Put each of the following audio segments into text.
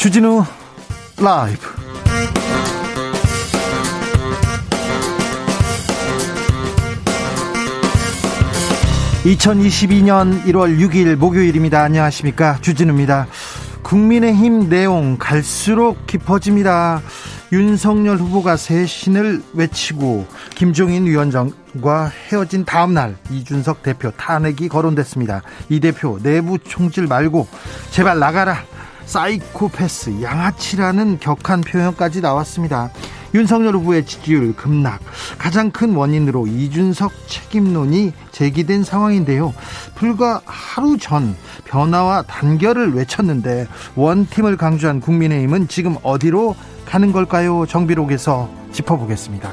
주진우 라이브. (2022년 1월 6일) 목요일입니다. 안녕하십니까? 주진우입니다. 국민의힘 내용 갈수록 깊어집니다. 윤석열 후보가 쇄신을 외치고 김종인 위원장과 헤어진 다음 날 이준석 대표 탄핵이 거론됐습니다. 이 대표 내부 총질 말고 제발 나가라. 사이코패스 양아치라는 격한 표현까지 나왔습니다. 윤석열 후보의 지지율 급락 가장 큰 원인으로 이준석 책임론이 제기된 상황인데요. 불과 하루 전 변화와 단결을 외쳤는데 원팀을 강조한 국민의힘은 지금 어디로 가는 걸까요? 정비록에서 짚어보겠습니다.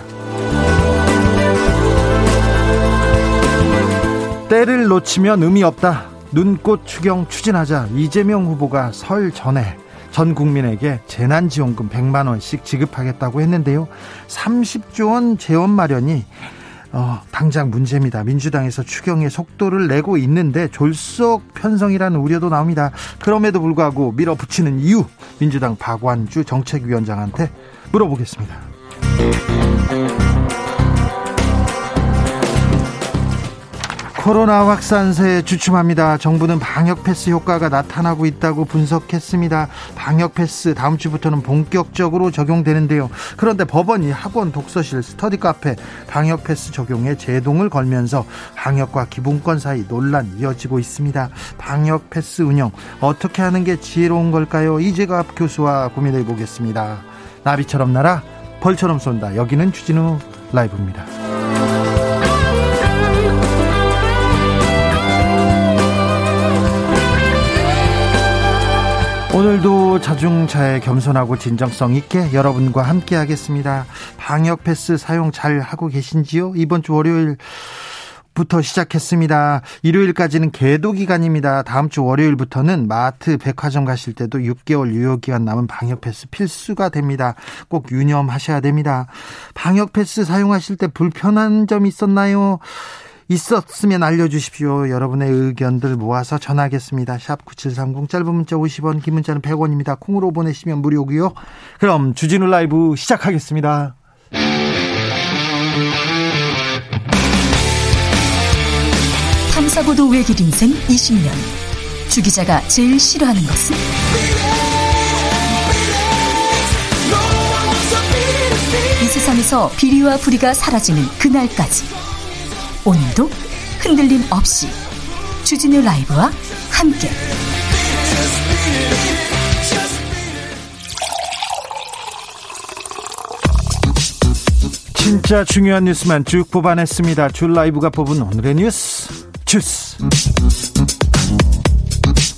때를 놓치면 의미 없다. 눈꽃 추경 추진하자 이재명 후보가 설 전에 전 국민에게 재난지원금 100만 원씩 지급하겠다고 했는데요. 30조 원 재원 마련이 어, 당장 문제입니다. 민주당에서 추경의 속도를 내고 있는데 졸속 편성이라는 우려도 나옵니다. 그럼에도 불구하고 밀어붙이는 이유 민주당 박완주 정책위원장한테 물어보겠습니다. 코로나 확산세에 주춤합니다. 정부는 방역 패스 효과가 나타나고 있다고 분석했습니다. 방역 패스 다음 주부터는 본격적으로 적용되는데요. 그런데 법원이 학원, 독서실, 스터디 카페 방역 패스 적용에 제동을 걸면서 방역과 기본권 사이 논란 이어지고 있습니다. 방역 패스 운영 어떻게 하는 게 지혜로운 걸까요? 이재갑 교수와 고민해 보겠습니다. 나비처럼 날아 벌처럼 쏜다. 여기는 주진우 라이브입니다. 오늘도 자중차에 겸손하고 진정성 있게 여러분과 함께 하겠습니다. 방역 패스 사용 잘 하고 계신지요? 이번 주 월요일 부터 시작했습니다. 일요일까지는 계도 기간입니다. 다음 주 월요일부터는 마트, 백화점 가실 때도 6개월 유효 기간 남은 방역 패스 필수가 됩니다. 꼭 유념하셔야 됩니다. 방역 패스 사용하실 때 불편한 점 있었나요? 있었으면 알려주십시오. 여러분의 의견들 모아서 전하겠습니다. 샵 9730 짧은 문자 50원 긴 문자는 100원입니다. 콩으로 보내시면 무료고요. 그럼 주진우 라이브 시작하겠습니다. 탐사보도 외길 인생 20년 주 기자가 제일 싫어하는 것은? 이 세상에서 비리와 부리가 사라지는 그날까지 오늘도 흔들림 없이 주진우 라이브와 함께 진짜 중요한 뉴스만 쭉 뽑아냈습니다. 줄 라이브가 뽑은 오늘의 뉴스 주스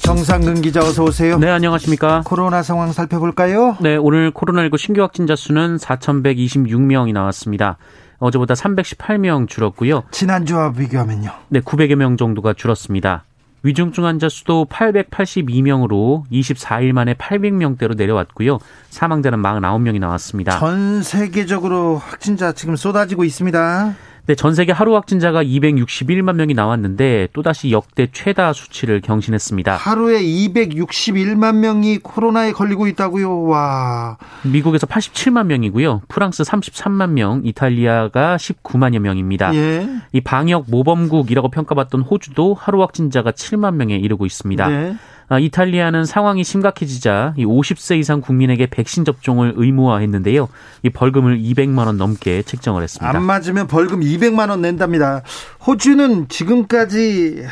정상근 기자 어서 오세요. 네, 안녕하십니까. 코로나 상황 살펴볼까요? 네, 오늘 코로나19 신규 확진자 수는 4,126명이 나왔습니다. 어제보다 318명 줄었고요. 지난주와 비교하면요. 네, 900여 명 정도가 줄었습니다. 위중증 환자 수도 882명으로 24일 만에 800명대로 내려왔고요. 사망자는 49명이 나왔습니다. 전 세계적으로 확진자 지금 쏟아지고 있습니다. 네, 전 세계 하루 확진자가 261만 명이 나왔는데 또다시 역대 최다 수치를 경신했습니다. 하루에 261만 명이 코로나에 걸리고 있다고요. 와. 미국에서 87만 명이고요. 프랑스 33만 명, 이탈리아가 19만여 명입니다. 예. 이 방역 모범국이라고 평가받던 호주도 하루 확진자가 7만 명에 이르고 있습니다. 네. 아, 이탈리아는 상황이 심각해지자 50세 이상 국민에게 백신 접종을 의무화했는데요. 이 벌금을 200만 원 넘게 책정을 했습니다. 안 맞으면 벌금 200만 원 낸답니다. 호주는 지금까지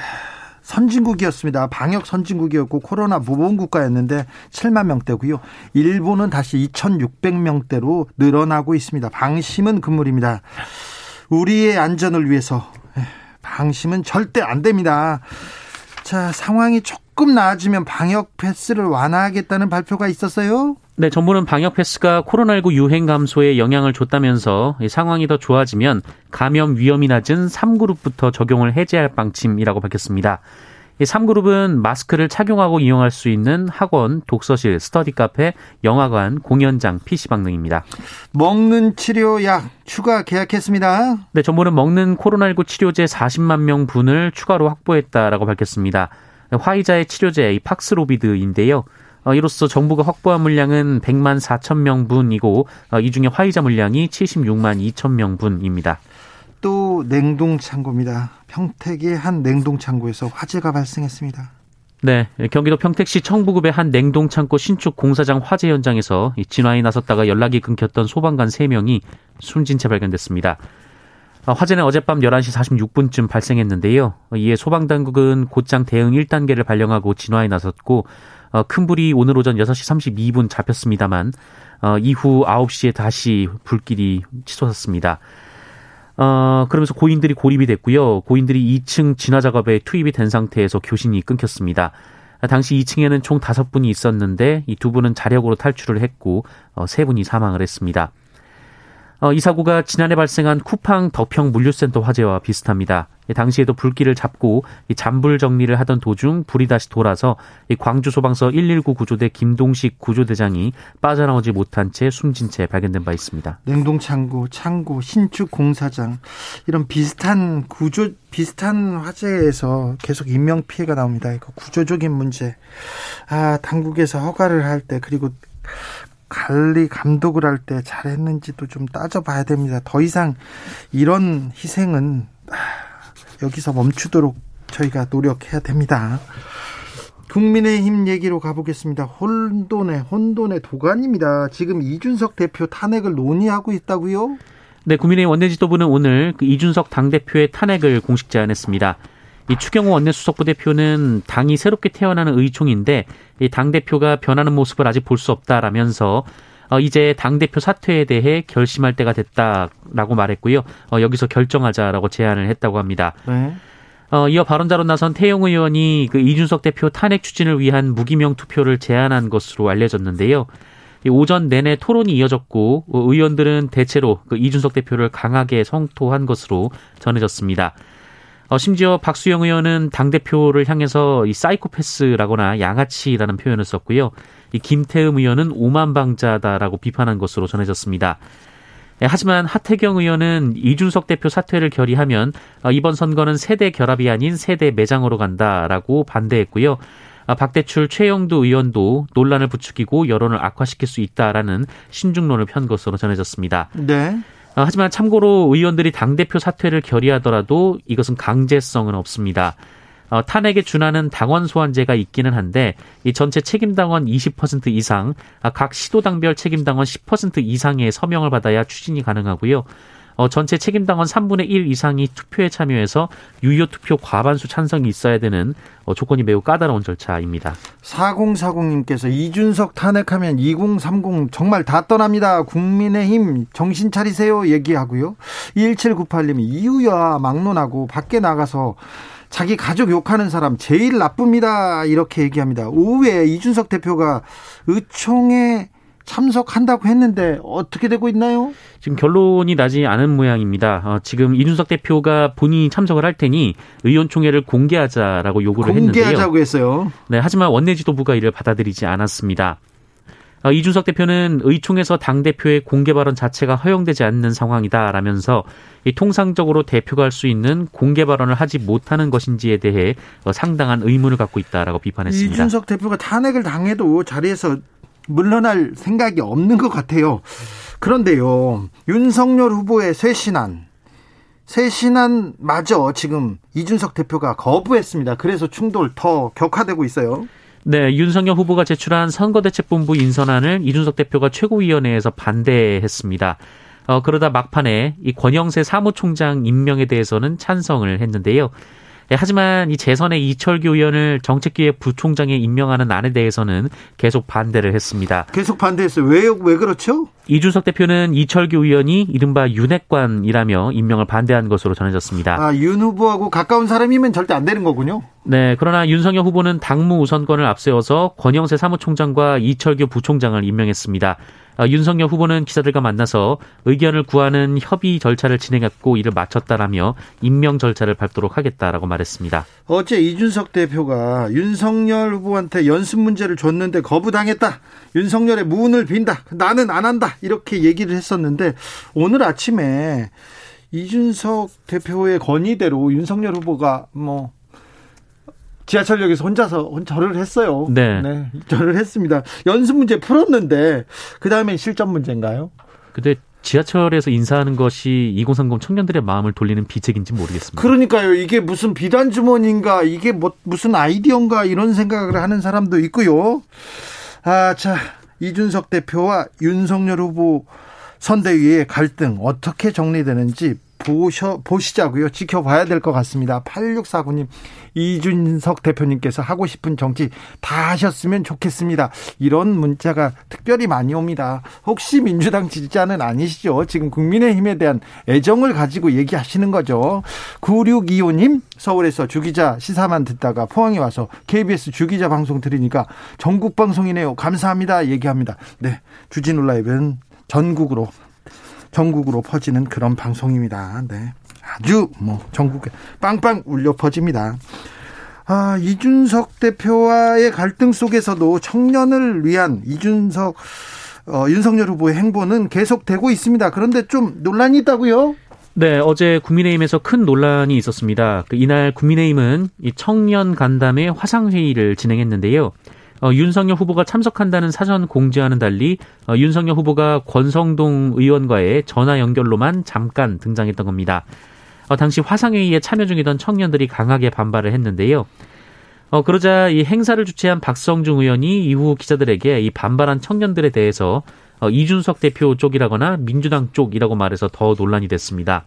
선진국이었습니다. 방역 선진국이었고 코로나 무보험 국가였는데 7만 명대고요. 일본은 다시 2,600명대로 늘어나고 있습니다. 방심은 금물입니다. 우리의 안전을 위해서 방심은 절대 안 됩니다. 자, 상황이 조금 나아지면 방역 패스를 완화하겠다는 발표가 있었어요? 네, 정부는 방역 패스가 코로나19 유행 감소에 영향을 줬다면서 상황이 더 좋아지면 감염 위험이 낮은 3그룹부터 적용을 해제할 방침이라고 밝혔습니다. 이 3그룹은 마스크를 착용하고 이용할 수 있는 학원, 독서실, 스터디 카페, 영화관, 공연장, PC방 등입니다. 먹는 치료약 추가 계약했습니다. 네, 정부는 먹는 코로나19 치료제 40만 명 분을 추가로 확보했다라고 밝혔습니다. 화이자의 치료제 이 팍스로비드인데요. 어, 이로써 정부가 확보한 물량은 100만 4천 명분이고 어, 이 중에 화이자 물량이 76만 2천 명분입니다. 또 냉동 창고입니다. 평택의 한 냉동 창고에서 화재가 발생했습니다. 네, 경기도 평택시 청부급의 한 냉동창고 신축 공사장 화재 현장에서 진화에 나섰다가 연락이 끊겼던 소방관 3명이 숨진 채 발견됐습니다. 어, 화재는 어젯밤 11시 46분쯤 발생했는데요. 이에 소방당국은 곧장 대응 1단계를 발령하고 진화에 나섰고 어, 큰 불이 오늘 오전 6시 32분 잡혔습니다만 어, 이후 9시에 다시 불길이 치솟았습니다. 어, 그러면서 고인들이 고립이 됐고요. 고인들이 2층 진화 작업에 투입이 된 상태에서 교신이 끊겼습니다. 당시 2층에는 총 5분이 있었는데 이 두 분은 자력으로 탈출을 했고 어, 3분이 사망을 했습니다. 어, 이 사고가 지난해 발생한 쿠팡 덕평 물류센터 화재와 비슷합니다. 당시에도 불길을 잡고 잔불 정리를 하던 도중 불이 다시 돌아서 광주 소방서 119 구조대 김동식 구조대장이 빠져나오지 못한 채 숨진 채 발견된 바 있습니다. 냉동 창고, 창고, 신축 공사장 이런 비슷한 구조 비슷한 화재에서 계속 인명 피해가 나옵니다. 이거 구조적인 문제. 아, 당국에서 허가를 할 때 그리고 관리 감독을 할 때 잘했는지도 좀 따져봐야 됩니다. 더 이상 이런 희생은 여기서 멈추도록 저희가 노력해야 됩니다. 국민의힘 얘기로 가보겠습니다. 혼돈의 혼돈의 도가니입니다. 지금 이준석 대표 탄핵을 논의하고 있다고요? 네, 국민의힘 원내지도부는 오늘 그 이준석 당 대표의 탄핵을 공식 제안했습니다. 이 추경호 원내수석 부대표는 당이 새롭게 태어나는 의총인데 이 당 대표가 변하는 모습을 아직 볼 수 없다라면서 어, 이제 당대표 사퇴에 대해 결심할 때가 됐다라고 말했고요. 어, 여기서 결정하자라고 제안을 했다고 합니다. 네. 어, 이어 발언자로 나선 태영 의원이 그 이준석 대표 탄핵 추진을 위한 무기명 투표를 제안한 것으로 알려졌는데요. 오전 내내 토론이 이어졌고 어, 의원들은 대체로 그 이준석 대표를 강하게 성토한 것으로 전해졌습니다. 어, 심지어 박수영 의원은 당대표를 향해서 이 사이코패스라거나 양아치라는 표현을 썼고요. 이 김태흠 의원은 오만방자다라고 비판한 것으로 전해졌습니다. 예, 하지만 하태경 의원은 이준석 대표 사퇴를 결의하면 어, 이번 선거는 세대 결합이 아닌 세대 매장으로 간다라고 반대했고요. 아, 박대출 최영두 의원도 논란을 부추기고 여론을 악화시킬 수 있다라는 신중론을 편 것으로 전해졌습니다. 네. 어, 하지만 참고로 의원들이 당대표 사퇴를 결의하더라도 이것은 강제성은 없습니다. 어, 탄핵에 준하는 당원 소환제가 있기는 한데 이 전체 책임 당원 20% 이상, 아, 각 시도당별 책임 당원 10% 이상의 서명을 받아야 추진이 가능하고요. 어, 전체 책임당원 3분의 1 이상이 투표에 참여해서 유효 투표 과반수 찬성이 있어야 되는 어, 조건이 매우 까다로운 절차입니다. 4040님께서 이준석 탄핵하면 2030 정말 다 떠납니다. 국민의힘 정신 차리세요 얘기하고요. 1798님이 이유야 막론하고 밖에 나가서 자기 가족 욕하는 사람 제일 나쁩니다. 이렇게 얘기합니다. 오후에 이준석 대표가 의총에 참석한다고 했는데 어떻게 되고 있나요? 지금 결론이 나지 않은 모양입니다. 어, 지금 이준석 대표가 본인이 참석을 할 테니 의원총회를 공개하자라고 요구를 공개하자고 했는데요. 공개하자고 했어요. 네, 하지만 원내 지도부가 이를 받아들이지 않았습니다. 어, 이준석 대표는 의총에서 당 대표의 공개 발언 자체가 허용되지 않는 상황이다라면서 통상적으로 대표가 할 수 있는 공개 발언을 하지 못하는 것인지에 대해 어, 상당한 의문을 갖고 있다라고 비판했습니다. 이준석 대표가 탄핵을 당해도 자리에서 물러날 생각이 없는 것 같아요. 그런데요, 윤석열 후보의 쇄신안, 쇄신안 마저 지금 이준석 대표가 거부했습니다. 그래서 충돌 더 격화되고 있어요. 네, 윤석열 후보가 제출한 선거대책본부 인선안을 이준석 대표가 최고위원회에서 반대했습니다. 어, 그러다 막판에 이 권영세 사무총장 임명에 대해서는 찬성을 했는데요. 네, 하지만 이 재선의 이철규 의원을 정책기획 부총장에 임명하는 안에 대해서는 계속 반대를 했습니다. 계속 반대했어요. 왜, 왜 그렇죠? 이준석 대표는 이철규 의원이 이른바 윤핵관이라며 임명을 반대한 것으로 전해졌습니다. 아, 윤 후보하고 가까운 사람이면 절대 안 되는 거군요. 네, 그러나 윤석열 후보는 당무 우선권을 앞세워서 권영세 사무총장과 이철규 부총장을 임명했습니다. 아, 윤석열 후보는 기자들과 만나서 의견을 구하는 협의 절차를 진행했고 이를 마쳤다라며 임명 절차를 밟도록 하겠다라고 말했습니다. 어제 이준석 대표가 윤석열 후보한테 연습 문제를 줬는데 거부당했다. 윤석열의 문을 빈다. 나는 안 한다. 이렇게 얘기를 했었는데 오늘 아침에 이준석 대표의 건의대로 윤석열 후보가 뭐 지하철역에서 혼자서 절을 했어요. 네. 네. 절을 했습니다. 연습 문제 풀었는데 그 다음에 실전 문제인가요? 근데 지하철에서 인사하는 것이 2030 청년들의 마음을 돌리는 비책인지 모르겠습니다. 그러니까요. 이게 무슨 비단 주머니인가, 이게 뭐 무슨 아이디어인가 이런 생각을 하는 사람도 있고요. 아, 자, 이준석 대표와 윤석열 후보 선대위의 갈등 어떻게 정리되는지 보셔, 보시자고요. 지켜봐야 될 것 같습니다. 8649님, 이준석 대표님께서 하고 싶은 정치 다 하셨으면 좋겠습니다. 이런 문자가 특별히 많이 옵니다. 혹시 민주당 지지자는 아니시죠? 지금 국민의힘에 대한 애정을 가지고 얘기하시는 거죠. 9625님, 서울에서 주기자 시사만 듣다가 포항에 와서 KBS 주기자 방송 들으니까 전국 방송이네요. 감사합니다. 얘기합니다. 네. 주진우 라이브는 전국으로 전국으로 퍼지는 그런 방송입니다. 네. 아주 뭐 전국에 빵빵 울려 퍼집니다. 아, 이준석 대표와의 갈등 속에서도 청년을 위한 이준석 어, 윤석열 후보의 행보는 계속되고 있습니다. 그런데 좀 논란이 있다고요? 네, 어제 국민의힘에서 큰 논란이 있었습니다. 그 이날 국민의힘은 이 청년 간담회 화상 회의를 진행했는데요. 어, 윤석열 후보가 참석한다는 사전 공지와는 달리 어, 윤석열 후보가 권성동 의원과의 전화 연결로만 잠깐 등장했던 겁니다. 어, 당시 화상회의에 참여 중이던 청년들이 강하게 반발을 했는데요. 어, 그러자 이 행사를 주최한 박성중 의원이 이후 기자들에게 이 반발한 청년들에 대해서 어, 이준석 대표 쪽이라거나 민주당 쪽이라고 말해서 더 논란이 됐습니다.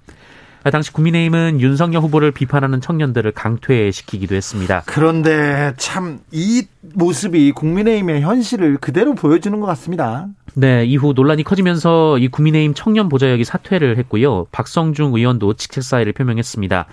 당시 국민의힘은 윤석열 후보를 비판하는 청년들을 강퇴시키기도 했습니다. 그런데 참 이 모습이 국민의힘의 현실을 그대로 보여주는 것 같습니다. 네, 이후 논란이 커지면서 이 국민의힘 청년 보좌역이 사퇴를 했고요. 박성중 의원도 직책 사의를 표명했습니다.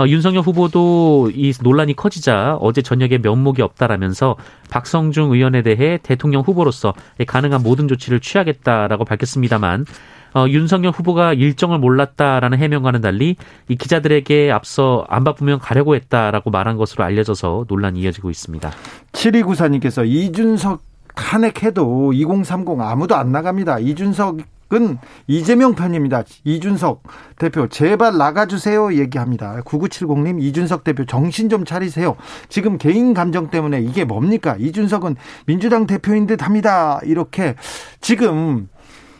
어, 윤석열 후보도 이 논란이 커지자 어제 저녁에 면목이 없다라면서 박성중 의원에 대해 대통령 후보로서 가능한 모든 조치를 취하겠다라고 밝혔습니다만 어, 윤석열 후보가 일정을 몰랐다라는 해명과는 달리 이 기자들에게 앞서 안 바쁘면 가려고 했다라고 말한 것으로 알려져서 논란이 이어지고 있습니다. 7294님께서 이준석 탄핵해도 2030 아무도 안 나갑니다. 이준석 은 이재명 편입니다. 이준석 대표 제발 나가주세요 얘기합니다. 9970님 이준석 대표 정신 좀 차리세요. 지금 개인 감정 때문에 이게 뭡니까? 이준석은 민주당 대표인 듯합니다. 이렇게 지금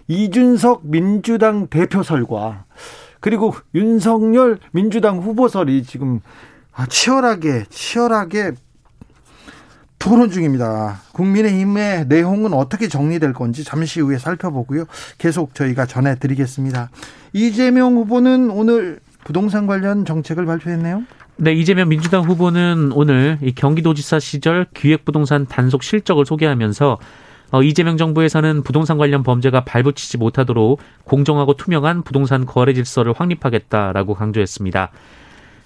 이준석 민주당 대표설과 그리고 윤석열 민주당 후보설이 지금 아, 치열하게 치열하게 토론 중입니다. 국민의힘의 내용은 어떻게 정리될 건지 잠시 후에 살펴보고요. 계속 저희가 전해드리겠습니다. 이재명 후보는 오늘 부동산 관련 정책을 발표했네요. 네, 이재명 민주당 후보는 오늘 이 경기도지사 시절 기획부동산 단속 실적을 소개하면서 어, 이재명 정부에서는 부동산 관련 범죄가 발붙이지 못하도록 공정하고 투명한 부동산 거래 질서를 확립하겠다라고 강조했습니다.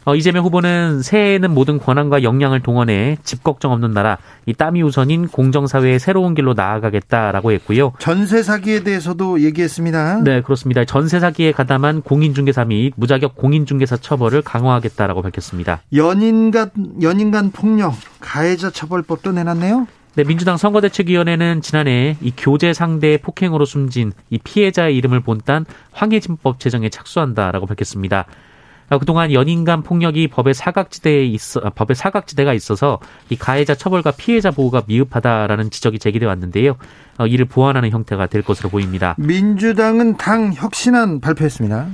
어, 이재명 후보는 새해에는 모든 권한과 역량을 동원해 집 걱정 없는 나라, 이 땀이 우선인 공정사회의 새로운 길로 나아가겠다라고 했고요. 전세 사기에 대해서도 얘기했습니다. 네, 그렇습니다. 전세 사기에 가담한 공인중개사 및 무자격 공인중개사 처벌을 강화하겠다라고 밝혔습니다. 연인 간 연인 간 폭력 가해자 처벌법도 내놨네요. 네, 민주당 선거대책위원회는 지난해 이 교제 상대 폭행으로 숨진 이 피해자의 이름을 본딴 황해진법 제정에 착수한다라고 밝혔습니다. 어, 그동안 연인 간 폭력이 법의 사각지대에 있어 아, 법의 사각지대가 있어서 이 가해자 처벌과 피해자 보호가 미흡하다라는 지적이 제기돼 왔는데요. 어, 이를 보완하는 형태가 될 것으로 보입니다. 민주당은 당 혁신안 발표했습니다.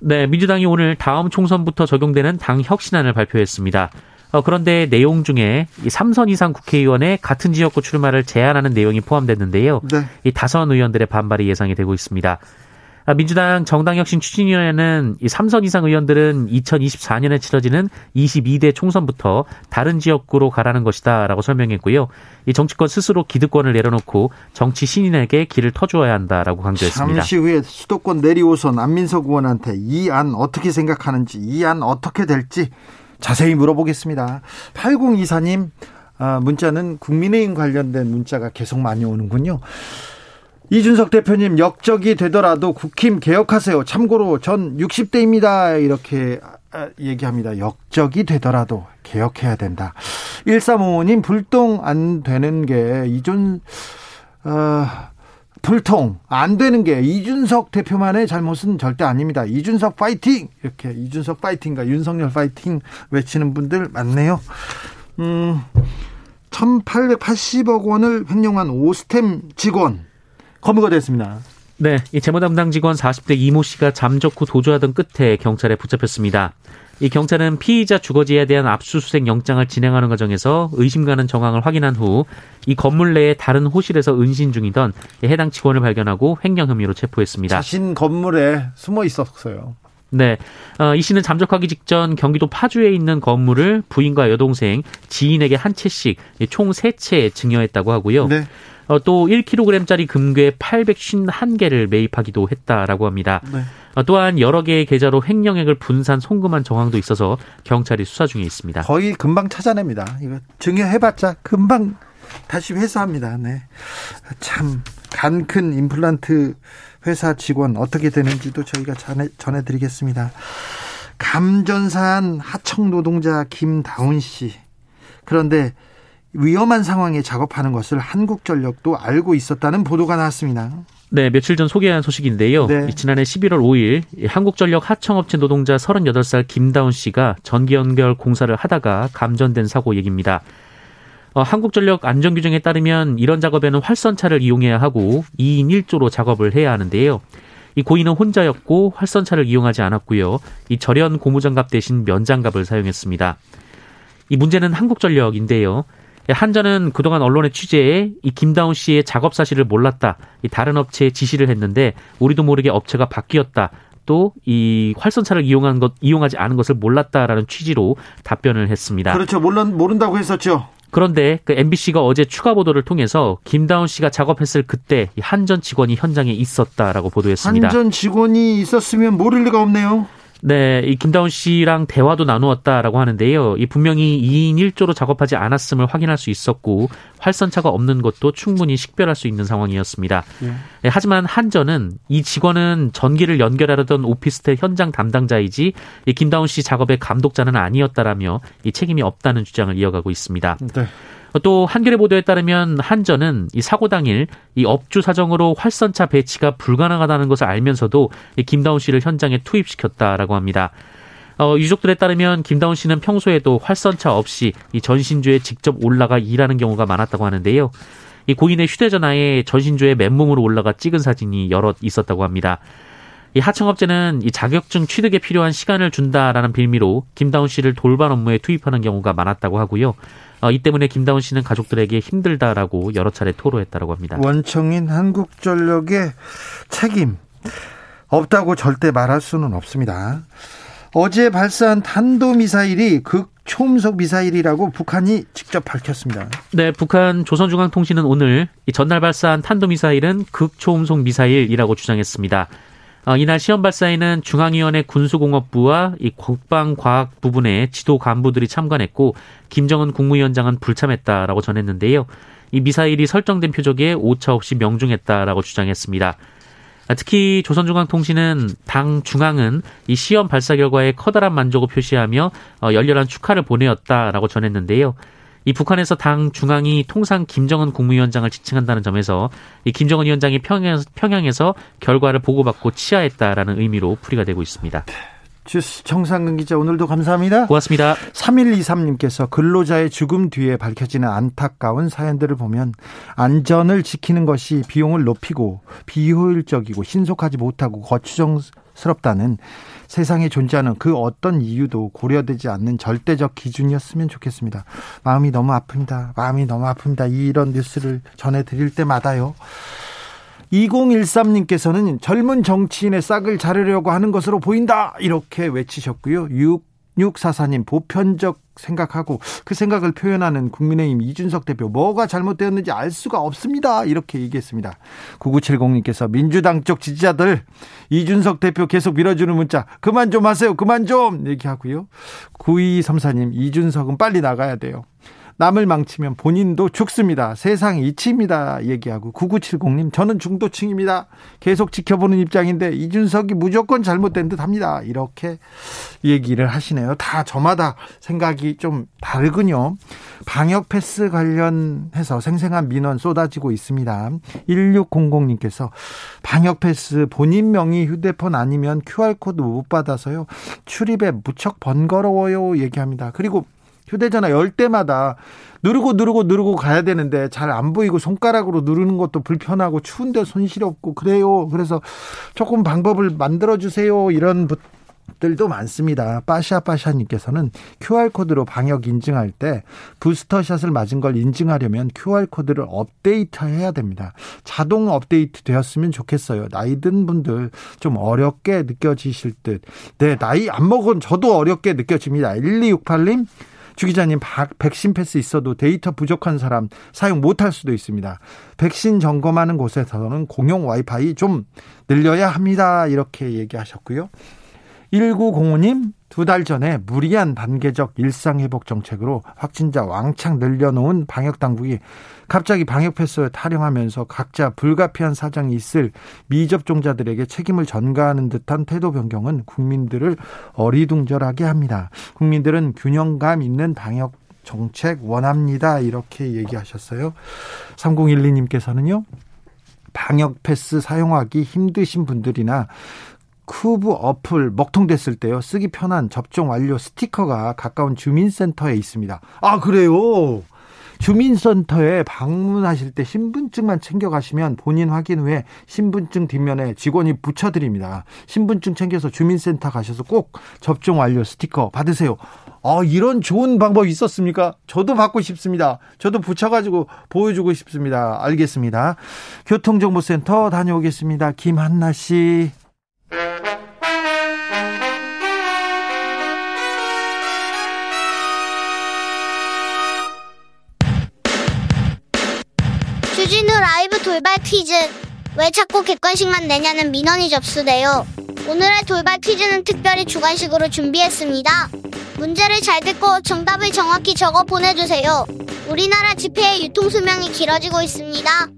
네, 민주당이 오늘 다음 총선부터 적용되는 당 혁신안을 발표했습니다. 어, 그런데 내용 중에 이 3선 이상 국회의원의 같은 지역구 출마를 제한하는 내용이 포함됐는데요. 네. 이 다선 의원들의 반발이 예상이 되고 있습니다. 아, 민주당 정당혁신 추진위원회는 이 3선 이상 의원들은 2024년에 치러지는 22대 총선부터 다른 지역구로 가라는 것이다라고 설명했고요. 이 정치권 스스로 기득권을 내려놓고 정치 신인에게 길을 터주어야 한다라고 강조했습니다. 잠시 후에 수도권 내리오선 안민석 의원한테 이 안 어떻게 생각하는지 이 안 어떻게 될지 자세히 물어보겠습니다. 8024님 아, 문자는 국민의힘 관련된 문자가 계속 많이 오는군요. 이준석 대표님 역적이 되더라도 국힘 개혁하세요. 참고로 전 60대입니다. 이렇게 아, 얘기합니다. 역적이 되더라도 개혁해야 된다. 1355님 불똥 안 되는 게 이준 어, 불통 안 되는 게 이준석 대표만의 잘못은 절대 아닙니다. 이준석 파이팅 이렇게 이준석 파이팅과 윤석열 파이팅 외치는 분들 많네요. 음, 1,880억 원을 횡령한 오스템 직원 검거가 됐습니다. 네, 이 재무 담당 직원 40대 이모 씨가 잠적 후 도주하던 끝에 경찰에 붙잡혔습니다. 이 경찰은 피의자 주거지에 대한 압수수색 영장을 진행하는 과정에서 의심 가는 정황을 확인한 후 이 건물 내의 다른 호실에서 은신 중이던 해당 직원을 발견하고 횡령 혐의로 체포했습니다. 자신 건물에 숨어 있었어요. 네. 어, 이 씨는 잠적하기 직전 경기도 파주에 있는 건물을 부인과 여동생, 지인에게 한 채씩 총 세채 증여했다고 하고요. 네. 어, 또 1kg짜리 금괴 851개를 매입하기도 했다라고 합니다. 네. 어, 또한 여러 개의 계좌로 횡령액을 분산 송금한 정황도 있어서 경찰이 수사 중에 있습니다. 거의 금방 찾아냅니다. 이거 증여해봤자 금방 다시 회수합니다. 네. 참, 간큰 임플란트 회사 직원 어떻게 되는지도 저희가 전해, 전해드리겠습니다. 감전산 하청 노동자 김다운 씨. 그런데 위험한 상황에 작업하는 것을 한국전력도 알고 있었다는 보도가 나왔습니다. 네, 며칠 전 소개한 소식인데요. 네. 지난해 11월 5일 한국전력 하청업체 노동자 38살 김다운 씨가 전기 연결 공사를 하다가 감전된 사고 얘기입니다. 어, 한국전력 안전규정에 따르면 이런 작업에는 활선차를 이용해야 하고 2인 1조로 작업을 해야 하는데요. 이 고인은 혼자였고 활선차를 이용하지 않았고요. 이 절연 고무장갑 대신 면장갑을 사용했습니다. 이 문제는 한국전력인데요. 한전은 그동안 언론의 취재에 이 김다운 씨의 작업 사실을 몰랐다. 이 다른 업체에 지시를 했는데 우리도 모르게 업체가 바뀌었다. 또이 활선차를 이용한 것 이용하지 않은 것을 몰랐다라는 취지로 답변을 했습니다. 그렇죠. 몰라 모른다고 했었죠. 그런데 그 MBC가 어제 추가 보도를 통해서 김다운 씨가 작업했을 그때 한전 직원이 현장에 있었다라고 보도했습니다. 한전 직원이 있었으면 모를 리가 없네요. 네, 이 김다운 씨랑 대화도 나누었다라고 하는데요. 이 분명히 2인 1조로 작업하지 않았음을 확인할 수 있었고 활선차가 없는 것도 충분히 식별할 수 있는 상황이었습니다. 예. 네, 하지만 한전은 이 직원은 전기를 연결하려던 오피스텔 현장 담당자이지 이 김다운 씨 작업의 감독자는 아니었다라며 이 책임이 없다는 주장을 이어가고 있습니다. 네. 또 한겨레 보도에 따르면 한전은 이 사고 당일 이 업주 사정으로 활선차 배치가 불가능하다는 것을 알면서도 이 김다운 씨를 현장에 투입시켰다라고 합니다. 어, 유족들에 따르면 김다운 씨는 평소에도 활선차 없이 이 전신주에 직접 올라가 일하는 경우가 많았다고 하는데요. 이 고인의 휴대전화에 전신주에 맨몸으로 올라가 찍은 사진이 여럿 있었다고 합니다. 이 하청업체는 이 자격증 취득에 필요한 시간을 준다라는 빌미로 김다운 씨를 돌반 업무에 투입하는 경우가 많았다고 하고요. 어, 이 때문에 김다운 씨는 가족들에게 힘들다라고 여러 차례 토로했다라고 합니다. 원청인 한국전력의 책임 없다고 절대 말할 수는 없습니다. 어제 발사한 탄도미사일이 극초음속 미사일이라고 북한이 직접 밝혔습니다. 네, 북한 조선중앙통신은 오늘 전날 발사한 탄도미사일은 극초음속 미사일이라고 주장했습니다. 어, 이날 시험 발사에는 중앙위원회 군수공업부와 이 국방과학 부분의 지도 간부들이 참관했고 김정은 국무위원장은 불참했다라고 전했는데요. 이 미사일이 설정된 표적에 오차 없이 명중했다라고 주장했습니다. 특히 조선중앙통신은 당 중앙은 이 시험 발사 결과에 커다란 만족을 표시하며 어, 열렬한 축하를 보내었다라고 전했는데요. 이 북한에서 당 중앙이 통상 김정은 국무위원장을 지칭한다는 점에서 이 김정은 위원장이 평양에서, 평양 에서 결과를 보고받고 치하했다라는 의미로 풀이가 되고 있습니다. 주스 정상근 기자 오늘도 감사합니다. 고맙습니다. 3123님께서 근로자의 죽음 뒤에 밝혀지는 안타까운 사연들을 보면 안전을 지키는 것이 비용을 높이고 비효율적이고 신속하지 못하고 거추정 스럽다는 세상에 존재하는 그 어떤 이유도 고려되지 않는 절대적 기준이었으면 좋겠습니다. 마음이 너무 아픕니다. 마음이 너무 아픕니다. 이런 뉴스를 전해드릴 때마다요. 2013님께서는 젊은 정치인의 싹을 자르려고 하는 것으로 보인다. 이렇게 외치셨고요. 6644님, 보편적 생각하고 그 생각을 표현하는 국민의힘 이준석 대표 뭐가 잘못되었는지 알 수가 없습니다. 이렇게 얘기했습니다. 9970님께서 민주당 쪽 지지자들 이준석 대표 계속 밀어주는 문자 그만 좀 하세요. 그만 좀 얘기하고요. 9234님 이준석은 빨리 나가야 돼요. 남을 망치면 본인도 죽습니다. 세상 이치입니다. 얘기하고 9970님 저는 중도층입니다. 계속 지켜보는 입장인데 이준석이 무조건 잘못된 듯 합니다. 이렇게 얘기를 하시네요. 다 저마다 생각이 좀 다르군요. 방역 패스 관련해서 생생한 민원 쏟아지고 있습니다. 1600님께서 방역 패스 본인 명의 휴대폰 아니면 QR코드 못 받아서요. 출입에 무척 번거로워요 얘기합니다. 그리고 휴대전화 열 때마다 누르고 누르고 누르고 가야 되는데 잘 안 보이고 손가락으로 누르는 것도 불편하고 추운데 손실 없고 그래요. 그래서 조금 방법을 만들어 주세요. 이런 들도 많습니다. 빠샤빠샤님께서는 QR코드로 방역 인증할 때 부스터샷을 맞은 걸 인증하려면 QR코드를 업데이트 해야 됩니다. 자동 업데이트 되었으면 좋겠어요. 나이 든 분들 좀 어렵게 느껴지실 듯. 네, 나이 안 먹은 저도 어렵게 느껴집니다. 1268님, 주 기자님, 백신 패스 있어도 데이터 부족한 사람 사용 못할 수도 있습니다. 백신 점검하는 곳에서는 공용 와이파이 좀 늘려야 합니다. 이렇게 얘기하셨고요. 1905님, 두 달 전에 무리한 단계적 일상회복 정책으로 확진자 왕창 늘려놓은 방역당국이 갑자기 방역 패스를 타령하면서 각자 불가피한 사정이 있을 미접종자들에게 책임을 전가하는 듯한 태도 변경은 국민들을 어리둥절하게 합니다. 국민들은 균형감 있는 방역 정책 원합니다. 이렇게 얘기하셨어요. 3012님께서는요. 방역 패스 사용하기 힘드신 분들이나 쿠브 어플 먹통됐을 때요 쓰기 편한 접종 완료 스티커가 가까운 주민센터에 있습니다. 아 그래요? 주민센터에 방문하실 때 신분증만 챙겨가시면 본인 확인 후에 신분증 뒷면에 직원이 붙여드립니다. 신분증 챙겨서 주민센터 가셔서 꼭 접종 완료 스티커 받으세요. 아, 이런 좋은 방법이 있었습니까? 저도 받고 싶습니다. 저도 붙여가지고 보여주고 싶습니다. 알겠습니다. 교통정보센터 다녀오겠습니다. 김한나 씨. 주진우 라이브 돌발 퀴즈. 왜 자꾸 객관식만 내냐는 민원이 접수돼요. 오늘의 돌발 퀴즈는 특별히 주관식으로 준비했습니다. 문제를 잘 듣고 정답을 정확히 적어 보내주세요. 우리나라 지폐의 유통수명이 길어지고 있습니다.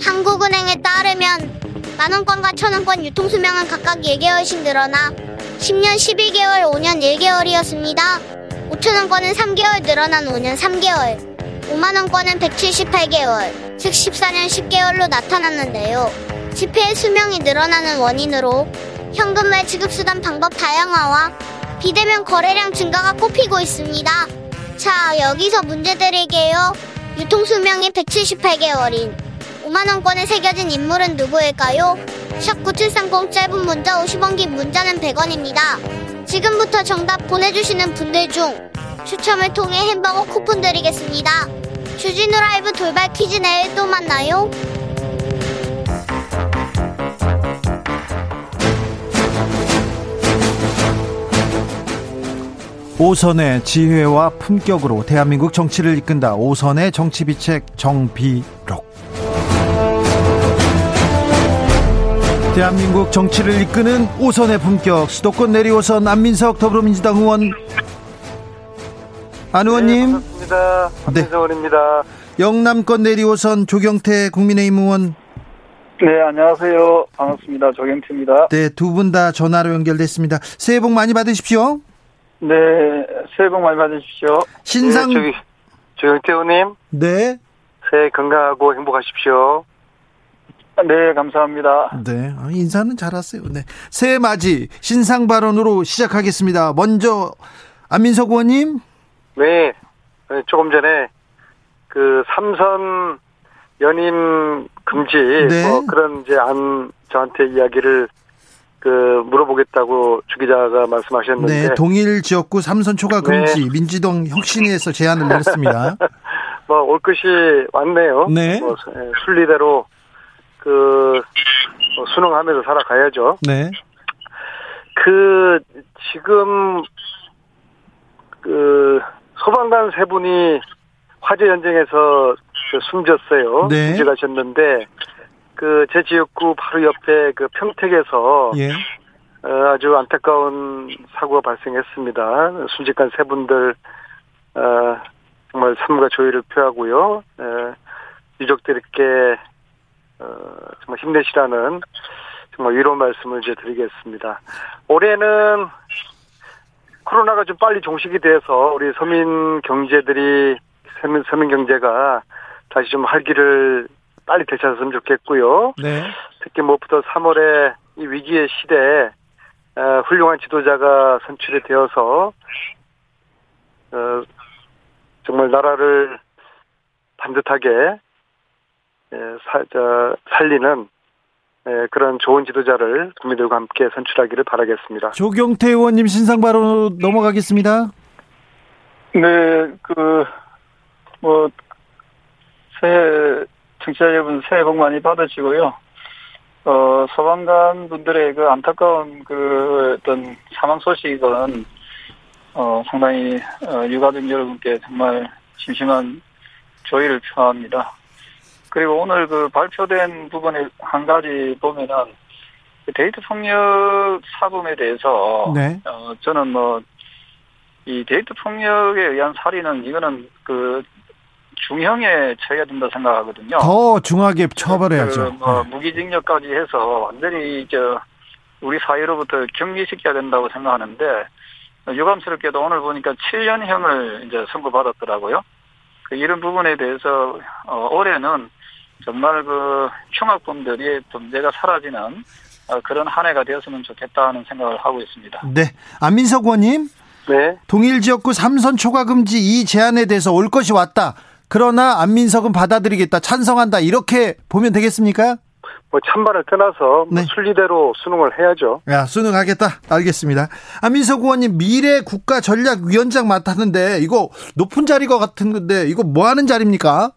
한국은행에 따르면 만원권과 천원권 유통수명은 각각 4개월씩 늘어나 10년 12개월, 5년 1개월이었습니다. 5천원권은 3개월 늘어난 5년 3개월. 5만원권은 178개월. 즉 14년 10개월로 나타났는데요. 지폐의 수명이 늘어나는 원인으로 현금 외 지급수단 방법 다양화와 비대면 거래량 증가가 꼽히고 있습니다. 자, 여기서 문제 드릴게요. 유통수명이 178개월인 5만원권에 새겨진 인물은 누구일까요? 샵9730 짧은 문자 50원 긴 문자는 100원입니다. 지금부터 정답 보내주시는 분들 중 추첨을 통해 햄버거 쿠폰 드리겠습니다. 주진우 라이브 돌발 퀴즈 내일 또 만나요. 오선의 지혜와 품격으로 대한민국 정치를 이끈다. 오선의 정치비책 정비록. 대한민국 정치를 이끄는 오선의 품격 수도권 내리오선 안민석 더불어민주당 의원 안 의원님. 네, 반갑습니다. 안민석원입니다. 네. 영남권 내리오선 조경태 국민의힘 의원. 네, 안녕하세요. 반갑습니다. 조경태입니다. 네, 두 분 다 전화로 연결됐습니다. 새해 복 많이 받으십시오. 네, 새해 복 많이 받으십시오. 신상. 네, 조경태 의원님. 네. 새해 건강하고 행복하십시오. 네, 감사합니다. 네, 아, 인사는 잘하세요. 네. 새해 맞이 신상 발언으로 시작하겠습니다. 먼저 안민석 의원님. 네, 네, 조금 전에 그 삼선 연임 금지 네. 뭐 그런 이제 안 저한테 이야기를 그 물어보겠다고 주 기자가 말씀하셨는데 네, 동일 지역구 삼선 초과 금지 네. 민주당 혁신위에서 제안을 내렸습니다. 뭐 올 것이 왔네요. 네. 뭐 예, 순리대로 그뭐 순응하면서 살아가야죠. 네. 그 지금 그 소방관 세 분이 화재 현장에서 그 숨졌어요. 네. 숨져가셨는데 그 제 지역구 바로 옆에 그 평택에서 예. 어, 아주 안타까운 사고가 발생했습니다. 순직한 세 분들 어, 정말 삶과 조의를 표하고요. 에, 유족들께 어, 정말 힘내시라는 정말 위로 말씀을 이제 드리겠습니다. 올해는 코로나가 좀 빨리 종식이 돼서 우리 서민 경제들이 서민, 서민 경제가 다시 좀 활기를 빨리 되찾았으면 좋겠고요. 네. 특히 무엇보다 3월에 이 위기의 시대에 어, 훌륭한 지도자가 선출이 되어서 어, 정말 나라를 반듯하게 살리는 예, 그런 좋은 지도자를 국민들과 함께 선출하기를 바라겠습니다. 조경태 의원님 신상 바로 넘어가겠습니다. 네, 그, 뭐, 새해, 청취자 여러분 새해 복 많이 받으시고요. 어, 소방관 분들의 그 안타까운 그 어떤 사망 소식은, 어, 상당히, 어, 유가족 여러분께 정말 심심한 조의를 표합니다. 그리고 오늘 그 발표된 부분에 한 가지 보면은 그 데이트 폭력 사범에 대해서 네. 어 저는 뭐 이 데이트 폭력에 의한 살인은 이거는 그 중형에 처해야 된다 생각하거든요. 더 중하게 처벌해야죠. 그 뭐 네. 무기징역까지 해서 완전히 저 우리 사회로부터 격리시켜야 된다고 생각하는데 유감스럽게도 오늘 보니까 7년형을 이제 선고받았더라고요. 그 이런 부분에 대해서 어, 올해는 정말 그 흉악범들이 범죄가 사라지는 어, 그런 한 해가 되었으면 좋겠다는 생각을 하고 있습니다. 네. 안민석 의원님. 네. 동일 지역구 삼선 초과 금지 이 제안에 대해서 올 것이 왔다. 그러나 안민석은 받아들이겠다. 찬성한다. 이렇게 보면 되겠습니까? 뭐 찬반을 떠나서 뭐 네. 순리대로 수능을 해야죠. 야, 수능하겠다. 알겠습니다. 안민석 의원님 미래 국가 전략 위원장 맡았는데 이거 높은 자리가 같은 건데 이거 뭐 하는 자리입니까?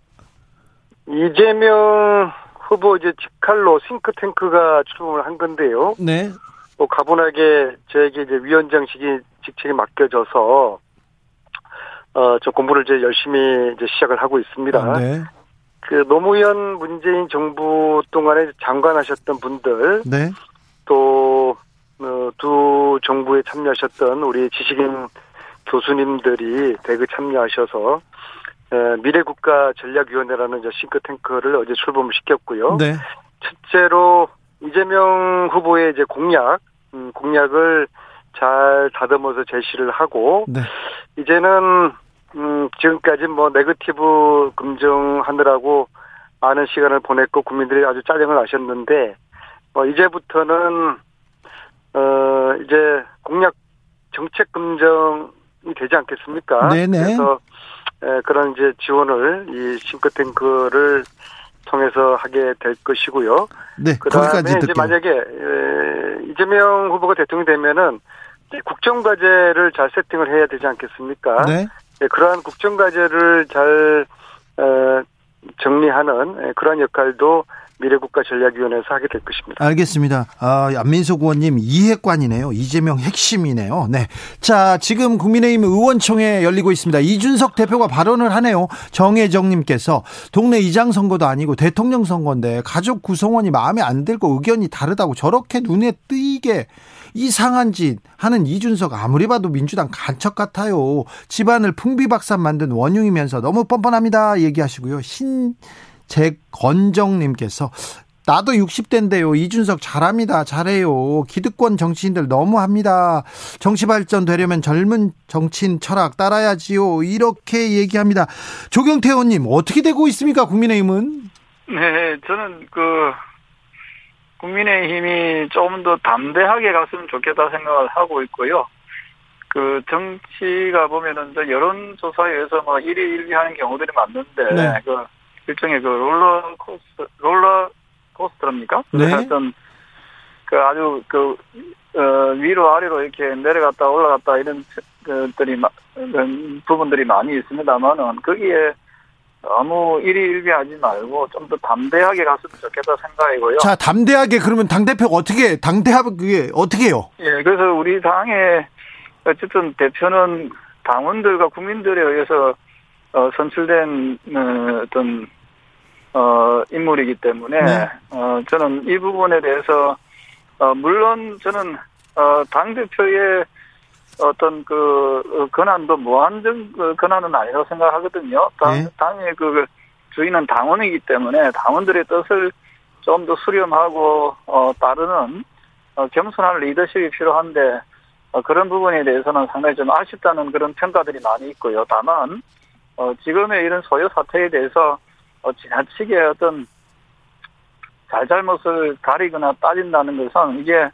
이재명 후보 이제 직할로 싱크탱크가 출범을 한 건데요. 네. 뭐 가분하게 저에게 이제 위원장직이 직책이 맡겨져서 어저 공부를 이제 열심히 이제 시작을 하고 있습니다. 아, 네. 그 노무현 문재인 정부 동안에 장관하셨던 분들, 네. 또두 어, 정부에 참여하셨던 우리 지식인 교수님들이 대거 참여하셔서 미래국가 전략위원회라는 싱크탱크를 어제 출범을 시켰고요. 네. 첫째로 이재명 후보의 이제 공약, 음, 공약을 잘 다듬어서 제시를 하고 네. 이제는 음, 지금까지 뭐 네거티브 검증하느라고 많은 시간을 보냈고 국민들이 아주 짜증을 나셨는데 어, 이제부터는 어 이제 공약 정책 검증이 되지 않겠습니까? 네네. 그래서 에, 그런 이제 지원을 이 싱크탱크를 통해서 하게 될 것이고요. 네, 그다음에 이제. 만약에 에, 이재명 후보가 대통령이 되면은 국정과제를 잘 세팅을 해야 되지 않겠습니까? 네. 네 그러한 국정과제를 잘 에, 정리하는 그러한 역할도 미래국가전략위원회에서 하게 될 것입니다. 알겠습니다. 아, 안민석 의원님 이해관이네요. 이재명 핵심이네요. 네. 자, 지금 국민의힘 의원총회 열리고 있습니다. 이준석 대표가 발언을 하네요. 정혜정님께서 동네 이장 선거도 아니고 대통령 선거인데 가족 구성원이 마음에 안 들고 의견이 다르다고 저렇게 눈에 띄게 이상한 짓 하는 이준석 아무리 봐도 민주당 간척 같아요. 집안을 풍비박산 만든 원흉이면서 너무 뻔뻔합니다. 얘기하시고요. 신 재건정님께서 나도 60대인데요. 이준석 잘합니다. 잘해요. 기득권 정치인들 너무합니다. 정치 발전 되려면 젊은 정치인 철학 따라야지요. 이렇게 얘기합니다. 조경태 의원님 어떻게 되고 있습니까? 국민의힘은? 네, 저는 그 국민의힘이 조금 더 담대하게 갔으면 좋겠다 생각을 하고 있고요. 그 정치가 보면은 여론조사에 의해서 뭐 1위 1위 하는 경우들이 많는데 네. 그 일종의 그 롤러 코스터, 롤러 코스터입니까? 네. 하여튼 그 아주 그 어, 위로 아래로 이렇게 내려갔다 올라갔다 이런 것들이 부분들이 많이 있습니다만은 거기에 너무 일희일비하지 말고 좀 더 담대하게 갔으면 좋겠다 생각이고요. 자, 담대하게 그러면 당 대표가 어떻게 당대하게 어떻게 해요? 예, 그래서 우리 당의 어쨌든 대표는 당원들과 국민들에 의해서 어, 선출된 어, 어떤 어, 인물이기 때문에, 네. 어, 저는 이 부분에 대해서, 어, 물론 저는, 어, 당 대표의 어떤 그, 어, 권한도 무한정 그 권한은 아니라고 생각하거든요. 당, 네. 당의 그 주인은 당원이기 때문에 당원들의 뜻을 좀 더 수렴하고, 어, 따르는, 어, 겸손한 리더십이 필요한데, 어, 그런 부분에 대해서는 상당히 좀 아쉽다는 그런 평가들이 많이 있고요. 다만, 어, 지금의 이런 소요 사태에 대해서 어, 지나치게 어떤 잘잘못을 가리거나 따진다는 것은 이게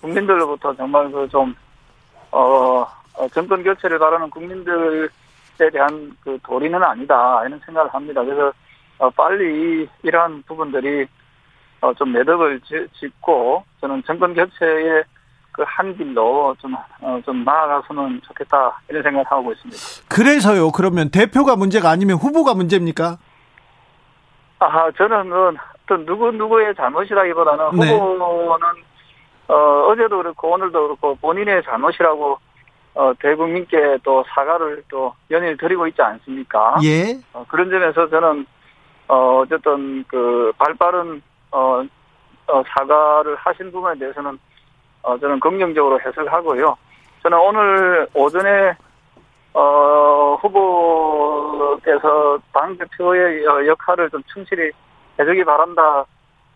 국민들로부터 정말 그 좀, 어, 어, 정권 교체를 바라는 국민들의 대한 그 도리는 아니다 이런 생각을 합니다. 그래서 어, 빨리 이러한 부분들이 어, 좀 매듭을 짓고 저는 정권 교체의 그 한 길로 좀, 어, 좀 나아가서는 좋겠다 이런 생각을 하고 있습니다. 그래서요. 그러면 대표가 문제가 아니면 후보가 문제입니까? 아, 저는 어떤 누구 누구의 잘못이라기보다는 네. 후보는 어, 어제도 그렇고 오늘도 그렇고 본인의 잘못이라고 어, 대국민께 또 사과를 또 연일 드리고 있지 않습니까? 예. 어, 그런 점에서 저는 어, 어쨌든 그 발빠른 어, 어, 사과를 하신 부분에 대해서는 어, 저는 긍정적으로 해석하고요. 저는 오늘 오전에 어, 후보께서 당 대표의 어, 역할을 좀 충실히 해주기 바란다.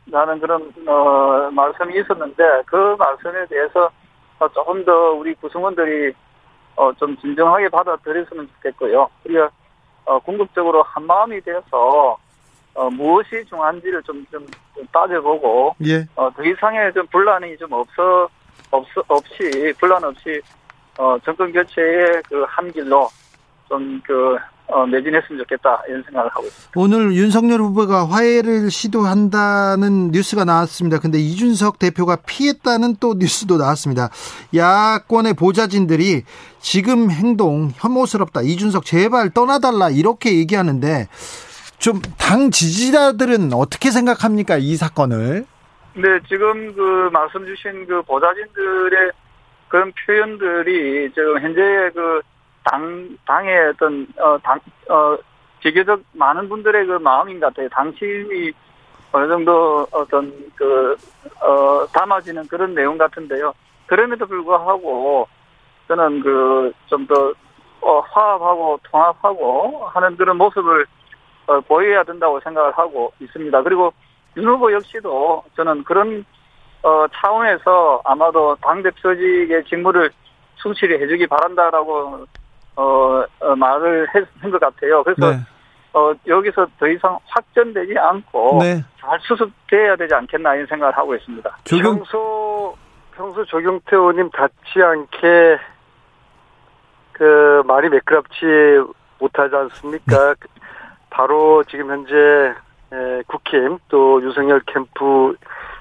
라는 그런, 어, 말씀이 있었는데, 그 말씀에 대해서 어, 조금 더 우리 구성원들이 어, 좀 진정하게 받아들였으면 좋겠고요. 우리가 어, 궁극적으로 한 마음이 돼서 어, 무엇이 중요한지를 좀, 좀, 좀 따져보고 예. 어, 더 이상의 좀 분란이 좀 없어 없 없이 분란 없이 어, 정권 교체의 그 한 길로 좀그 어, 매진했으면 좋겠다 이런 생각을 하고 있습니다. 오늘 윤석열 후보가 화해를 시도한다는 뉴스가 나왔습니다. 근데 이준석 대표가 피했다는 또 뉴스도 나왔습니다. 야권의 보좌진들이 지금 행동 혐오스럽다. 이준석 제발 떠나달라 이렇게 얘기하는데 좀 당 지지자들은 어떻게 생각합니까 이 사건을? 네, 지금 그 말씀 주신 그 보좌진들의 그런 표현들이 지금 현재 그 당, 당의 어떤, 어, 당, 어, 비교적 많은 분들의 그 마음인 것 같아요. 당심이 어느 정도 어떤 그, 어, 담아지는 그런 내용 같은데요. 그럼에도 불구하고 저는 그, 좀 더, 어, 화합하고 통합하고 하는 그런 모습을 어, 보여야 된다고 생각을 하고 있습니다. 그리고 윤 후보 역시도 저는 그런 어, 차원에서 아마도 당대표직의 직무를 충실히 해주기 바란다라고 어, 어 말을 한것 같아요. 그래서 네. 어, 여기서 더 이상 확전되지 않고 네. 잘 수습돼야 되지 않겠나 이런 생각을 하고 있습니다. 조경... 평소 평소 조경태 의원님 닿지 않게 그 말이 매끄럽지 못하지 않습니까? 네. 바로 지금 현재 국힘 또 유승열 캠프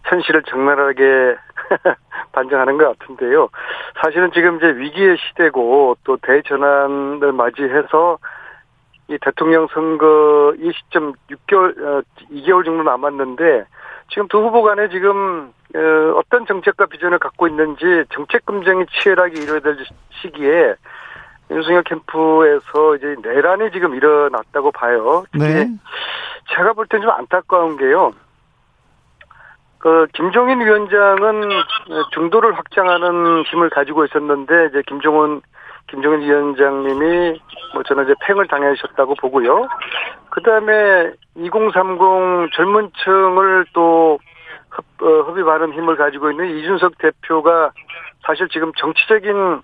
현실을 적나라하게 반증하는 것 같은데요. 사실은 지금 이제 위기의 시대고 또 대전환을 맞이해서 이 대통령 선거 이 시점 6개월, 2개월 어, 정도 남았는데 지금 두 후보 간에 지금 어, 어떤 정책과 비전을 갖고 있는지 정책 검증이 치열하게 이루어질 시기에 윤석열 캠프에서 이제 내란이 지금 일어났다고 봐요. 네. 제가 볼 땐 좀 안타까운 게요. 그 김종인 위원장은 중도를 확장하는 힘을 가지고 있었는데 이제 김종원 김종인 위원장님이 뭐 저는 이제 팽을 당하셨다고 보고요. 그 다음에 2030 젊은층을 또 협, 어, 협의하는 힘을 가지고 있는 이준석 대표가 사실 지금 정치적인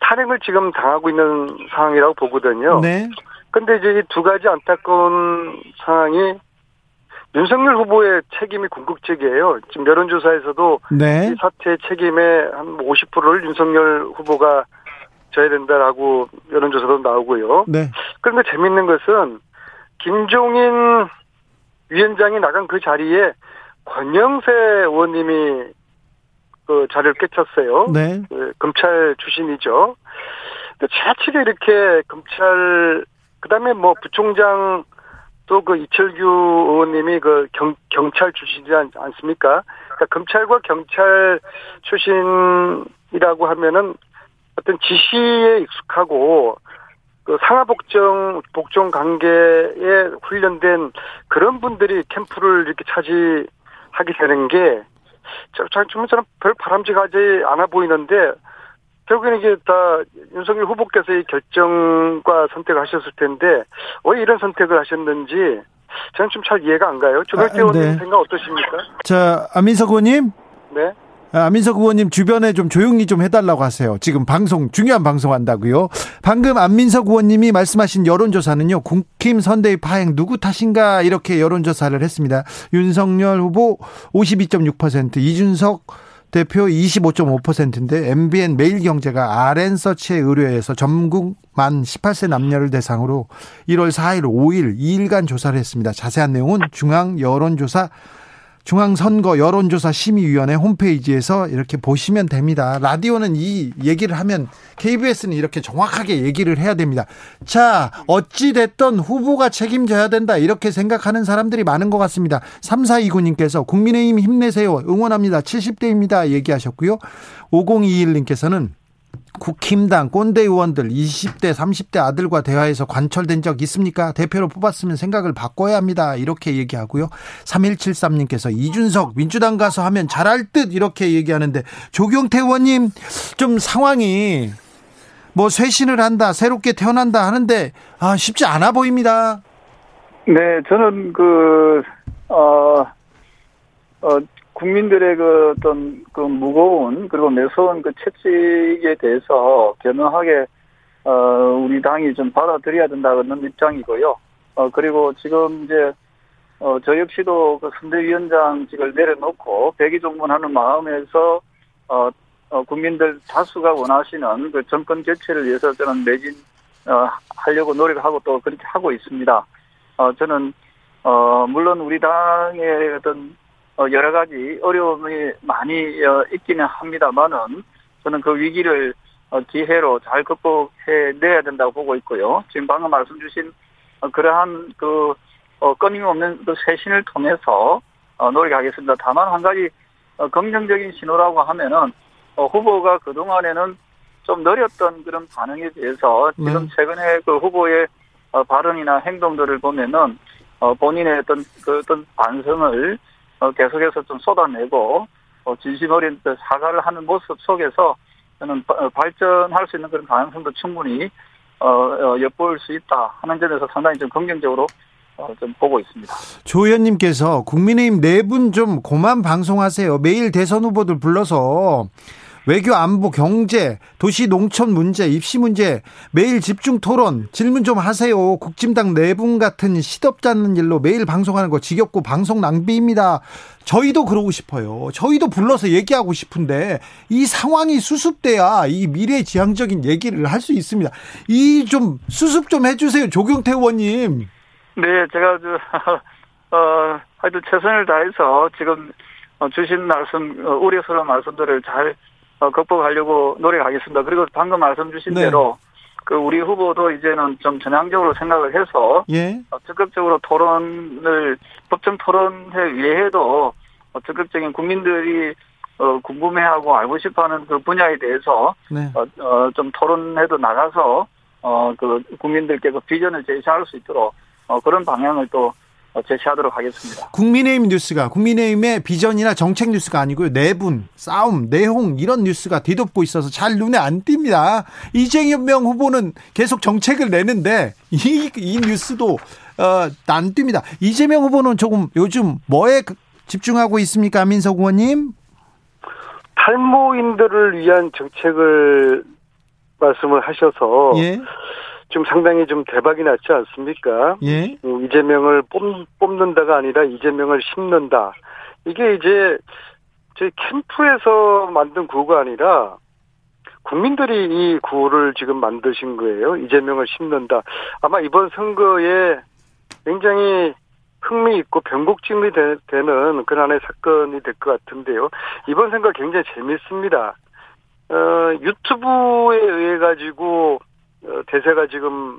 탄핵을 지금 당하고 있는 상황이라고 보거든요. 네. 근데 이제 이 두 가지 안타까운 상황이 윤석열 후보의 책임이 궁극적이에요. 지금 여론조사에서도 네. 이 사태의 책임의 한 50%를 윤석열 후보가 져야 된다라고 여론조사도 나오고요. 네. 그런데 재밌는 것은 김종인 위원장이 나간 그 자리에 권영세 의원님이 그 자리를 깨쳤어요. 네. 그 검찰 출신이죠. 근데 자칫 이렇게 검찰 그다음에 뭐 부총장 또 그 이철규 의원님이 그 경, 경찰 출신이지 않, 않습니까? 그러니까 검찰과 경찰 출신이라고 하면은 어떤 지시에 익숙하고 그 상하복종 복종 관계에 훈련된 그런 분들이 캠프를 이렇게 차지하게 되는 게 좀, 저는 별 바람직하지 않아 보이는데 결국에는 이게 다 윤석열 후보께서 의 결정과 선택을 하셨을 텐데 왜 이런 선택을 하셨는지 저는 좀 잘 이해가 안 가요. 조경태 아, 네. 생각 어떠십니까? 자, 안민석 의원님. 네. 아, 안민석 의원님 주변에 좀 조용히 좀 해달라고 하세요. 지금 방송 중요한 방송 한다고요. 방금 안민석 의원님이 말씀하신 여론조사는요. 국힘 선대위 파행 누구 탓인가 이렇게 여론조사를 했습니다. 윤석열 후보 52.6% 이준석 대표 25.5%인데 MBN 매일경제가 RN서치에 의뢰해서 전국 만 18세 남녀를 대상으로 1월 4일, 5일 2일간 조사를 했습니다. 자세한 내용은 중앙 여론조사 중앙선거 여론조사 심의위원회 홈페이지에서 이렇게 보시면 됩니다. 라디오는 이 얘기를 하면 KBS는 이렇게 정확하게 얘기를 해야 됩니다. 자, 어찌됐든 후보가 책임져야 된다. 이렇게 생각하는 사람들이 많은 것 같습니다. 3429님께서 국민의힘 힘내세요. 응원합니다. 70대입니다. 얘기하셨고요. 5021님께서는 국힘당 꼰대 의원들 20대 30대 아들과 대화해서 관철된 적 있습니까? 대표로 뽑았으면 생각을 바꿔야 합니다. 이렇게 얘기하고요. 3173님께서 이준석 민주당 가서 하면 잘할 듯 이렇게 얘기하는데 조경태 의원님 좀 상황이 뭐 쇄신을 한다 새롭게 태어난다 하는데 아 쉽지 않아 보입니다. 네, 저는 그 어, 어, 국민들의 그 어떤 그 무거운 그리고 매서운 그 채찍에 대해서 견허하게 어 우리 당이 좀 받아들여야 된다는 입장이고요. 어 그리고 지금 이제 어 저 역시도 그 선대위원장직을 내려놓고 백의종문하는 마음에서 어, 어 국민들 다수가 원하시는 그 정권 교체를 위해서 저는 매진 어 하려고 노력하고 또 그렇게 하고 있습니다. 어 저는 어 물론 우리 당의 어떤 어, 여러 가지 어려움이 많이 어, 있기는 합니다만은 저는 그 위기를 어, 기회로 잘 극복해 내야 된다고 보고 있고요. 지금 방금 말씀 주신 그러한 그 끊임없는 그 쇄신을 통해서 노력하겠습니다. 다만 한 가지 긍정적인 신호라고 하면은 후보가 그 동안에는 좀 느렸던 그런 반응에 대해서 지금 네. 최근에 그 후보의 발언이나 행동들을 보면은 본인의 어떤 그 어떤 반성을 어, 계속해서 좀 쏟아내고 어, 진심 어린 사과를 하는 모습 속에서 저는 어, 발전할 수 있는 그런 가능성도 충분히 엿볼 수 있다 하는 점에서 상당히 좀 긍정적으로 좀 보고 있습니다. 조 의원님께서 국민의힘 네 분 좀 고만 방송하세요. 매일 대선 후보들 불러서 외교 안보 경제 도시 농촌 문제 입시 문제 매일 집중 토론 질문 좀 하세요. 국진당 내분 같은 시덥잖은 일로 매일 방송하는 거 지겹고 방송 낭비입니다. 저희도 그러고 싶어요. 저희도 불러서 얘기하고 싶은데 이 상황이 수습돼야 이 미래지향적인 얘기를 할 수 있습니다. 이 좀 수습 좀 해주세요. 조경태 의원님. 네, 제가 저, 어, 하여튼 최선을 다해서 지금 어, 주신 말씀, 어, 우려스러운 말씀들을 잘 어, 극복하려고 노력하겠습니다. 그리고 방금 말씀 주신 네. 대로 그 우리 후보도 이제는 좀 전향적으로 생각을 해서 예. 어, 적극적으로 토론을 법정 토론회 위에도 어, 적극적인 국민들이 어, 궁금해하고 알고 싶어하는 그 분야에 대해서 네. 어, 어, 좀 토론회도 나가서 어, 그 국민들께 그 비전을 제시할 수 있도록 어, 그런 방향을 또 어, 제시하도록 하겠습니다. 국민의힘 뉴스가 국민의힘의 비전이나 정책 뉴스가 아니고요. 내분, 싸움, 내홍 이런 뉴스가 뒤덮고 있어서 잘 눈에 안 띕니다. 이재명 후보는 계속 정책을 내는데 이, 이 뉴스도 어, 안 띕니다. 이재명 후보는 조금 요즘 뭐에 그, 집중하고 있습니까, 민석 의원님? 탈모인들을 위한 정책을 말씀을 하셔서 예. 지금 상당히 좀 대박이 났지 않습니까? 예. 음, 이재명을 뽑, 는다가 아니라 이재명을 심는다. 이게 이제 저희 캠프에서 만든 구호가 아니라 국민들이 이 구호를 지금 만드신 거예요. 이재명을 심는다. 아마 이번 선거에 굉장히 흥미있고 변곡증이 되는 그날의 사건이 될 것 같은데요. 이번 선거 굉장히 재밌습니다. 어, 유튜브에 의해 가지고 어, 대세가 지금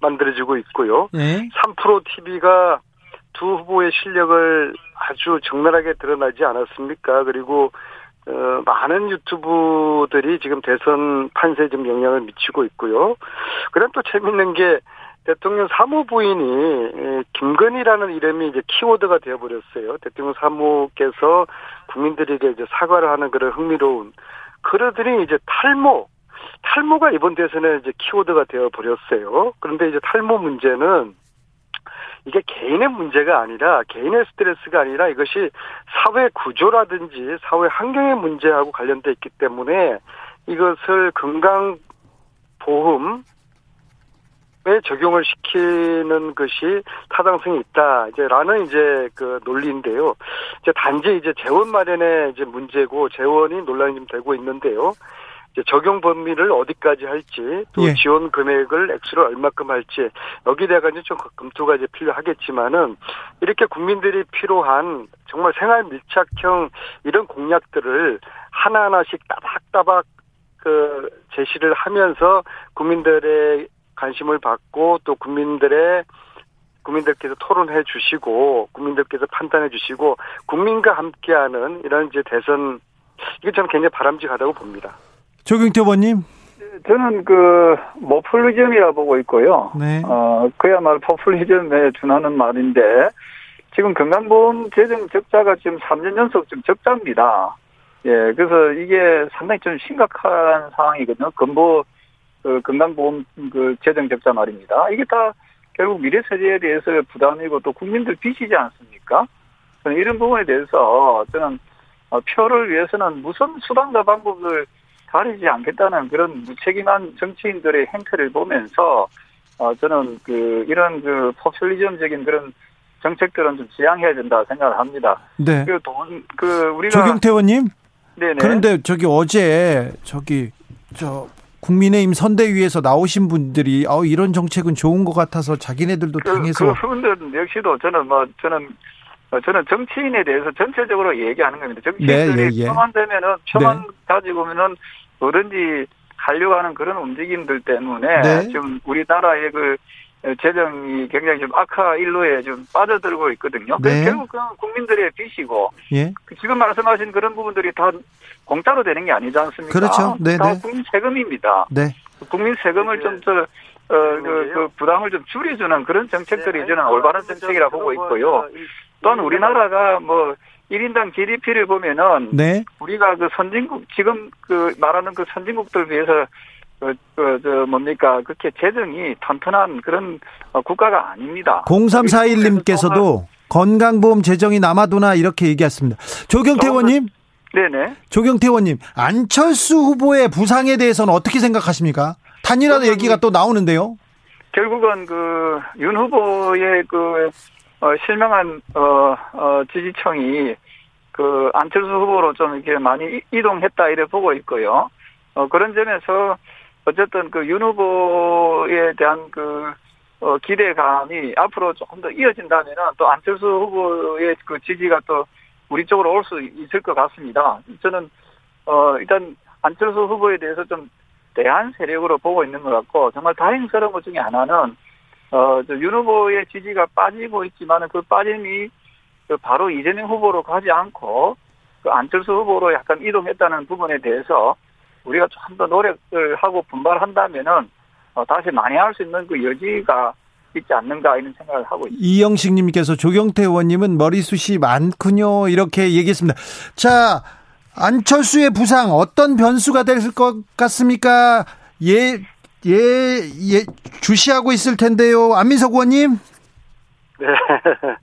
만들어지고 있고요. 네. 3프로 TV가 두 후보의 실력을 아주 적나라하게 드러나지 않았습니까? 그리고 어, 많은 유튜브들이 지금 대선 판세에 좀 영향을 미치고 있고요. 그럼 또 재밌는 게 대통령 사무부인이 김건희라는 이름이 이제 키워드가 되어버렸어요. 대통령 사무께서 국민들에게 이제 사과를 하는 그런 흥미로운 그러더니 이제 탈모 탈모가 이번 대선에 이제 키워드가 되어 버렸어요. 그런데 이제 탈모 문제는 이게 개인의 문제가 아니라 개인의 스트레스가 아니라 이것이 사회 구조라든지 사회 환경의 문제하고 관련돼 있기 때문에 이것을 건강 보험 에 적용을 시키는 것이 타당성이 있다. 이제라는 이제 그 논리인데요. 이제 단지 이제 재원 마련의 이제 문제고 재원이 논란이 좀 되고 있는데요. 이제 적용 범위를 어디까지 할지 또 예. 지원 금액을 액수를 얼마큼 할지 여기에 대해서 좀 검토가 이제 필요하겠지만은 이렇게 국민들이 필요한 정말 생활 밀착형 이런 공약들을 하나하나씩 따박따박 그 제시를 하면서 국민들의 관심을 받고 또 국민들의 국민들께서 토론해 주시고 국민들께서 판단해 주시고 국민과 함께하는 이런 이제 대선 이게 저는 굉장히 바람직하다고 봅니다. 조경태 의원님. 저는 그 모플리즘이라 보고 있고요. 네. 어 그야말로 포퓰리즘에 준하는 말인데 지금 건강보험 재정 적자가 지금 3년 연속 좀 적자입니다. 예, 그래서 이게 상당히 좀 심각한 상황이거든요. 건보 그 건강보험 그 재정 적자 말입니다. 이게 다 결국 미래 세대에 대해서 부담이고 또 국민들 빚이지 않습니까? 저는 이런 부분에 대해서 저는 어, 표를 위해서는 무슨 수단과 방법을 가리지 않겠다는 그런 무책임한 정치인들의 행태를 보면서 어 저는 그 이런 그 포퓰리즘적인 그런 정책들은 좀 지양해야 된다 생각을 합니다. 네. 그 돈, 그 우리가 조경태 의원님. 네네. 그런데 저기 어제 저기 저 국민의힘 선대위에서 나오신 분들이 아 이런 정책은 좋은 것 같아서 자기네들도 그, 당해서 그 분들 역시도 저는 뭐 저는 어, 저는 정치인에 대해서 전체적으로 얘기하는 겁니다. 정치인들이 네, 예, 예. 표만 되면은 표만 네. 가지고면은 뭐든지 하려고 하는 그런 움직임들 때문에 네. 지금 우리나라의 그 재정이 굉장히 좀 악화 일로에 좀 빠져들고 있거든요. 네. 결국 그 국민들의 빚이고 예. 그 지금 말씀하신 그런 부분들이 다 공짜로 되는 게 아니지 않습니까? 그렇죠. 네, 다 네. 국민 세금입니다. 네. 국민 세금을 좀저 어, 그, 그 부담을 좀 줄여주는 그런 정책들이 네. 저는 올바른 정책이라고 보고 있고요. 또한 우리나라가 뭐 1인당 GDP를 보면은 네. 우리가 그 선진국 지금 그 말하는 그 선진국들 비해서 그, 그, 저, 뭡니까. 그렇게 재정이 탄탄한 그런 어, 국가가 아닙니다. 0341님께서도 건강보험 재정이 남아도나 이렇게 얘기했습니다. 조경태 의원님. 네네. 조경태 의원님, 안철수 후보의 부상에 대해서는 어떻게 생각하십니까? 단일화 얘기가 또 나오는데요. 결국은 그, 윤 후보의 그, 어, 실명한, 어, 어, 지지층이 그, 안철수 후보로 좀 이렇게 많이 이동했다, 이래 보고 있고요. 어, 그런 점에서 어쨌든 그 윤 후보에 대한 그 어, 기대감이 앞으로 조금 더 이어진다면은 또 안철수 후보의 그 지지가 또 우리 쪽으로 올 수 있을 것 같습니다. 저는 어 일단 안철수 후보에 대해서 좀 대한 세력으로 보고 있는 것 같고 정말 다행스러운 것 중에 하나는 어 윤 후보의 지지가 빠지고 있지만은 그 빠짐이 그 바로 이재명 후보로 가지 않고 그 안철수 후보로 약간 이동했다는 부분에 대해서 우리가 좀 더 노력을 하고 분발한다면은 어, 다시 만회할 수 있는 그 여지가 있지 않는가 이런 생각을 하고 있습니다. 이영식님께서 조경태 의원님은 머리숱이 많군요 이렇게 얘기했습니다. 자 안철수의 부상 어떤 변수가 될 것 같습니까? 예, 예, 예, 주시하고 있을 텐데요. 안민석 의원님. 네.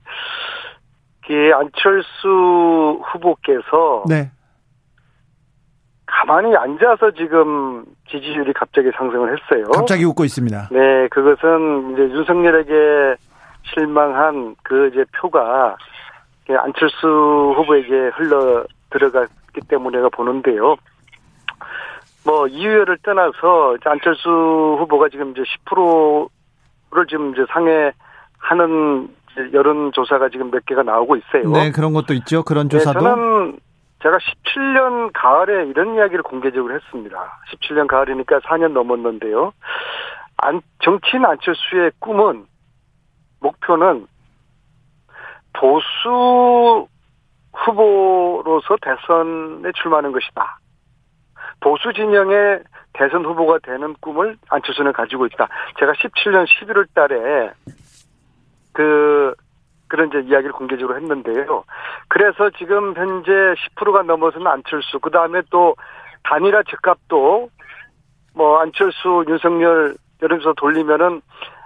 그 안철수 후보께서 네. 가만히 앉아서 지금 지지율이 갑자기 상승을 했어요. 갑자기 웃고 있습니다. 네, 그것은 이제 윤석열에게 실망한 그 이제 표가 안철수 후보에게 흘러 들어갔기 때문에가 보는데요. 뭐 이유를 떠나서 안철수 후보가 지금 이제 10%를 지금 이제 상회하는 여론 조사가 지금 몇 개가 나오고 있어요. 네, 그런 것도 있죠. 그런 조사도. 네, 저는 제가 17년 가을에 이런 이야기를 공개적으로 했습니다. 17년 가을이니까 4년 넘었는데요. 안, 정치인 안철수의 꿈은, 목표는 보수 후보로서 대선에 출마하는 것이다. 보수 진영의 대선 후보가 되는 꿈을 안철수는 가지고 있다. 제가 17년 11월 달에 그 그런 이제 이야기를 공개적으로 했는데요. 그래서 지금 현재 10%가 넘어서는 안철수, 그 다음에 또 단일화 적합도 뭐 안철수, 윤석열 여론조사 돌리면은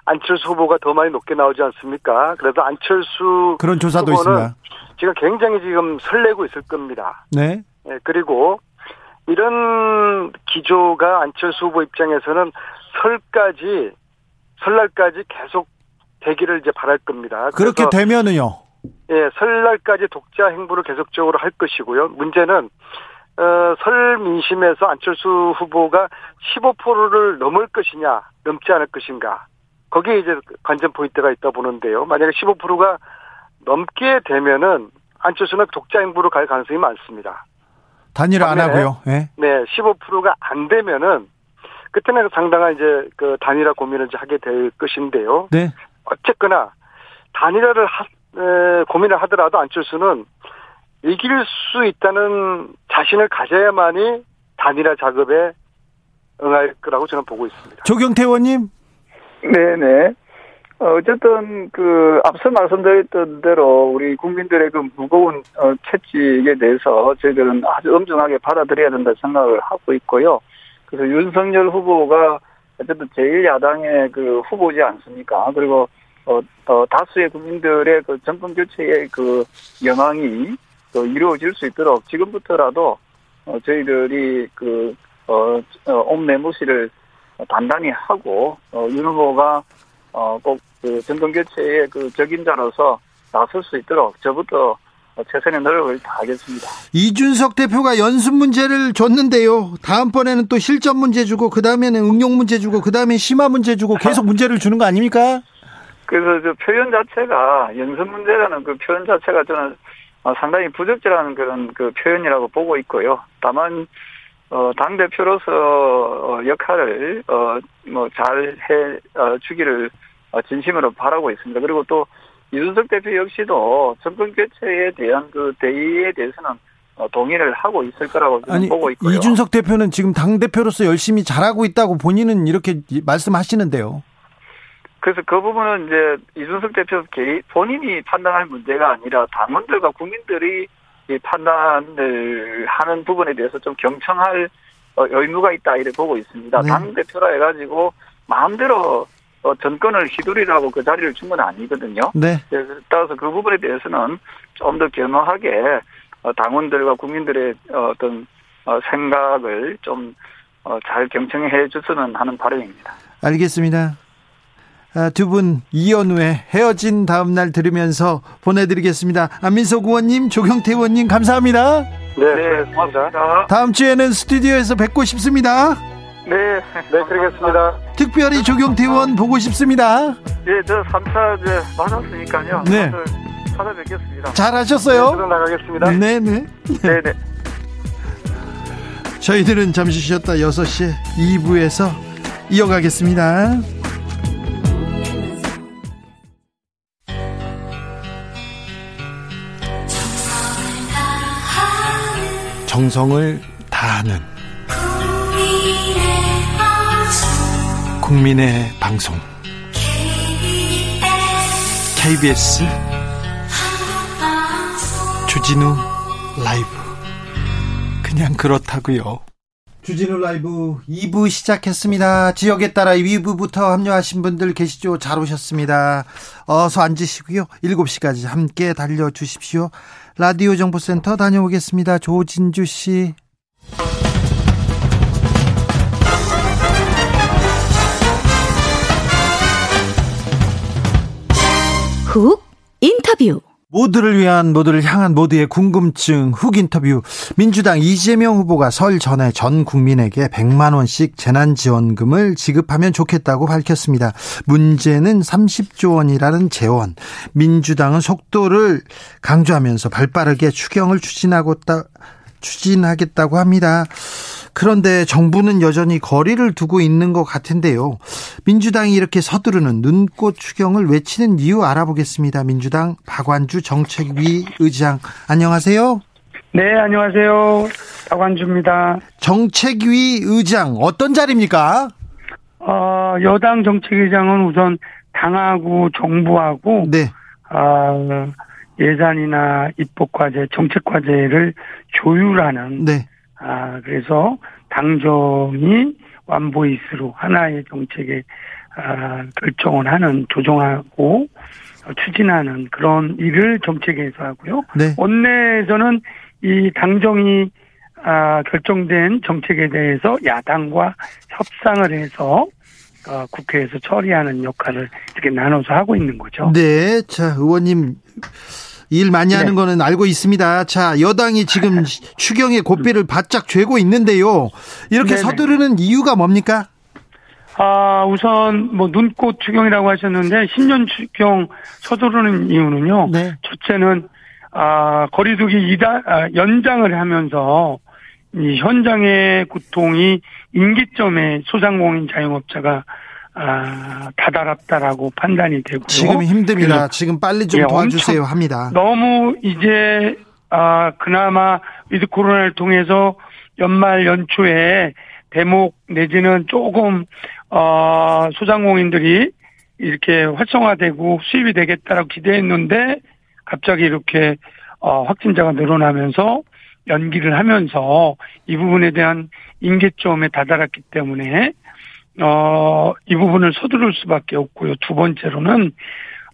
안철수 후보가 더 많이 높게 나오지 않습니까? 그래서 안철수 그런 조사도 있습니다. 지금 굉장히 지금 설레고 있을 겁니다. 네. 네 그리고 이런 기조가 안철수 후보 입장에서는 설까지 설날까지 계속 되기를 이제 바랄 겁니다. 그렇게 되면은요. 예, 설날까지 독자 행보를 계속적으로 할 것이고요. 문제는 어, 설 민심에서 안철수 후보가 15%를 넘을 것이냐, 넘지 않을 것인가. 거기에 이제 관전 포인트가 있다 보는데요. 만약에 15%가 넘게 되면은 안철수는 독자 행보로 갈 가능성이 많습니다. 단일화 안 하고요. 네. 네, 15%가 안 되면은 그때는 상당한 이제 그 단일화 고민을 이제 하게 될 것인데요. 네. 어쨌거나 단일화를 하, 에, 고민을 하더라도 안철수는 이길 수 있다는 자신을 가져야만이 단일화 작업에 응할 거라고 저는 보고 있습니다. 조경태 의원님. 네네. 어, 어쨌든 그 앞서 말씀드렸던 대로 우리 국민들의 그 무거운 어, 채찍에 대해서 저희들은 아주 엄중하게 받아들여야 된다 생각을 하고 있고요. 그래서 윤석열 후보가 어쨌든 제1야당의 그 후보지 않습니까? 그리고 어, 어, 다수의 국민들의 그 정권 교체의 그 영향이 또 이루어질 수 있도록 지금부터라도 어, 저희들이 그 어, 어, 옴내무시를 단단히 하고 어, 윤 후보가 어, 꼭 그 정권 교체의 그 적임자로서 나설 수 있도록 저부터 최선의 노력을 다하겠습니다. 이준석 대표가 연습 문제를 줬는데요. 다음번에는 또 실전 문제 주고 그 다음에는 응용 문제 주고 그 다음에 심화 문제 주고 계속 문제를 주는 거 아닙니까? 그래서 저 표현 자체가 연습 문제라는 그 표현 자체가 저는 상당히 부적절한 그런 그 표현이라고 보고 있고요. 다만 어, 당 대표로서 어, 역할을, 어, 뭐, 잘 해, 어, 주기를, 어, 진심으로 바라고 있습니다. 그리고 또, 이준석 대표 역시도 정권 교체에 대한 그 대의에 대해서는 어, 동의를 하고 있을 거라고 아니, 보고 있고요. 이준석 대표는 지금 당 대표로서 열심히 잘하고 있다고 본인은 이렇게 말씀하시는데요. 그래서 그 부분은 이제 이준석 대표 본인이 판단할 문제가 아니라 당원들과 국민들이 이 판단을 하는 부분에 대해서 좀 경청할 어, 의무가 있다 이렇게 보고 있습니다. 네. 당 대표라 해가지고 마음대로 어, 전권을 휘두리라고 그 자리를 준 건 아니거든요. 네. 따라서 그 부분에 대해서는 좀 더 겸허하게 어, 당원들과 국민들의 어떤 생각을 좀 잘 경청해 줬으면 하는 바람입니다. 알겠습니다. 아, 두분 이연우의 헤어진 다음날 들으면서 보내드리겠습니다. 안민석 의원님, 조경태 의원님 감사합니다. 네, 네 고맙습니다. 다음 주에는 스튜디오에서 뵙고 싶습니다. 네, 네, 그러겠습니다. 특별히 조경태 의원 보고 싶습니다. 네, 저 3차 이제 맞았으니까요. 네. 찾아뵙겠습니다. 잘하셨어요. 네, 나가겠습니다. 네, 네. 네, 네. 저희들은 잠시 쉬었다 6시에 2부에서 이어가겠습니다. 정성을 다하는 국민의 방송 KBS 주진우 라이브 그냥 그렇다고요. 주진우 라이브 2부 시작했습니다. 지역에 따라 2부부터 합류하신 분들 계시죠? 잘 오셨습니다. 어서 앉으시고요. 7시까지 함께 달려주십시오. 라디오 정보센터 다녀오겠습니다. 조진주 씨. 훅 인터뷰. 모두를 위한 모두를 향한 모두의 궁금증 훅 인터뷰 민주당 이재명 후보가 설 전에 전 국민에게 100만 원씩 재난 지원금을 지급하면 좋겠다고 밝혔습니다. 문제는 30조 원이라는 재원. 민주당은 속도를 강조하면서 발빠르게 추경을 추진하고 추진하겠다고 합니다. 그런데 정부는 여전히 거리를 두고 있는 것 같은데요. 민주당이 이렇게 서두르는 눈꽃 추경을 외치는 이유 알아보겠습니다. 민주당 박완주 정책위 의장 안녕하세요. 네, 안녕하세요. 박완주입니다. 정책위 의장 어떤 자리입니까? 어, 여당 정책위장은 우선 당하고 정부하고 네. 어, 예산이나 입법과제, 정책과제를 조율하는 네. 아, 그래서 당정이 완보이스로 하나의 정책에 아, 결정을 하는 조정하고 추진하는 그런 일을 정책에서 하고요. 네. 원내에서는 이 당정이 아, 결정된 정책에 대해서 야당과 협상을 해서 어, 국회에서 처리하는 역할을 이렇게 나눠서 하고 있는 거죠. 네, 자 의원님 일 많이 하는 네. 거는 알고 있습니다. 자 여당이 지금 추경의 고삐를 바짝 죄고 있는데요. 이렇게 네네. 서두르는 이유가 뭡니까? 아, 우선 뭐 눈꽃 추경이라고 하셨는데 10년 추경 서두르는 이유는요. 네. 첫째는 아, 거리두기 이다 아, 연장을 하면서 이 현장의 고통이 임기점에 소상공인 자영업자가 아, 다다랐다라고 판단이 되고 지금 힘듭니다. 지금 빨리 좀 예, 도와주세요 합니다. 너무 이제 아 그나마 with 코로나를 통해서 연말 연초에 대목 내지는 조금 어 소상공인들이 이렇게 활성화되고 수입이 되겠다라고 기대했는데 갑자기 이렇게 어 확진자가 늘어나면서 연기를 하면서 이 부분에 대한 임계점에 다다랐기 때문에 어, 이 부분을 서두를 수밖에 없고요. 두 번째로는,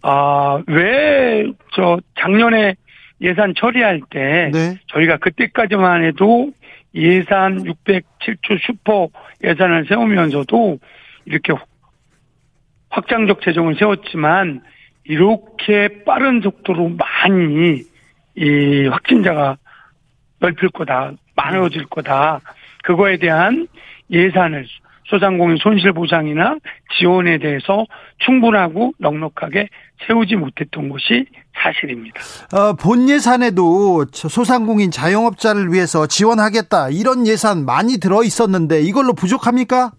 아, 왜, 저, 작년에 예산 처리할 때, 네. 저희가 그때까지만 해도 예산 607조 슈퍼 예산을 세우면서도 이렇게 확장적 재정을 세웠지만, 이렇게 빠른 속도로 많이 이 확진자가 넓힐 거다, 많아질 거다. 그거에 대한 예산을 소상공인 손실보상이나 지원에 대해서 충분하고 넉넉하게 세우지 못했던 것이 사실입니다. 어, 본 예산에도 소상공인 자영업자를 위해서 지원하겠다 이런 예산 많이 들어 있었는데 이걸로 부족합니까?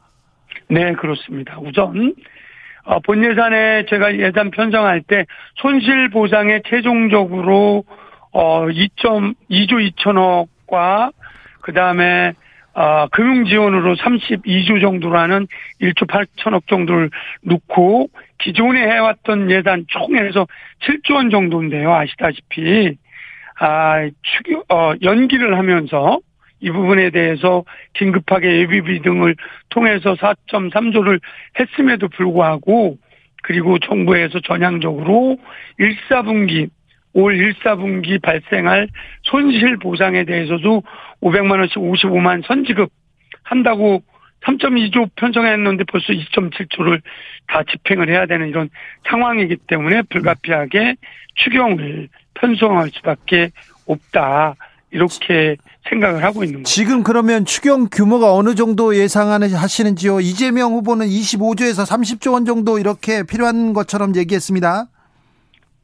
네 그렇습니다. 우선 어, 본 예산에 제가 예산 편성할 때 손실 보상에 최종적으로 어, 2.2조 2천억과 그 다음에 어, 금융 지원으로 32조 정도라는 1조 8천억 정도를 놓고 기존에 해왔던 예산 총해서 7조 원 정도인데요. 아시다시피 아, 추, 어, 연기를 하면서 이 부분에 대해서 긴급하게 예비비 등을 통해서 4.3조를 했음에도 불구하고 그리고 정부에서 전향적으로 1, 4분기 올 1, 4분기 발생할 손실 보상에 대해서도 500만 원씩 55만 선지급 한다고 3.2조 편성했는데 벌써 2.7조를 다 집행을 해야 되는 이런 상황이기 때문에 불가피하게 추경을 편성할 수밖에 없다. 이렇게 생각을 하고 있는 거죠. 지금 그러면 추경 규모가 어느 정도 예상하시는지요? 이재명 후보는 25조에서 30조 원 정도 이렇게 필요한 것처럼 얘기했습니다.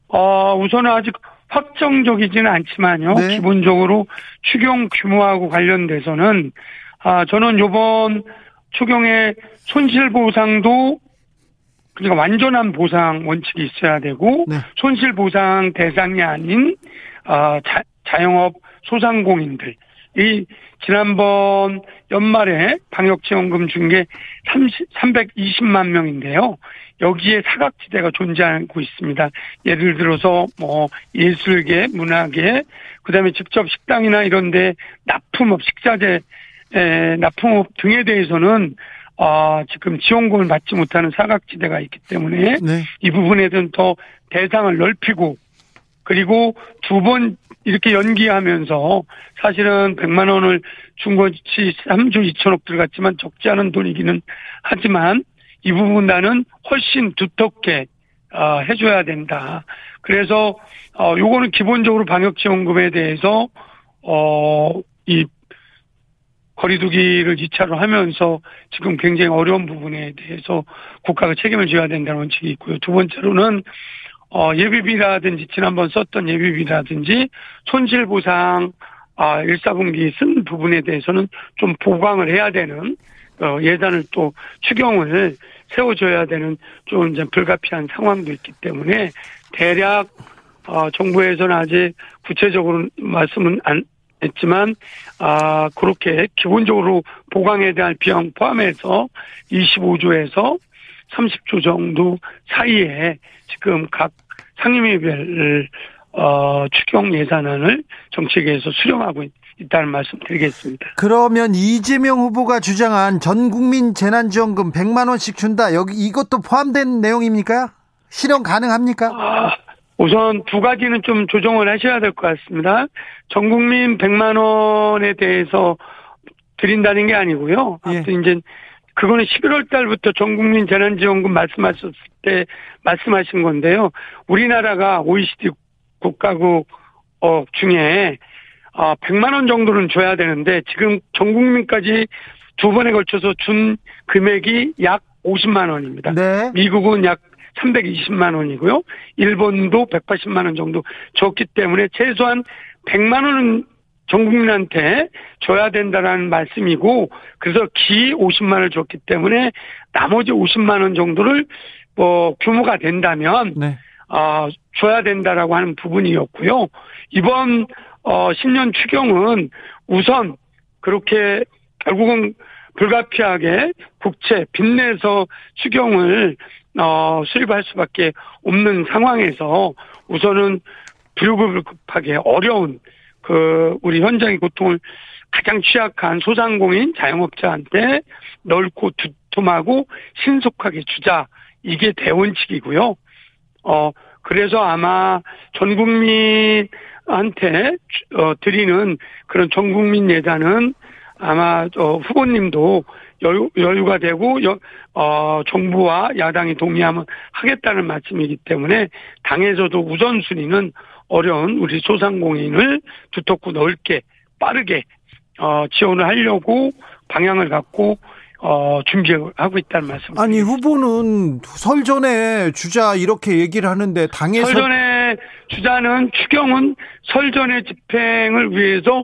어, 우선은 아직 확정적이지는 않지만요. 네. 기본적으로 추경 규모하고 관련돼서는 아 저는 요번 추경의 손실 보상도 그러니까 완전한 보상 원칙이 있어야 되고 네. 손실 보상 대상이 아닌 아 자, 자영업 소상공인들 이 지난번 연말에 방역 지원금 준 게 320만 명인데요. 여기에 사각지대가 존재하고 있습니다. 예를 들어서 뭐 예술계, 문화계, 그다음에 직접 식당이나 이런데 납품업, 식자재 에, 납품업 등에 대해서는 아, 지금 지원금을 받지 못하는 사각지대가 있기 때문에 네. 이 부분에 대한 더 대상을 넓히고 그리고 두 번 이렇게 연기하면서 사실은 100만 원을 준 것이 3조 2천억 들어갔지만 적지 않은 돈이기는 하지만 이 부분 나는 훨씬 두텁게 어, 해줘야 된다. 그래서 어, 요거는 기본적으로 방역지원금에 대해서 어, 이 거리두기를 2차로 하면서 지금 굉장히 어려운 부분에 대해서 국가가 책임을 져야 된다는 원칙이 있고요. 두 번째로는 어, 예비비라든지 지난번 썼던 예비비라든지 손실보상 아, 1, 4분기 쓴 부분에 대해서는 좀 보강을 해야 되는 어, 예산을 또 추경을 세워줘야 되는 좀 이제 불가피한 상황도 있기 때문에 대략 어, 정부에서는 아직 구체적으로 말씀은 안 했지만 아 그렇게 기본적으로 보강에 대한 비용 포함해서 25조에서 30조 정도 사이에 지금 각 상임위별 어, 추경 예산안을 정책에서 수령하고 있, 있다는 말씀 드리겠습니다. 그러면 이재명 후보가 주장한 전 국민 재난지원금 100만 원씩 준다. 여기 이것도 포함된 내용입니까? 실현 가능합니까? 아, 우선 두 가지는 좀 조정을 하셔야 될 것 같습니다. 전 국민 100만 원에 대해서 드린다는 게 아니고요. 예. 이제 그거는 11월 달부터 전 국민 재난지원금 말씀하셨을 때 말씀하신 건데요. 우리나라가 OECD 국가국 어 중에 어 100만 원 정도는 줘야 되는데 지금 전 국민까지 두 번에 걸쳐서 준 금액이 약 50만 원입니다. 네. 미국은 약 320만 원이고요. 일본도 180만 원 정도 줬기 때문에 최소한 100만 원은 전 국민한테 줘야 된다라는 말씀이고 그래서 기 50만 원을 줬기 때문에 나머지 50만 원 정도를 뭐 규모가 된다면 네. 어 줘야 된다라고 하는 부분이었고요. 이번 어 신년 추경은 우선 그렇게 결국은 불가피하게 국채 빚내서 추경을 어 수립할 수밖에 없는 상황에서 우선은 불급급하게 어려운 그 우리 현장의 고통을 가장 취약한 소상공인 자영업자한테 넓고 두툼하고 신속하게 주자 이게 대원칙이고요. 어 그래서 아마 전 국민 한테 어 드리는 그런 전 국민 예산은 아마 어 후보님도 여유, 여유가 되고 여, 어 정부와 야당이 동의하면 하겠다는 말씀이기 때문에 당에서도 우선순위는 어려운 우리 소상공인을 두텁고 넓게 빠르게 어, 지원을 하려고 방향을 갖고 어, 준비하고 있다는 말씀. 아니 후보는 설 전에 주자 이렇게 얘기를 하는데 당에서 설 전에 주자는 추경은 설 전에 집행을 위해서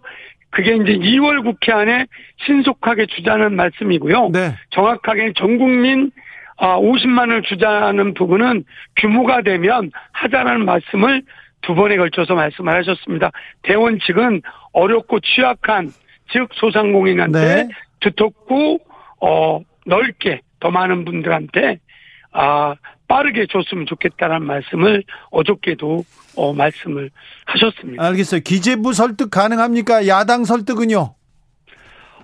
그게 이제 2월 국회 안에 신속하게 주자는 말씀이고요. 네. 정확하게 전 국민 50만을 아, 주자는 부분은 규모가 되면 하자라는 말씀을 두 번에 걸쳐서 말씀을 하셨습니다. 대원 측은 어렵고 취약한 즉 소상공인한테 네. 두텁고 어 넓게 더 많은 분들한테 아 빠르게 줬으면 좋겠다는 말씀을 어저께도 어 말씀을 하셨습니다. 알겠어요. 기재부 설득 가능합니까? 야당 설득은요?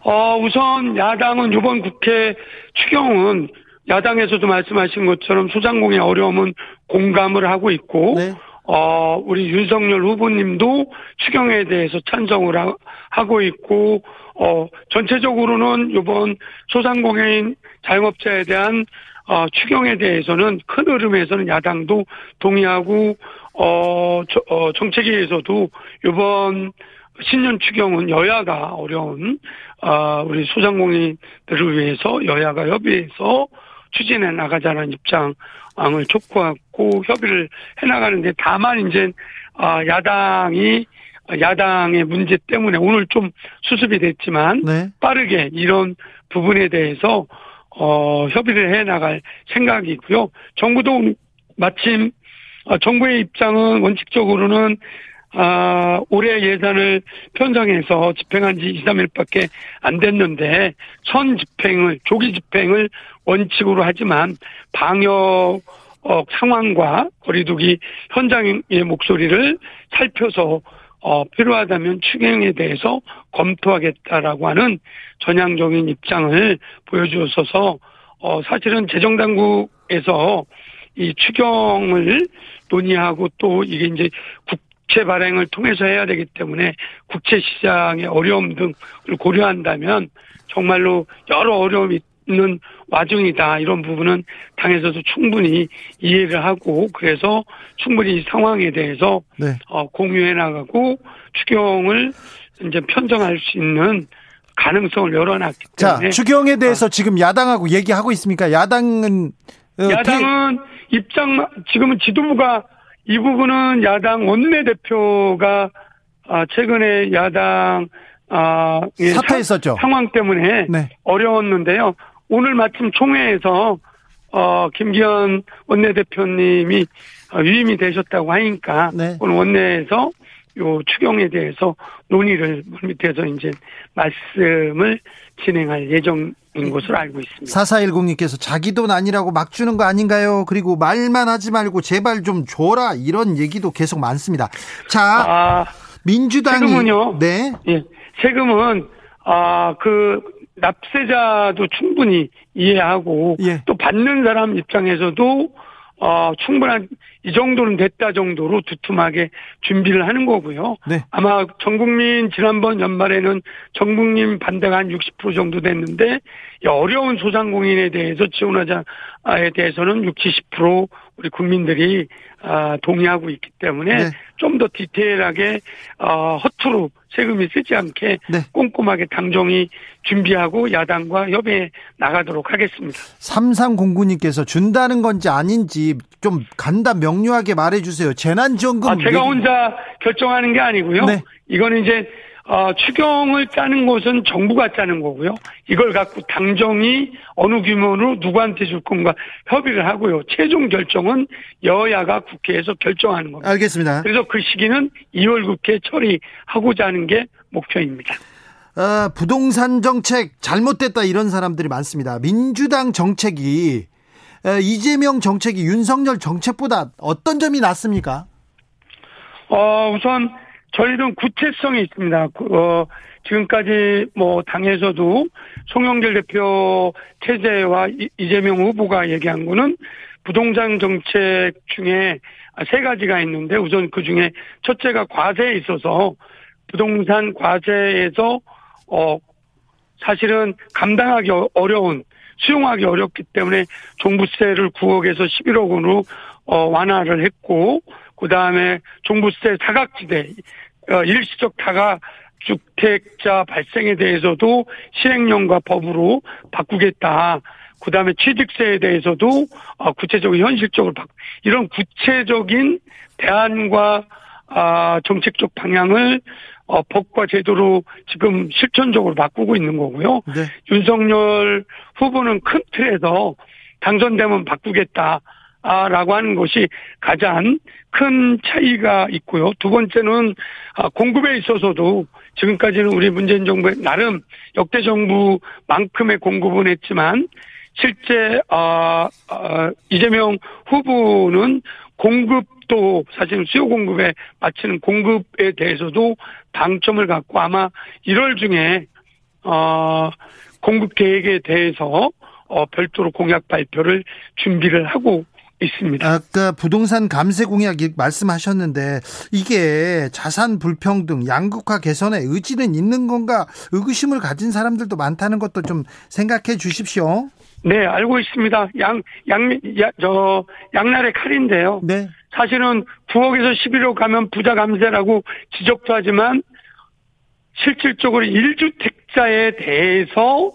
어 우선 야당은 이번 국회 추경은 야당에서도 말씀하신 것처럼 소상공인 어려움은 공감을 하고 있고 네. 어, 우리 윤석열 후보님도 추경에 대해서 찬성을 하, 하고 있고, 어, 전체적으로는 이번 소상공인 자영업자에 대한 어, 추경에 대해서는 큰 흐름에서는 야당도 동의하고, 어, 저, 어 정책위에서도 이번 신년 추경은 여야가 어려운, 어, 우리 소상공인들을 위해서 여야가 협의해서 추진해 나가자는 입장을 촉구하고 협의를 해 나가는데 다만 이제 아, 야당이 야당의 문제 때문에 오늘 좀 수습이 됐지만 네. 빠르게 이런 부분에 대해서 어 협의를 해 나갈 생각이고요. 정부도 마침 어, 정부의 입장은 원칙적으로는 아, 올해 예산을 편성해서 집행한 지 2, 3일밖에 안 됐는데 선 집행을 조기 집행을 원칙으로 하지만 방역 어, 상황과 거리두기 현장의 목소리를 살펴서 어, 필요하다면 추경에 대해서 검토하겠다라고 하는 전향적인 입장을 보여주셔서 어, 사실은 재정당국에서 이 추경을 논의하고 또 이게 이제 국채 발행을 통해서 해야 되기 때문에 국채 시장의 어려움 등을 고려한다면 정말로 여러 어려움이 있는 와중이다. 이런 부분은 당에서도 충분히 이해를 하고 그래서 충분히 이 상황에 대해서 네. 어, 공유해 나가고 추경을 이제 편성할 수 있는 가능성을 열어놨기 때문에 자 추경에 대해서 어. 지금 야당하고 얘기하고 있습니까? 야당은 어, 야당은 입장 지금은 지도부가 이 부분은 야당 원내 대표가 아, 최근에 야당 아, 예, 사퇴했었죠. 상황 때문에 네. 어려웠는데요. 오늘 마침 총회에서 어, 김기현 원내대표님이 위임이 되셨다고 하니까 네. 오늘 원내에서 요 추경에 대해서 논의를 밑에서 이제 말씀을 진행할 예정인 것으로 알고 있습니다. 4410님께서 자기 돈 아니라고 막 주는 거 아닌가요? 그리고 말만 하지 말고 제발 좀 줘라 이런 얘기도 계속 많습니다. 자, 아, 민주당이 세금은요. 네. 예. 세금은 아그 납세자도 충분히 이해하고 예. 또 받는 사람 입장에서도 어 충분한 이 정도는 됐다 정도로 두툼하게 준비를 하는 거고요. 네. 아마 전 국민 지난번 연말에는 전 국민 반대가 한 60% 정도 됐는데 어려운 소상공인에 대해서 지원하자에 대해서는 60, 70% 우리 국민들이 아, 동의하고 있기 때문에 네. 좀 더 디테일하게 어, 허투루 세금이 쓰지 않게 네. 꼼꼼하게 당정이 준비하고 야당과 협의해 나가도록 하겠습니다. 삼삼공구님께서 준다는 건지 아닌지 좀 간단 명료하게 말해주세요. 재난지원금. 아, 제가 혼자 결정하는 게 아니고요. 네. 이거는 이제 어, 추경을 짜는 것은 정부가 짜는 거고요. 이걸 갖고 당정이 어느 규모로 누구한테 줄 건가 협의를 하고요. 최종 결정은 여야가 국회에서 결정하는 겁니다. 알겠습니다. 그래서 그 시기는 2월 국회 처리하고자 하는 게 목표입니다. 어, 부동산 정책 잘못됐다 이런 사람들이 많습니다. 민주당 정책이 어, 이재명 정책이 윤석열 정책보다 어떤 점이 낫습니까? 어, 우선 저희는 구체성이 있습니다. 어, 지금까지 뭐 당에서도 송영길 대표 체제와 이재명 후보가 얘기한 거는 부동산 정책 중에 세 가지가 있는데 우선 그 중에 첫째가 과세에 있어서 부동산 과세에서 어 사실은 감당하기 어, 어려운 수용하기 어렵기 때문에 종부세를 9억에서 11억 원으로 어 완화를 했고 그 다음에 종부세 사각지대 어, 일시적 다가 주택자 발생에 대해서도 시행령과 법으로 바꾸겠다. 그 다음에 취득세에 대해서도 어, 구체적으로 현실적으로 바 이런 구체적인 대안과 아, 정책적 방향을 어, 법과 제도로 지금 실천적으로 바꾸고 있는 거고요. 네. 윤석열 후보는 큰 틀에서 당선되면 바꾸겠다. 라고 하는 것이 가장 큰 차이가 있고요. 두 번째는 아, 공급에 있어서도 지금까지는 우리 문재인 정부의 나름 역대 정부만큼의 공급은 했지만 실제 아, 아, 이재명 후보는 공급도 사실 수요 공급에 맞추는 공급에 대해서도 방점을 갖고 아마 1월 중에 어, 공급 계획에 대해서 어, 별도로 공약 발표를 준비를 하고 있습니다. 아까 부동산 감세 공약 말씀하셨는데 이게 자산 불평등, 양극화 개선에 의지는 있는 건가 의구심을 가진 사람들도 많다는 것도 좀 생각해 주십시오. 네, 알고 있습니다. 양, 양, 야, 저, 양날의 칼인데요. 네. 사실은 9억에서 11억 가면 부자 감세라고 지적도 하지만 실질적으로 1주택자에 대해서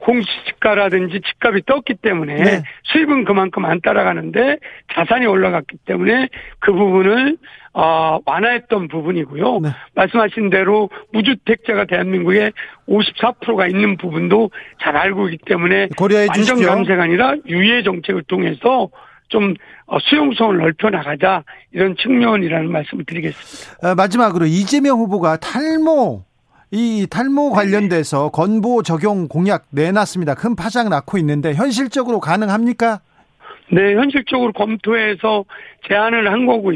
공시지가라든지 집값이 떴기 때문에 네. 수입은 그만큼 안 따라가는데 자산이 올라갔기 때문에 그 부분을 어, 완화했던 부분이고요. 네. 말씀하신 대로 무주택자가 대한민국에 54%가 있는 부분도 잘 알고 있기 때문에 주십시오. 감세가 아니라 유예 정책을 통해서 좀 어, 수용성을 넓혀 나가자 이런 측면이라는 말씀을 드리겠습니다. 아, 마지막으로 이재명 후보가 탈모 이 탈모 관련돼서 건보 적용 공약 내놨습니다. 큰 파장 낳고 있는데 현실적으로 가능합니까? 네, 현실적으로 검토해서 제안을 한 거고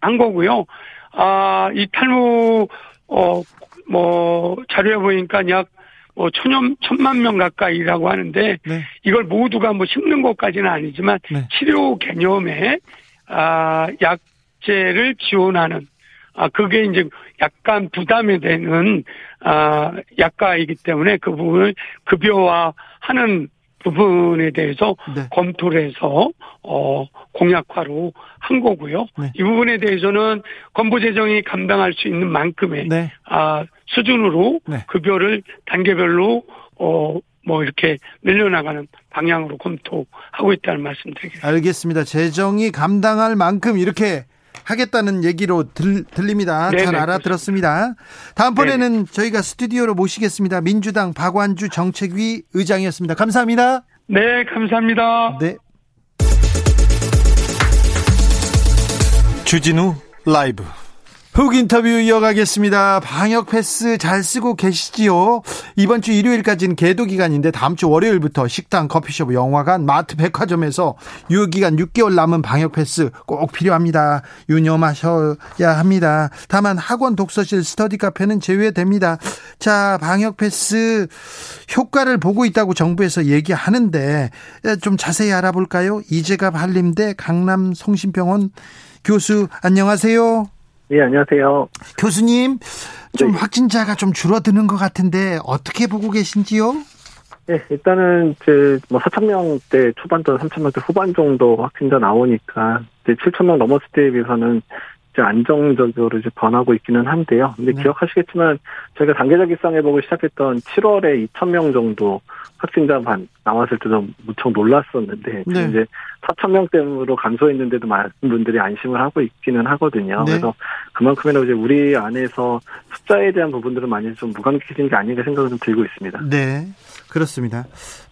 한 거고요. 아, 이 탈모 어 뭐 자료에 보니까 약 뭐 천여 천만 명 가까이라고 하는데 네. 이걸 모두가 뭐 심는 것까지는 아니지만 네. 치료 개념에 아 약제를 지원하는 아, 그게 이제 약간 부담이 되는, 아, 약가이기 때문에 그 부분을 급여화 하는 부분에 대해서 네. 검토를 해서, 어, 공약화로 한 거고요. 네. 이 부분에 대해서는 건보재정이 감당할 수 있는 만큼의, 네. 아, 수준으로 네. 급여를 단계별로, 어, 뭐 이렇게 늘려나가는 방향으로 검토하고 있다는 말씀 드리겠습니다. 알겠습니다. 재정이 감당할 만큼 이렇게 하겠다는 얘기로 들, 들립니다. 네네, 잘 알아들었습니다. 다음번에는 네네. 저희가 스튜디오로 모시겠습니다. 민주당 박완주 정책위 의장이었습니다. 감사합니다. 네, 감사합니다. 네. 주진우 라이브 훅 인터뷰 이어가겠습니다. 방역 패스 잘 쓰고 계시지요? 이번 주 일요일까지는 개도 기간인데 다음 주 월요일부터 식당, 커피숍, 영화관, 마트, 백화점에서 유효기간 6개월 남은 방역 패스 꼭 필요합니다. 유념하셔야 합니다. 다만 학원, 독서실, 스터디 카페는 제외됩니다. 자, 방역 패스 효과를 보고 있다고 정부에서 얘기하는데 좀 자세히 알아볼까요? 이재갑 한림대 강남 성심병원 교수 안녕하세요. 네, 안녕하세요. 교수님, 좀 네. 확진자가 좀 줄어드는 것 같은데 어떻게 보고 계신지요? 네, 일단은 이제 뭐 4천 명대 초반 또 3천 명대 후반 정도 확진자 나오니까 이제 7천 명 넘었을 때에 비해서는 이제 안정적으로 이제 변하고 있기는 한데요. 근데 네. 기억하시겠지만 저희가 단계적 일상 회복을 시작했던 7월에 2천 명 정도 확진자만 나왔을 때도 무척 놀랐었는데 네. 이제 4천 명대로 감소했는데도 많은 분들이 안심을 하고 있기는 하거든요. 네. 그래서 그만큼이나 이제 우리 안에서 숫자에 대한 부분들은 많이 좀 무감각해진 게 아닌가 생각이 좀 들고 있습니다. 네. 그렇습니다.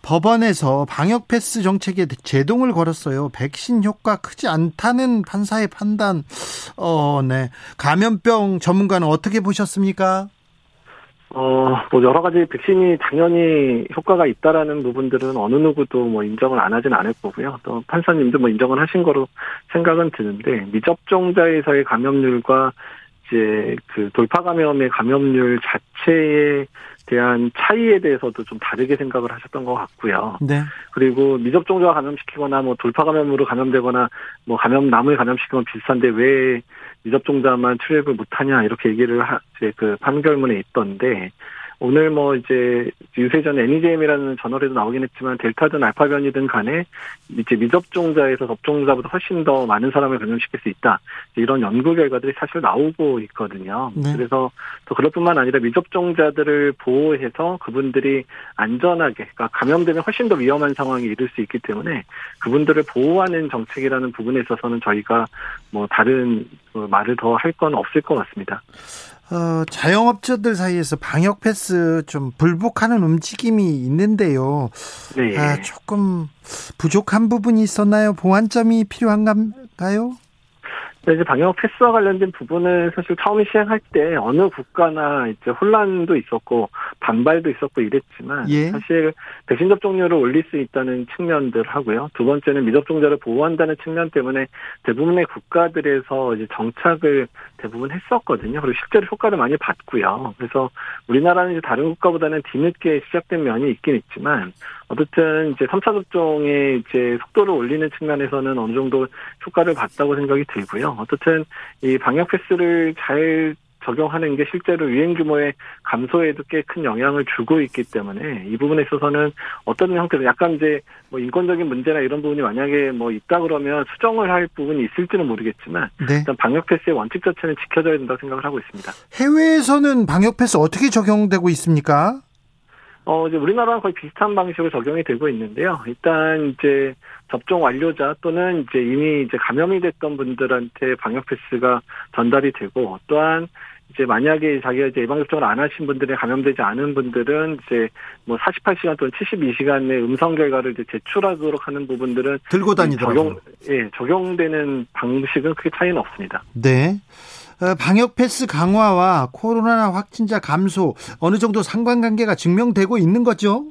법원에서 방역 패스 정책에 제동을 걸었어요. 백신 효과 크지 않다는 판사의 판단. 어, 네. 감염병 전문가는 어떻게 보셨습니까? 어, 뭐 여러 가지 백신이 당연히 효과가 있다라는 부분들은 어느 누구도 뭐 인정을 안 하진 않을 거고요. 또 판사님도 뭐 인정을 하신 거로 생각은 드는데 미접종자에서의 감염률과 이제 그 돌파 감염의 감염률 자체에 대한 차이에 대해서도 좀 다르게 생각을 하셨던 것 같고요. 네. 그리고 미접종자가 감염시키거나 뭐 돌파 감염으로 감염되거나 뭐 감염 남을 감염시키면 비슷한데 왜 미접종자만 출입을 못하냐 이렇게 얘기를 하, 이제 그 판결문에 있던데 오늘 뭐 이제 유세전 애니제임이라는 저널에도 나오긴 했지만 델타든 알파 변이든 간에 이제 미접종자에서 접종자보다 훨씬 더 많은 사람을 감염시킬 수 있다 이런 연구 결과들이 사실 나오고 있거든요. 네. 그래서 또 그럴 뿐만 아니라 미접종자들을 보호해서 그분들이 안전하게 그러니까 감염되면 훨씬 더 위험한 상황에 이를 수 있기 때문에 그분들을 보호하는 정책이라는 부분에 있어서는 저희가 뭐 다른 뭐 말을 더 할 건 없을 것 같습니다. 어, 자영업자들 사이에서 방역 패스 좀 불복하는 움직임이 있는데요. 네. 아, 조금 부족한 부분이 있었나요? 보완점이 필요한가요? 이제 방역 패스와 관련된 부분은 사실 처음에 시행할 때 어느 국가나 이제 혼란도 있었고 반발도 있었고 이랬지만 예. 사실 백신 접종률을 올릴 수 있다는 측면들 하고요. 두 번째는 미접종자를 보호한다는 측면 때문에 대부분의 국가들에서 이제 정착을 대부분 했었거든요. 그리고 실제로 효과를 많이 봤고요. 그래서 우리나라는 이제 다른 국가보다는 뒤늦게 시작된 면이 있긴 있지만 어쨌든 이제 3차 접종의 이제 속도를 올리는 측면에서는 어느 정도 효과를 봤다고 생각이 들고요. 어쨌든 이 방역 패스를 잘 적용하는 게 실제로 유행 규모의 감소에도 꽤 큰 영향을 주고 있기 때문에 이 부분에 있어서는 어떤 형태로 약간 이제 뭐 인권적인 문제나 이런 부분이 만약에 뭐 있다 그러면 수정을 할 부분이 있을지는 모르겠지만 네. 일단 방역 패스의 원칙 자체는 지켜져야 된다고 생각을 하고 있습니다. 해외에서는 방역 패스 어떻게 적용되고 있습니까? 어, 이제 우리나라랑 거의 비슷한 방식으로 적용이 되고 있는데요. 일단 이제 접종 완료자 또는 이제 이미 이제 감염이 됐던 분들한테 방역 패스가 전달이 되고 또한 이제 만약에 자기가 이제 예방접종을 안 하신 분들이 감염되지 않은 분들은 이제 뭐 48시간 또는 72시간 내 음성 결과를 이제 제출하도록 하는 부분들은 들고 다니더라고요. 적용, 예, 적용되는 방식은 크게 차이는 없습니다. 네. 어, 방역 패스 강화와 코로나 확진자 감소 어느 정도 상관관계가 증명되고 있는 거죠?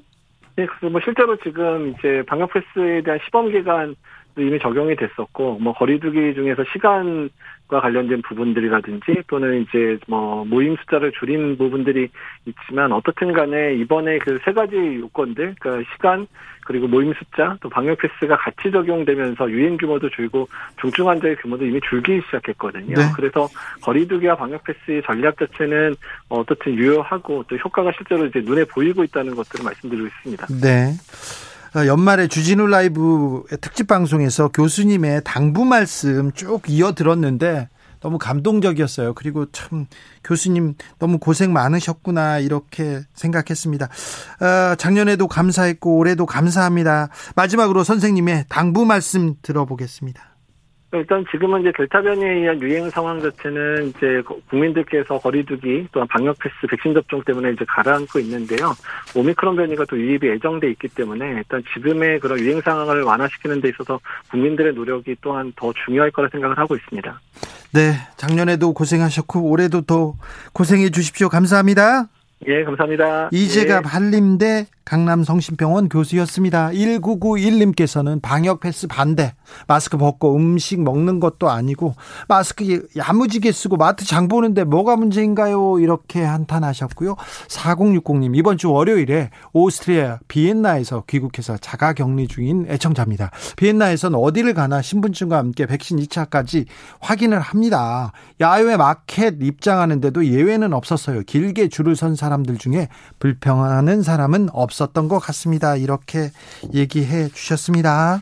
네, 뭐 실제로 지금 이제 방역 패스에 대한 시범 기간 이미 적용이 됐었고 뭐 거리두기 중에서 시간과 관련된 부분들이라든지 또는 이제 뭐 모임 숫자를 줄인 부분들이 있지만 어떻든 간에 이번에 그 세 가지 요건들 그러니까 시간 그리고 모임 숫자 또 방역 패스가 같이 적용되면서 유행 규모도 줄고 중증 환자의 규모도 이미 줄기 시작했거든요. 네. 그래서 거리두기와 방역 패스의 전략 자체는 어떻든 유효하고 또 효과가 실제로 이제 눈에 보이고 있다는 것들을 말씀드리고 있습니다. 네. 어, 연말에 주진우 라이브 특집 방송에서 교수님의 당부 말씀 쭉 이어 들었는데 너무 감동적이었어요. 그리고 참 교수님 너무 고생 많으셨구나 이렇게 생각했습니다. 어, 작년에도 감사했고 올해도 감사합니다. 마지막으로 선생님의 당부 말씀 들어보겠습니다. 일단 지금은 이제 델타 변이에 의한 유행 상황 자체는 이제 국민들께서 거리두기 또한 방역 패스 백신 접종 때문에 이제 가라앉고 있는데요. 오미크론 변이가 또 유입이 예정돼 있기 때문에 일단 지금의 그런 유행 상황을 완화시키는 데 있어서 국민들의 노력이 또한 더 중요할 거라 생각을 하고 있습니다. 네, 작년에도 고생하셨고 올해도 더 고생해 주십시오. 감사합니다. 예, 감사합니다. 이재갑 예. 한림대 강남 성심병원 교수였습니다. 1991님께서는 방역 패스 반대. 마스크 벗고 음식 먹는 것도 아니고 마스크 야무지게 쓰고 마트 장 보는데 뭐가 문제인가요? 이렇게 한탄하셨고요. 4060님 이번 주 월요일에 오스트리아 비엔나에서 귀국해서 자가 격리 중인 애청자입니다. 비엔나에서는 어디를 가나 신분증과 함께 백신 2차까지 확인을 합니다. 야외 마켓 입장하는데도 예외는 없었어요. 길게 줄을 선 사람들 중에 불평하는 사람은 없 없었던 것 같습니다. 이렇게 얘기해 주셨습니다.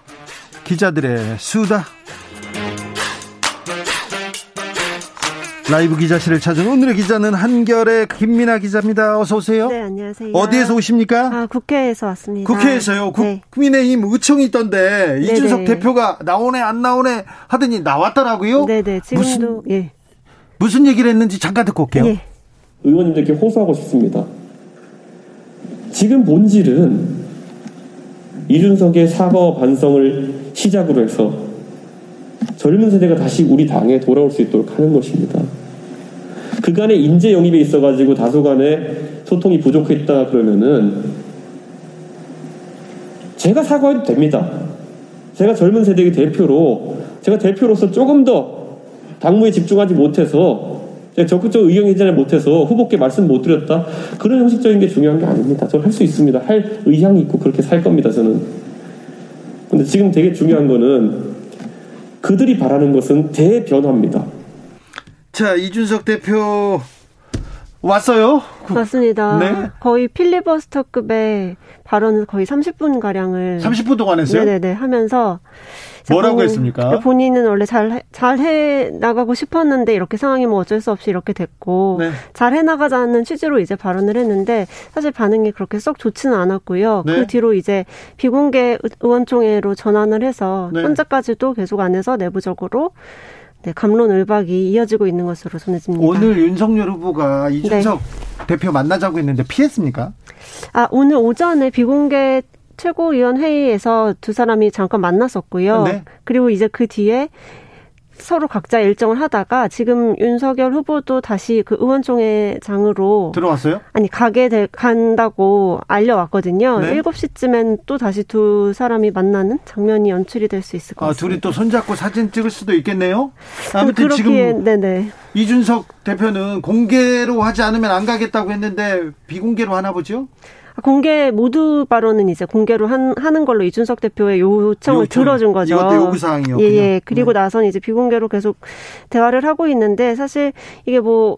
기자들의 수다 라이브 기자실을 찾은 오늘의 기자는 한결의 김민아 기자입니다. 어서 오세요. 네, 안녕하세요. 어디에서 오십니까? 아, 국회에서 왔습니다. 국회에서요. 네. 국민의힘 의총이 있던데 네네. 이준석 대표가 나오네 안 나오네 하더니 나왔더라고요. 네, 네. 지금도 무슨, 예. 무슨 얘기를 했는지 잠깐 듣고 올게요. 예. 의원님들께 호소하고 싶습니다. 지금 본질은 이준석의 사과 반성을 시작으로 해서 젊은 세대가 다시 우리 당에 돌아올 수 있도록 하는 것입니다. 그간의 인재 영입에 있어가지고 다소간의 소통이 부족했다 그러면은 제가 사과해도 됩니다. 제가 젊은 세대의 대표로 제가 대표로서 조금 더 당무에 집중하지 못해서 적극적 의견 개진을 못해서 후보께 말씀 못 드렸다. 그런 형식적인 게 중요한 게 아닙니다. 저는 할 수 있습니다. 할 의향이 있고 그렇게 살 겁니다. 저는. 근데 지금 되게 중요한 거는 그들이 바라는 것은 대변화입니다. 자, 이준석 대표 왔어요? 맞습니다. 네? 거의 필리버스터급의 발언을 거의 30분 가량을 30분 동안 했어요? 네네네 하면서 뭐라고 본인, 했습니까? 본인은 원래 잘, 잘 해 나가고 싶었는데 이렇게 상황이 뭐 어쩔 수 없이 이렇게 됐고, 네. 잘해 나가자는 취지로 이제 발언을 했는데, 사실 반응이 그렇게 썩 좋지는 않았고요. 네. 그 뒤로 이제 비공개 의원총회로 전환을 해서, 네. 현재까지도 계속 안 해서 내부적으로 네, 감론을박이 이어지고 있는 것으로 전해집니다. 오늘 윤석열 후보가 이준석 네. 대표 만나자고 했는데 피했습니까? 아, 오늘 오전에 비공개 최고위원 회의에서 두 사람이 잠깐 만났었고요. 네. 그리고 이제 그 뒤에 서로 각자 일정을 하다가 지금 윤석열 후보도 다시 그 의원총회장으로 들어왔어요? 아니 가게 될 간다고 알려왔거든요. 네. 7시쯤엔 또 다시 두 사람이 만나는 장면이 연출이 될 수 있을 것 같습니다. 아, 둘이 또 손잡고 사진 찍을 수도 있겠네요. 아무튼 그렇기에, 지금 네네. 이준석 대표는 공개로 하지 않으면 안 가겠다고 했는데 비공개로 하나 보죠? 공개 모두 발언은 이제 공개로 한, 하는 걸로 이준석 대표의 요청을 요청. 들어준 거죠. 이것도 요구 사항이요. 예, 예. 그리고 네. 나선 이제 비공개로 계속 대화를 하고 있는데 사실 이게 뭐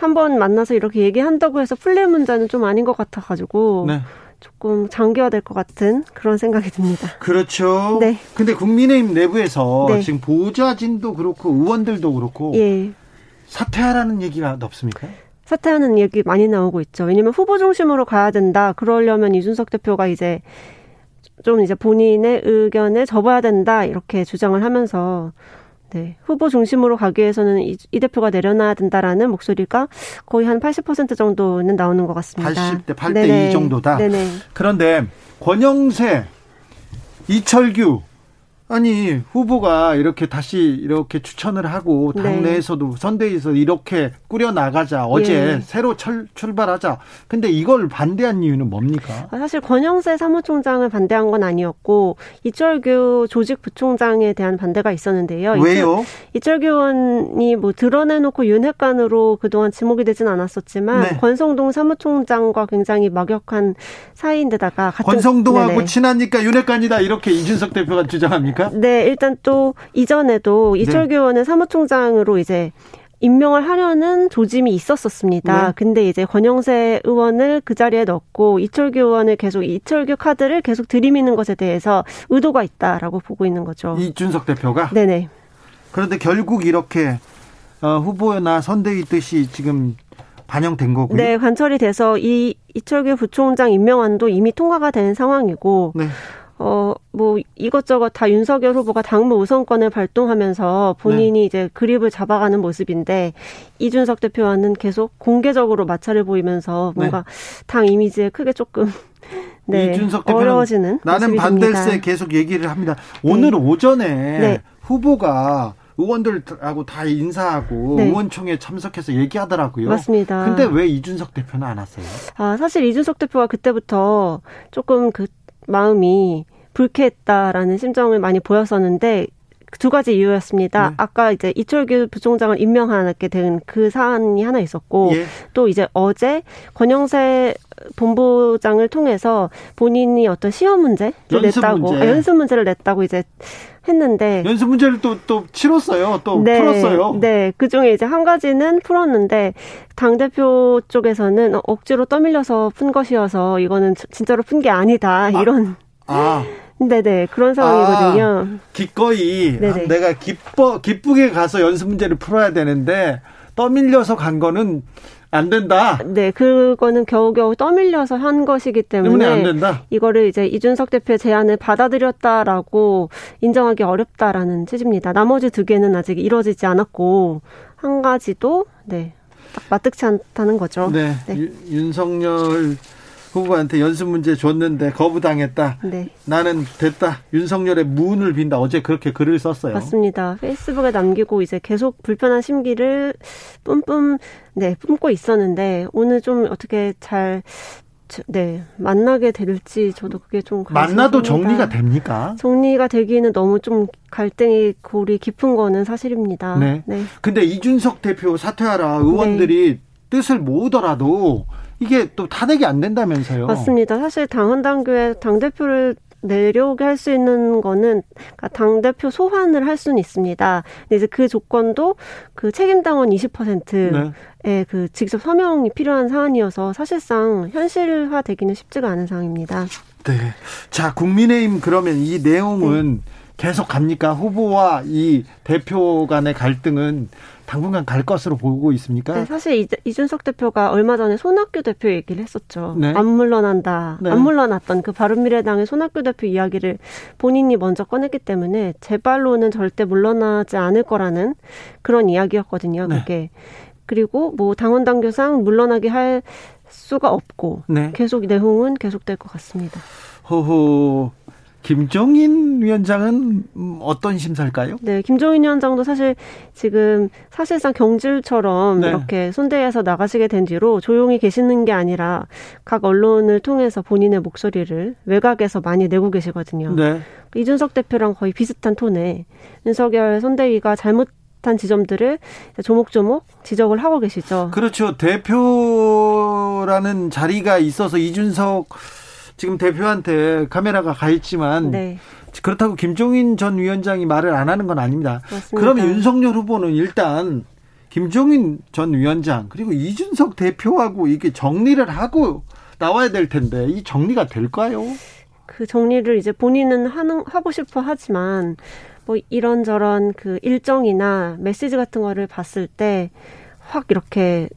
한 번 만나서 이렇게 얘기한다고 해서 풀릴 문제는 좀 아닌 것 같아가지고. 네. 조금 장기화될 것 같은 그런 생각이 듭니다. 그렇죠. 네. 근데 국민의힘 내부에서 네. 지금 보좌진도 그렇고 의원들도 그렇고 예. 사퇴하라는 얘기가 없습니까? 사퇴하는 얘기 많이 나오고 있죠. 왜냐면 후보 중심으로 가야 된다. 그러려면 이준석 대표가 이제 좀 이제 본인의 의견을 접어야 된다. 이렇게 주장을 하면서 네, 후보 중심으로 가기 위해서는 이, 이, 대표가 내려놔야 된다라는 목소리가 거의 한 80% 정도는 나오는 것 같습니다. 80대 8대 네네. 2 정도다. 네네. 그런데 권영세, 이철규 아니 후보가 이렇게 다시 이렇게 추천을 하고 네. 당내에서도 네. 선대위에서 이렇게 꾸려 나가자 어제 예. 새로 철, 출발하자 근데 이걸 반대한 이유는 뭡니까? 아, 사실 권영세 사무총장을 반대한 건 아니었고 이철규 조직 부총장에 대한 반대가 있었는데요. 왜요? 이철, 규 의원이 뭐 드러내놓고 윤핵관으로 그동안 지목이 되진 않았었지만 네. 권성동 사무총장과 굉장히 막역한 사이인데다가 권성동하고 네네. 친하니까 윤핵관이다 이렇게 이준석 대표가 주장합니까? 있습니까? 네, 일단 또 이전에도 네. 이철규 의원은 사무총장으로 이제 임명을 하려는 조짐이 있었었습니다. 네. 근데 이제 권영세 의원을 그 자리에 넣고 이철규 의원을 계속 이철규 카드를 계속 들이미는 것에 대해서 의도가 있다라고 보고 있는 거죠. 이준석 대표가? 네네. 그런데 결국 이렇게 어, 후보나 선대위 뜻이 지금 반영된 거고요. 네, 관철이 돼서 이 이철규 부총장 임명안도 이미 통과가 된 상황이고 네. 어, 뭐, 이것저것 다 윤석열 후보가 당무 우선권을 발동하면서 본인이 네. 이제 그립을 잡아가는 모습인데, 이준석 대표와는 계속 공개적으로 마찰을 보이면서 뭔가 네. 당 이미지에 크게 조금, 네. 이준석 대표는 어려워지는. 나는 반대세 계속 얘기를 합니다. 오늘 네. 오전에 네. 후보가 의원들하고 다 인사하고 네. 의원총회 참석해서 얘기하더라고요. 맞습니다. 근데 왜 이준석 대표는 안 왔어요? 아, 사실 이준석 대표가 그때부터 조금 그 마음이 불쾌했다라는 심정을 많이 보였었는데 두 가지 이유였습니다. 네. 아까 이제 이철규 부총장을 임명하게 된 그 사안이 하나 있었고 예. 또 이제 어제 권영세 본부장을 통해서 본인이 어떤 시험 문제를 연습 냈다고 문제. 아, 연습 문제를 냈다고 이제 했는데 연습 문제를 또 또 치렀어요. 또 네, 풀었어요. 네. 그중에 이제 한 가지는 풀었는데 당 대표 쪽에서는 억지로 떠밀려서 푼 것이어서 이거는 진짜로 푼 게 아니다. 아. 이런 아. 네네 그런 상황이거든요. 아, 기꺼이 네네. 내가 기뻐 기쁘게 가서 연습 문제를 풀어야 되는데 떠밀려서 간 거는 안 된다. 네, 그거는 겨우겨우 떠밀려서 한 것이기 때문에 안 된다. 이거를 이제 이준석 대표의 제안을 받아들였다라고 인정하기 어렵다라는 취지입니다. 나머지 두 개는 아직 이루어지지 않았고 한 가지도 네. 딱 마뜩치 않다는 거죠. 네. 네. 윤석열 후보한테 연습 문제 줬는데 거부당했다. 네. 나는 됐다. 윤석열의 무운을 빈다. 어제 그렇게 글을 썼어요. 맞습니다. 페이스북에 남기고 이제 계속 불편한 심기를 뿜뿜 네 뿜고 있었는데 오늘 좀 어떻게 잘 네, 만나게 될지 저도 그게 좀 만나도 정리가 됩니까? 정리가 되기는 너무 좀 갈등이 골이 깊은 거는 사실입니다. 네. 네. 근데 이준석 대표 사퇴하라 의원들이 네. 뜻을 모으더라도 이게 또 탄핵이 안 된다면서요. 맞습니다. 사실 당헌당규에 당대표를 내려오게 할 수 있는 거는 그러니까 당대표 소환을 할 수는 있습니다. 근데 이제 그 조건도 그 책임 당원 20%의 네. 그 직접 서명이 필요한 사안이어서 사실상 현실화 되기는 쉽지가 않은 상황입니다. 네. 자, 국민의힘 그러면 이 내용은 네. 계속 갑니까? 후보와 이 대표 간의 갈등은 당분간 갈 것으로 보고 있습니까? 네, 사실 이준석 대표가 얼마 전에 손학규 대표 얘기를 했었죠. 네. 안 물러난다. 네. 안 물러났던 그 바른미래당의 손학규 대표 이야기를 본인이 먼저 꺼냈기 때문에 제발로는 절대 물러나지 않을 거라는 그런 이야기였거든요. 네. 그게. 그리고 뭐 당원 당규상 물러나게 할 수가 없고 네. 계속 내용은 계속될 것 같습니다. 호호 김종인 위원장은 어떤 심사일까요? 네, 김종인 위원장도 사실 지금 사실상 경질처럼 네. 이렇게 손대에서 나가시게 된 뒤로 조용히 계시는 게 아니라 각 언론을 통해서 본인의 목소리를 외곽에서 많이 내고 계시거든요. 네. 이준석 대표랑 거의 비슷한 톤에 윤석열 선대위가 잘못 한 지점들을 조목조목 지적을 하고 계시죠. 그렇죠. 대표라는 자리가 있어서 이준석 지금 대표한테 카메라가 가 있지만 네. 그렇다고 김종인 전 위원장이 말을 안 하는 건 아닙니다. 맞습니다. 그러면 윤석열 후보는 일단 김종인 전 위원장 그리고 이준석 대표하고 이게 정리를 하고 나와야 될 텐데 이 정리가 될까요? 그 정리를 이제 본인은 하는 하고 싶어 하지만 뭐 이런저런 그 일정이나 메시지 같은 거를 봤을 때 확 이렇게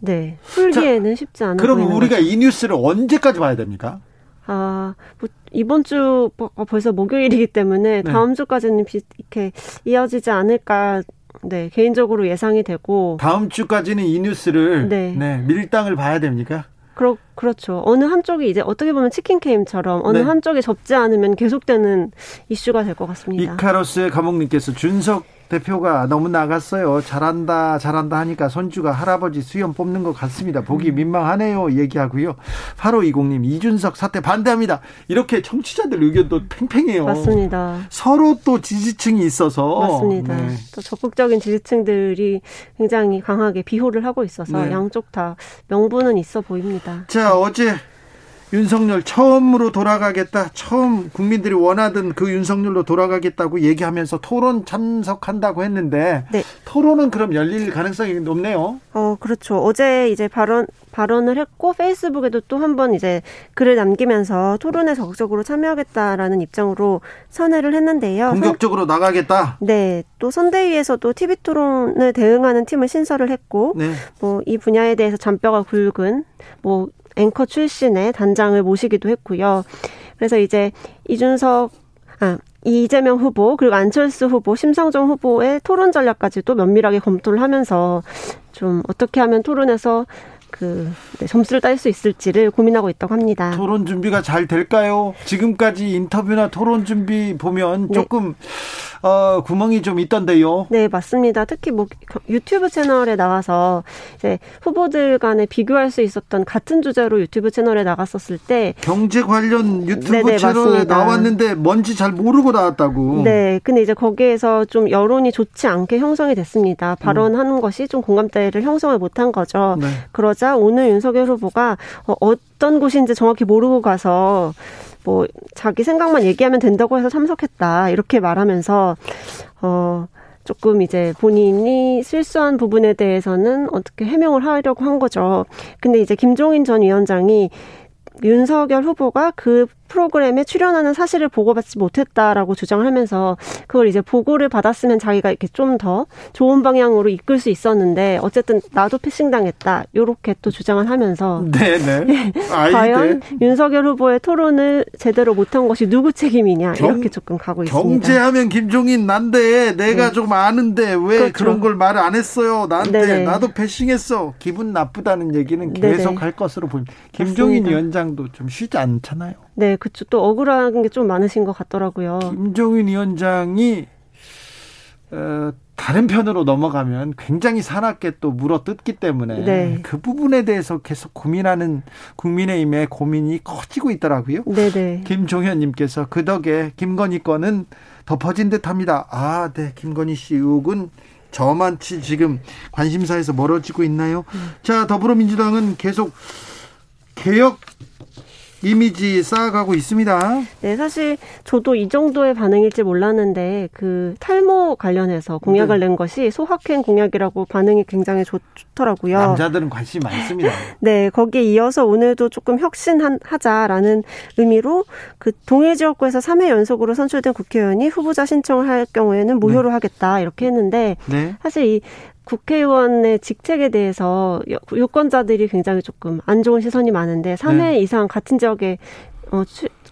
네. 풀기에는 자, 쉽지 않아 그럼 우리가 거죠. 이 뉴스를 언제까지 봐야 됩니까? 아, 뭐 이번 주 어, 벌써 목요일이기 때문에 네. 다음 주까지는 비, 이렇게 이어지지 않을까 네, 개인적으로 예상이 되고 다음 주까지는 이 뉴스를 네, 네 밀당을 봐야 됩니까? 그렇 그렇죠. 어느 한쪽이 이제 어떻게 보면 치킨 게임처럼 어느 네. 한쪽이 접지 않으면 계속되는 이슈가 될 것 같습니다. 이카로스의 감독님께서 준석 대표가 너무 나갔어요. 잘한다, 잘한다 하니까 손주가 할아버지 수염 뽑는 것 같습니다. 보기 음. 민망하네요. 얘기하고요. 8520님, 이준석 사태 반대합니다. 이렇게 청취자들 의견도 팽팽해요. 맞습니다. 서로 또 지지층이 있어서. 맞습니다. 네. 또 적극적인 지지층들이 굉장히 강하게 비호를 하고 있어서 네. 양쪽 다 명분은 있어 보입니다. 자, 어제 윤석열 처음으로 돌아가겠다. 처음 국민들이 원하던 그 윤석열로 돌아가겠다고 얘기하면서 토론 참석한다고 했는데 네. 토론은 그럼 열릴 가능성이 높네요. 어, 그렇죠. 어제 이제 발언 발언을 했고 페이스북에도 또 한 번 이제 글을 남기면서 토론에 적극적으로 참여하겠다라는 입장으로 선회를 했는데요. 공격적으로 나가겠다. 네. 또 선대위에서도 TV 토론을 대응하는 팀을 신설을 했고 네. 뭐이 분야에 대해서 잔뼈가 굵은 뭐 앵커 출신의 단장을 모시기도 했고요. 그래서 이제 이준석 아, 이재명 후보 그리고 안철수 후보, 심상정 후보의 토론 전략까지도 면밀하게 검토를 하면서 좀 어떻게 하면 토론에서 그 네, 점수를 딸 수 있을지를 고민하고 있다고 합니다. 토론 준비가 잘 될까요? 지금까지 인터뷰나 토론 준비 보면 네. 조금 어, 구멍이 좀 있던데요. 네, 맞습니다. 특히 뭐 유튜브 채널에 나와서 이제 후보들 간에 비교할 수 있었던 같은 주제로 유튜브 채널에 나갔었을 때 경제 관련 유튜브 네네, 네, 채널에 맞습니다. 나왔는데 뭔지 잘 모르고 나왔다고. 네, 근데 이제 거기에서 좀 여론이 좋지 않게 형성이 됐습니다. 발언하는 음. 것이 좀 공감대를 형성을 못한 거죠. 네. 그러 자 오늘 윤석열 후보가 어, 어떤 곳인지 정확히 모르고 가서 뭐 자기 생각만 얘기하면 된다고 해서 참석했다 이렇게 말하면서 어 조금 이제 본인이 실수한 부분에 대해서는 어떻게 해명을 하려고 한 거죠. 근데 이제 김종인 전 위원장이 윤석열 후보가 그 프로그램에 출연하는 사실을 보고받지 못했다라고 주장을 하면서 그걸 이제 보고를 받았으면 자기가 이렇게 좀 더 좋은 방향으로 이끌 수 있었는데 어쨌든 나도 패싱당했다 이렇게 또 주장을 하면서 네네 네. 과연 네. 윤석열 후보의 토론을 제대로 못한 것이 누구 책임이냐 경, 이렇게 조금 가고 있습니다. 경제하면 김종인 난데 내가 네. 좀 아는데 왜 그렇죠. 그런 걸 말을 안 했어요? 나한테 네네. 나도 패싱했어. 기분 나쁘다는 얘기는 계속 네네. 할 것으로 보입니다. 김종인 맞습니다. 위원장도 좀 쉬지 않잖아요. 네, 그쵸. 또 억울한 게 좀 많으신 것 같더라고요. 김종인 위원장이 어, 다른 편으로 넘어가면 굉장히 사납게 또 물어 뜯기 때문에 네. 그 부분에 대해서 계속 고민하는 국민의힘의 고민이 커지고 있더라고요. 네네. 네. 김종현님께서 그 덕에 김건희 건은 덮어진 듯합니다. 아, 네, 김건희 씨 의혹은 저만치 지금 관심사에서 멀어지고 있나요? 음. 자, 더불어민주당은 계속 개혁 이미지 쌓아가고 있습니다. 네, 사실 저도 이 정도의 반응일지 몰랐는데 그 탈모 관련해서 공약을 네. 낸 것이 소확행 공약이라고 반응이 굉장히 좋, 더라고요 남자들은 관심 많습니다. 네, 거기에 이어서 오늘도 조금 혁신하자라는 의미로 그 동해 지역구에서 3회 연속으로 선출된 국회의원이 후보자 신청을 할 경우에는 무효로 네. 하겠다 이렇게 했는데 네. 사실 이 국회의원의 직책에 대해서 유권자들이 굉장히 조금 안 좋은 시선이 많은데 3회 네. 이상 같은 지역에 어,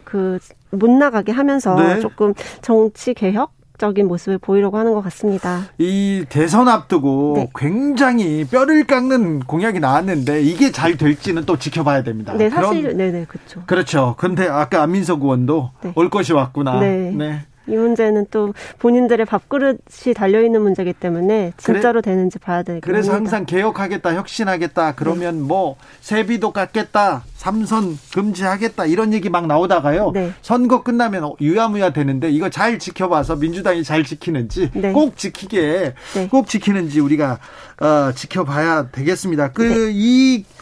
그, 못 나가게 하면서 네. 조금 정치 개혁? 적인 모습을 보이려고 하는 것 같습니다. 이 대선 앞두고 네. 굉장히 뼈를 깎는 공약이 나왔는데 이게 잘 될지는 또 지켜봐야 됩니다. 네, 사실 네네 그렇죠. 그렇죠. 근데 아까 안민석 의원도 네. 올 것이 왔구나. 네. 네. 이 문제는 또 본인들의 밥그릇이 달려 있는 문제이기 때문에 진짜로 그래, 되는지 봐야 되겠 그래서 항상 개혁하겠다, 혁신하겠다. 그러면 네. 뭐 세비도 깎겠다, 삼선 금지하겠다 이런 얘기 막 나오다가요. 네. 선거 끝나면 유야무야 되는데 이거 잘 지켜봐서 민주당이 잘 지키는지 네. 꼭 지키게 네. 꼭 지키는지 우리가 어, 지켜봐야 되겠습니다. 그이 네.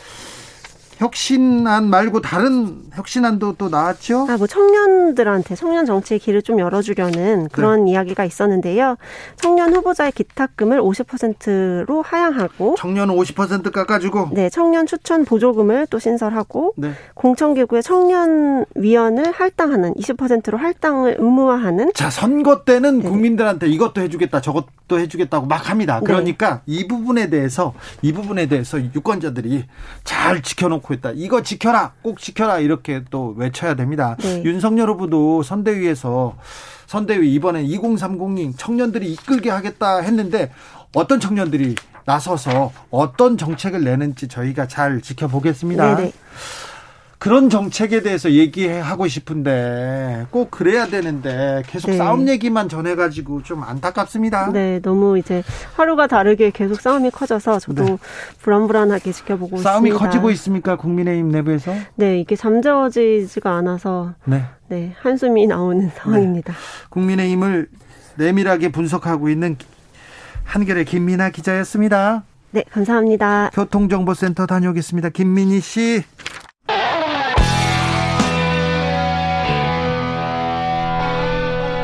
혁신안 말고 다른 혁신안도 또 나왔죠? 아, 뭐 청년들한테 청년 정치의 길을 좀 열어주려는 그런 네. 이야기가 있었는데요. 청년 후보자의 기탁금을 50%로 하향하고 청년은 50% 깎아주고 네, 청년 추천 보조금을 또 신설하고 네. 공천기구의 청년 위원을 할당하는 20%로 할당을 의무화하는 자 선거 때는 네. 국민들한테 이것도 해주겠다 저것 도 해주겠다고 막 합니다. 네. 그러니까 이 부분에 대해서 이 부분에 대해서 유권자들이 잘 지켜놓고 놓고 있다. 이거 지켜라, 꼭 지켜라 이렇게 또 외쳐야 됩니다. 네. 윤석열 후보도 선대위에서 선대위 이번에 2030님 청년들이 이끌게 하겠다 했는데 어떤 청년들이 나서서 어떤 정책을 내는지 저희가 잘 지켜보겠습니다. 네네. 그런 정책에 대해서 얘기하고 싶은데 꼭 그래야 되는데 계속 네. 싸움 얘기만 전해가지고 좀 안타깝습니다. 네, 너무 이제 하루가 다르게 계속 싸움이 커져서 저도 네. 불안불안하게 지켜보고 싸움이 있습니다. 커지고 있습니까 국민의힘 내부에서? 네, 이게 잠재워지지가 않아서 네, 네 한숨이 나오는 네. 상황입니다. 네. 국민의힘을 내밀하게 분석하고 있는 한결의 김민아 기자였습니다. 네, 감사합니다. 교통정보센터 다녀오겠습니다. 김민희 씨.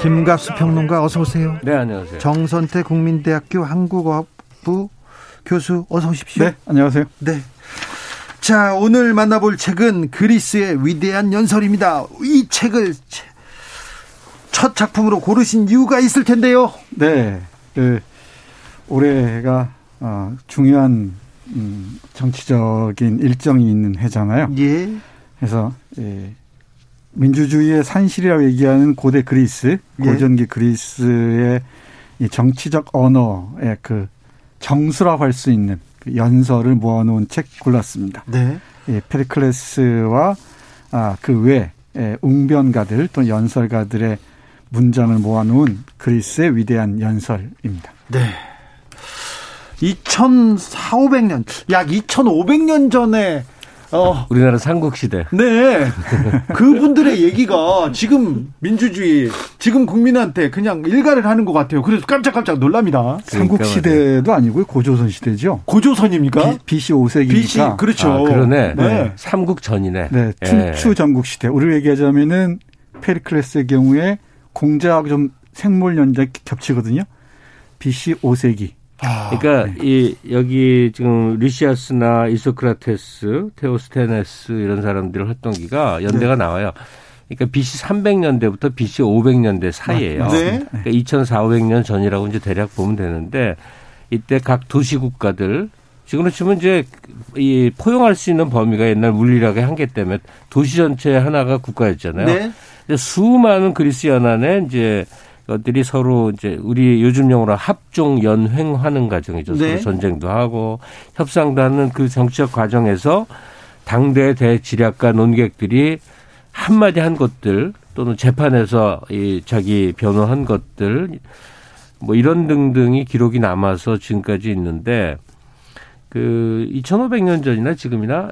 김갑수 평론가 어서 오세요. 네, 안녕하세요. 정선태 국민대학교 한국어부 교수 어서 오십시오. 네, 안녕하세요. 네. 자, 오늘 만나볼 책은 그리스의 위대한 연설입니다. 이 책을 첫 작품으로 고르신 이유가 있을 텐데요. 네. 그 올해가 어, 중요한 음, 정치적인 일정이 있는 해잖아요. 예. 그래서 예, 민주주의의 산실이라고 얘기하는 고대 그리스, 예. 고전기 그리스의 이 정치적 언어의 그 정수라고 할 수 있는 그 연설을 모아놓은 책 골랐습니다. 네. 예, 페리클레스와 아, 그외 웅변가들 또 연설가들의 문장을 모아놓은 그리스의 위대한 연설입니다. 네. 2,400년, 약 2,500년 전에 어. 우리나라 삼국시대. 네. 그분들의 얘기가 지금 민주주의, 지금 국민한테 그냥 일가를 하는 것 같아요. 그래서 깜짝깜짝 놀랍니다. 삼국시대도 아니고요. 고조선 시대죠. 고조선입니까? B, c 5세기니까. BC, 그렇죠. 아, 그러네. 네. 삼국 전이네. 네. 춘추 예. 전국시대. 우리로 얘기하자면은 페리클레스의 경우에 공자하고 좀 생물 연대 겹치거든요. BC 5세기. 아, 그러니까 네. 이 여기 지금 리시아스나 이소크라테스, 테오스테네스 이런 사람들 활동기가 연대가 네. 나와요. 그러니까 BC 300년대부터 BC 500년대 사이에요. 네. 그러니까 2400년 전이라고 이제 대략 보면 되는데 이때 각 도시 국가들 지금으로 치면 이제 이 포용할 수 있는 범위가 옛날 물리학의 한계 때문에 도시 전체 하나가 국가였잖아요. 네. 수많은 그리스 연안에 이제 것들이 서로 이제 우리 요즘 용어로 합종 연횡하는 과정이죠. 네. 서로 전쟁도 하고 협상도 하는 그 정치적 과정에서 당대 대지략가 논객들이 한마디 한 것들 또는 재판에서 이 자기 변호한 것들 뭐 이런 등등이 기록이 남아서 지금까지 있는데 그 2500년 전이나 지금이나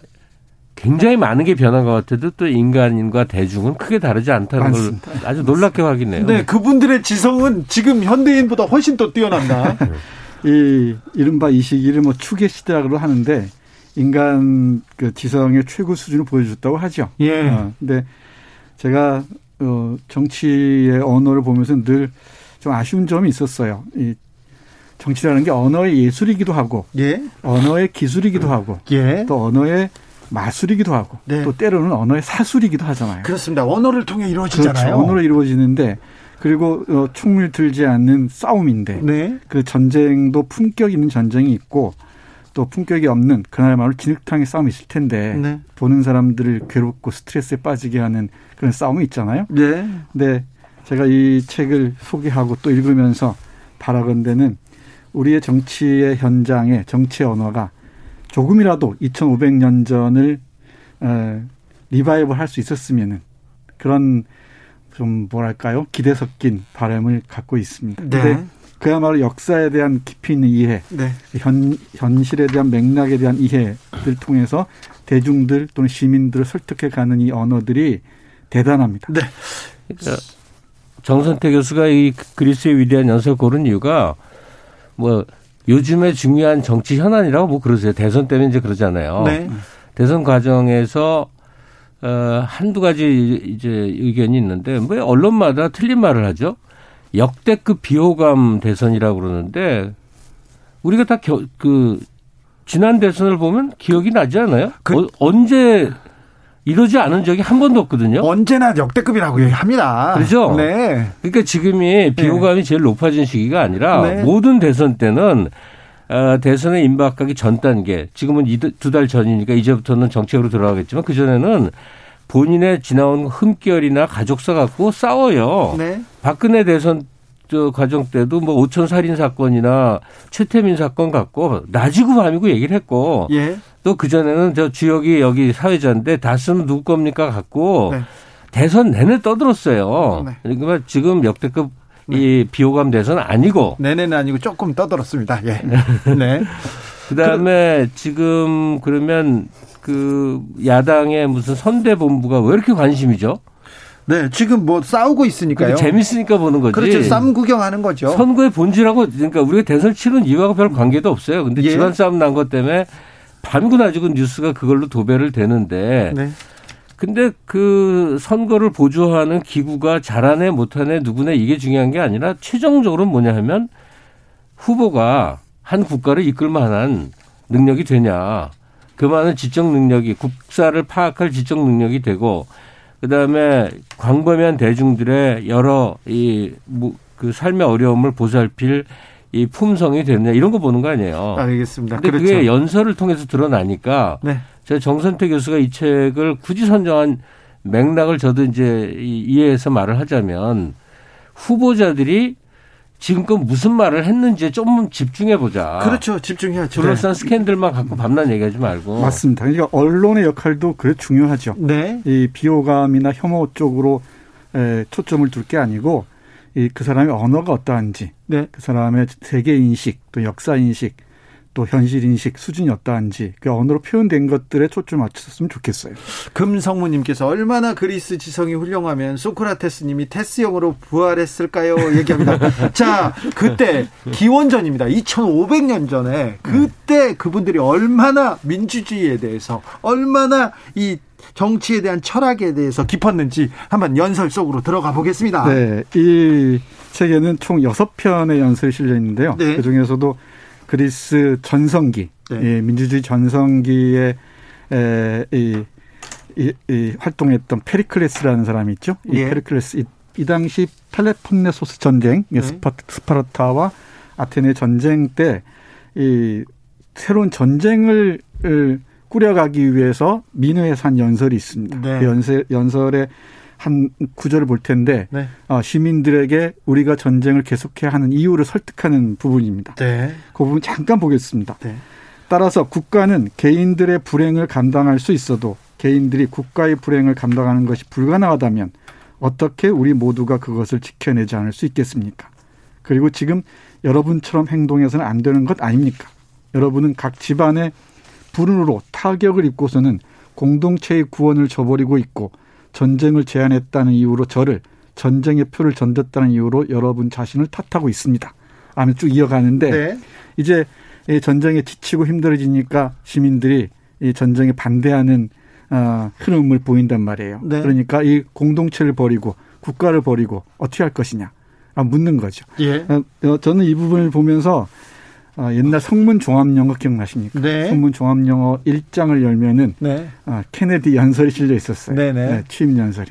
굉장히 많은 게 변한 것 같아도 또 인간과 대중은 크게 다르지 않다는 맞습니다. 걸 아주 놀랍게 확인해요. 네, 그분들의 지성은 지금 현대인보다 훨씬 더 뛰어난다. 이 이른바 이 시기를 뭐 추계 시대라고 하는데 인간 그 지성의 최고 수준을 보여줬다고 하죠. 예. 어, 근데 제가 어 정치의 언어를 보면서 늘 좀 아쉬운 점이 있었어요. 이 정치라는 게 언어의 예술이기도 하고, 예. 언어의 기술이기도 하고, 예. 또 언어의 마술이기도 하고 네. 또 때로는 언어의 사술이기도 하잖아요. 그렇습니다. 언어를 통해 이루어지잖아요. 그렇죠. 언어로 이루어지는데 그리고 어, 총을 들지 않는 싸움인데 네. 그 전쟁도 품격 있는 전쟁이 있고 또 품격이 없는 그날말로 진흙탕의 싸움이 있을 텐데 네. 보는 사람들을 괴롭고 스트레스에 빠지게 하는 그런 싸움이 있잖아요. 네. 근데 제가 이 책을 소개하고 또 읽으면서 바라건대는 우리의 정치의 현장에 정치의 언어가 조금이라도 2,500년 전을 어, 리바이벌 할 수 있었으면은 그런 좀 뭐랄까요 기대 섞인 바람을 갖고 있습니다. 네. 근데 그야말로 역사에 대한 깊이 있는 이해, 네. 현 현실에 대한 맥락에 대한 이해를 통해서 대중들 또는 시민들을 설득해 가는 이 언어들이 대단합니다. 네. 그러니까 정선태 교수가 이 그리스의 위대한 연설 고른 이유가 뭐 요즘에 중요한 정치 현안이라고 뭐 그러세요. 대선 때문에 이제 그러잖아요. 네. 대선 과정에서 어 한두 가지 이제 의견이 있는데 뭐 언론마다 틀린 말을 하죠. 역대급 비호감 대선이라고 그러는데 우리가 다 그 지난 대선을 보면 기억이 나지 않아요? 그, 어, 언제 이러지 않은 적이 한 번도 없거든요. 언제나 역대급이라고 얘기합니다. 그렇죠. 네. 그러니까 지금이 비호감이 네. 제일 높아진 시기가 아니라 네. 모든 대선 때는 어, 대선에 임박하기 전 단계, 지금은 두 달 전이니까 이제부터는 정책으로 들어가겠지만 그 전에는 본인의 지나온 흠결이나 가족사 갖고 싸워요. 네. 박근혜 대선 저 과정 때도 뭐 오천 살인 사건이나 최태민 사건 갖고 낮이고 밤이고 얘기를 했고 예. 또 그전에는 저 주역이 여기 사회자인데 다스는 누구 겁니까 갖고 네. 대선 내내 떠들었어요. 네. 그러니까 지금 역대급 네. 이 비호감 대선 아니고 내내는 아니고 조금 떠들었습니다. 예. 네. 그다음에 그, 지금 그러면 그 야당의 무슨 선대 본부가 왜 이렇게 관심이죠? 네, 지금 뭐 싸우고 있으니까요. 재밌으니까 보는 거지. 그렇죠. 쌈 구경하는 거죠. 선거의 본질하고 그러니까 우리가 대선 치른 이유하고 별 관계도 없어요. 근데 예. 집안 싸움 난 것 때문에 밤구나지고 뉴스가 그걸로 도배를 되는데. 네. 근데 그 선거를 보조하는 기구가 잘하네 못하네 누구네 이게 중요한 게 아니라 최종적으로 뭐냐 하면 후보가 한 국가를 이끌 만한 능력이 되냐. 그 많은 지적 능력이 국사를 파악할 지적 능력이 되고 그다음에 광범위한 대중들의 여러 이그 삶의 어려움을 보살필 이 품성이 됐냐 이런 거 보는 거 아니에요. 알겠습니다. 근데 그렇죠. 그게 연설을 통해서 드러나니까 네. 제가 정선태 교수가 이 책을 굳이 선정한 맥락을 저도 이제 이해해서 말을 하자면 후보자들이 지금껏 무슨 말을 했는지에 좀 집중해 보자. 그렇죠. 집중해야죠. 둘러싼 네. 스캔들만 갖고 밤낮 얘기하지 말고. 맞습니다. 그러니까 언론의 역할도 그래 중요하죠. 네. 이 비호감이나 혐오 쪽으로 에, 초점을 둘 게 아니고 이 그 사람의 언어가 어떠한지, 네. 그 사람의 세계 인식, 또 역사 인식, 또 현실 인식 수준이 어떠한지 그 언어로 표현된 것들에 초점 맞췄으면 좋겠어요. 금성무님께서 얼마나 그리스 지성이 훌륭하면 소크라테스님이 테스형으로 부활했을까요? 얘기합니다. 자, 그때 기원전입니다. 2,500년 전에 그때 그분들이 얼마나 민주주의에 대해서 얼마나 이 정치에 대한 철학에 대해서 깊었는지 한번 연설 속으로 들어가 보겠습니다. 네, 이 책에는 총 6편의 연설이 실려 있는데요. 네. 그 중에서도 그리스 전성기, 네. 예, 민주주의 전성기에 에, 이, 이, 이 활동했던 페리클레스라는 사람이 있죠. 이 예. 페리클레스 이, 이 당시 펠로폰네소스 전쟁, 네. 스파르타와 아테네 전쟁 때 이 새로운 전쟁을 꾸려가기 위해서 민회에서 한 연설이 있습니다. 네. 그 연설, 연설에 한 구절을 볼 텐데 네. 어, 시민들에게 우리가 전쟁을 계속해야 하는 이유를 설득하는 부분입니다. 네. 그 부분 잠깐 보겠습니다. 네. 따라서 국가는 개인들의 불행을 감당할 수 있어도 개인들이 국가의 불행을 감당하는 것이 불가능하다면 어떻게 우리 모두가 그것을 지켜내지 않을 수 있겠습니까? 그리고 지금 여러분처럼 행동해서는 안 되는 것 아닙니까? 여러분은 각 집안의 불운으로 타격을 입고서는 공동체의 구원을 저버리고 있고 전쟁을 제안했다는 이유로 저를 전쟁의 표를 던졌다는 이유로 여러분 자신을 탓하고 있습니다. 아면 쭉 이어가는데 네. 이제 이 전쟁에 지치고 힘들어지니까 시민들이 이 전쟁에 반대하는 어, 흐름을 보인단 말이에요. 네. 그러니까 이 공동체를 버리고 국가를 버리고 어떻게 할 것이냐 아, 묻는 거죠. 예. 어, 어 저는 이 부분을 보면서 어, 옛날 성문 종합영어 기억나십니까? 네. 성문 종합영어 1장을 열면은 네. 어, 케네디 연설이 실려 있었어요. 네네. 네, 취임 연설이.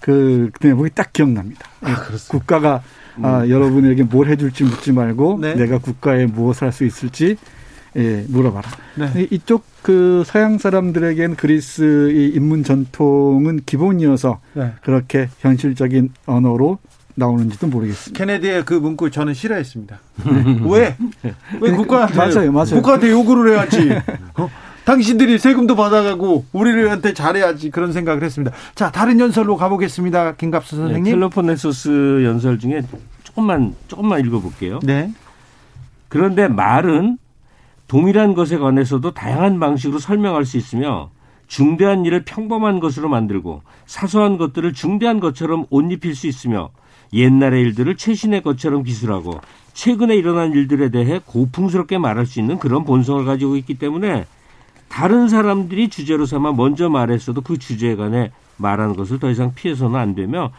그, 그 대목이 딱 기억납니다. 아, 국가가 음. 아, 여러분에게 뭘 해줄지 묻지 말고 네. 내가 국가에 무엇을 할 수 있을지 예, 물어봐라. 네. 이쪽 그 서양 사람들에겐 그리스의 인문 전통은 기본이어서 네. 그렇게 현실적인 언어로 나오는지도 모르겠습니다. 케네디의 그 문구 저는 싫어했습니다. 네. 왜? 왜 국가한테 맞아요, 맞아요. 국가한테 요구를 해야지. 어? 당신들이 세금도 받아가고 우리한테 잘해야지 그런 생각을 했습니다. 자 다른 연설로 가보겠습니다. 김갑수 네, 선생님. 네, 텔로포네소스 연설 중에 조금만 조금만 읽어볼게요. 네. 그런데 말은 동일한 것에 관해서도 다양한 방식으로 설명할 수 있으며 중대한 일을 평범한 것으로 만들고 사소한 것들을 중대한 것처럼 옷 입힐 수 있으며 옛날의 일들을 최신의 것처럼 기술하고 최근에 일어난 일들에 대해 고풍스럽게 말할 수 있는 그런 본성을 가지고 있기 때문에 다른 사람들이 주제로 삼아 먼저 말했어도 그 주제에 관해 말하는 것을 더 이상 피해서는 안 되며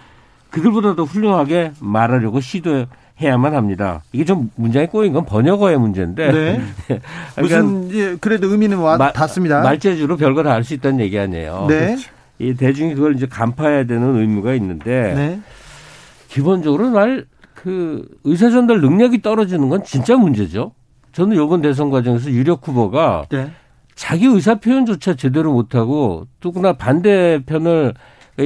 그들보다 도 훌륭하게 말하려고 시도해야만 합니다. 이게 좀 문장이 꼬인 건 번역어의 문제인데. 네. 그러니까 무슨 그래도 의미는 와 닿습니다. 말재주로 별거 다 할 수 있다는 얘기 아니에요. 네. 이 대중이 그걸 이제 간파해야 되는 의무가 있는데 네. 기본적으로 날 그 의사 전달 능력이 떨어지는 건 진짜 문제죠. 저는 요번 대선 과정에서 유력 후보가 네. 자기 의사 표현조차 제대로 못하고 또구나 반대편을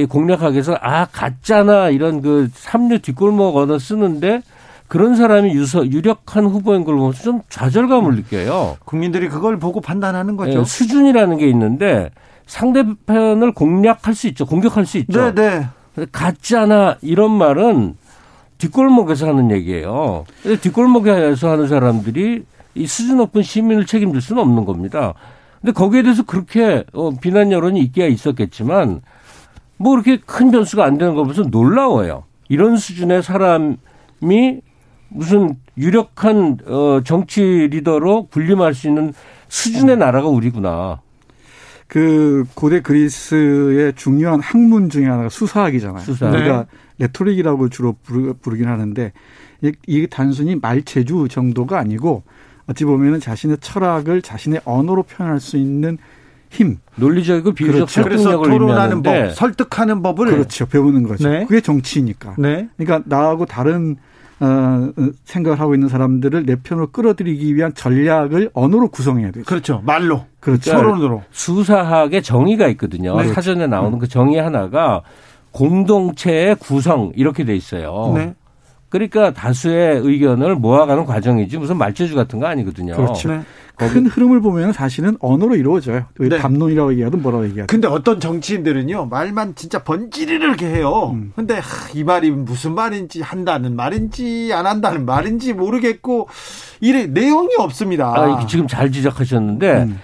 공략하기 위해서 아 가짜나 이런 그 삼류 뒷골목 언어 쓰는데 그런 사람이 유서, 유력한 후보인 걸 보면서 좀 좌절감을 느껴요. 국민들이 그걸 보고 판단하는 거죠. 네, 수준이라는 게 있는데 상대편을 공략할 수 있죠. 공격할 수 있죠. 네, 네. 않아 이런 말은 뒷골목에서 하는 얘기예요. 뒷골목에서 하는 사람들이 이 수준 높은 시민을 책임질 수는 없는 겁니다. 근데 거기에 대해서 그렇게 어, 비난 여론이 있기야 있었겠지만 뭐 그렇게 큰 변수가 안 되는 거 보면서 놀라워요. 이런 수준의 사람이 무슨 유력한 어, 정치 리더로 군림할 수 있는 수준의 나라가 우리구나. 그 고대 그리스의 중요한 학문 중에 하나가 수사학이잖아요. 수사. 우리가 네. 레토릭이라고 주로 부르긴 하는데 이게 단순히 말체주 정도가 아니고 어찌 보면은 자신의 철학을 자신의 언어로 표현할 수 있는 힘, 논리적이고 비유적 그렇죠. 그래서 토론하는 법, 설득하는 법을 그렇죠 배우는 거죠. 네. 그게 정치니까. 네. 그러니까 나하고 다른 어, 생각을 하고 있는 사람들을 내 편으로 끌어들이기 위한 전략을 언어로 구성해야 돼요. 그렇죠. 말로. 그렇죠. 토론으로. 수사학의 정의가 있거든요. 네. 사전에 나오는 음. 그 정의 하나가 공동체의 구성 이렇게 돼 있어요. 네. 그러니까 다수의 의견을 모아가는 과정이지 무슨 말재주 같은 거 아니거든요. 그렇죠. 네. 큰 흐름을 보면 사실은 언어로 이루어져요. 네. 담론이라고 얘기하든 뭐라고 얘기하든. 근데 어떤 정치인들은요 말만 진짜 번지르르게 해요. 음. 근데 하, 이 말이 무슨 말인지 한다는 말인지 안 한다는 말인지 모르겠고 이래 내용이 없습니다. 아, 지금 잘 지적하셨는데. 음.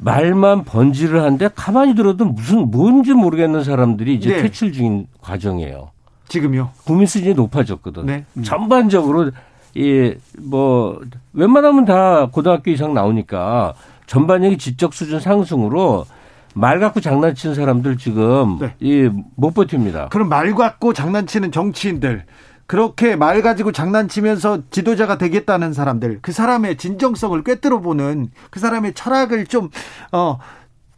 말만 번지를 하는데 가만히 들어도 무슨 뭔지 모르겠는 사람들이 이제 네. 퇴출 중인 과정이에요. 지금요? 국민 수준이 높아졌거든. 네. 음. 전반적으로 이 뭐 웬만하면 다 고등학교 이상 나오니까 전반적인 지적 수준 상승으로 말 갖고 장난치는 사람들 지금 네. 이못 버팁니다. 그럼 말 갖고 장난치는 정치인들 그렇게 말 가지고 장난치면서 지도자가 되겠다는 사람들, 그 사람의 진정성을 꿰뚫어 보는 그 사람의 철학을 좀, 어,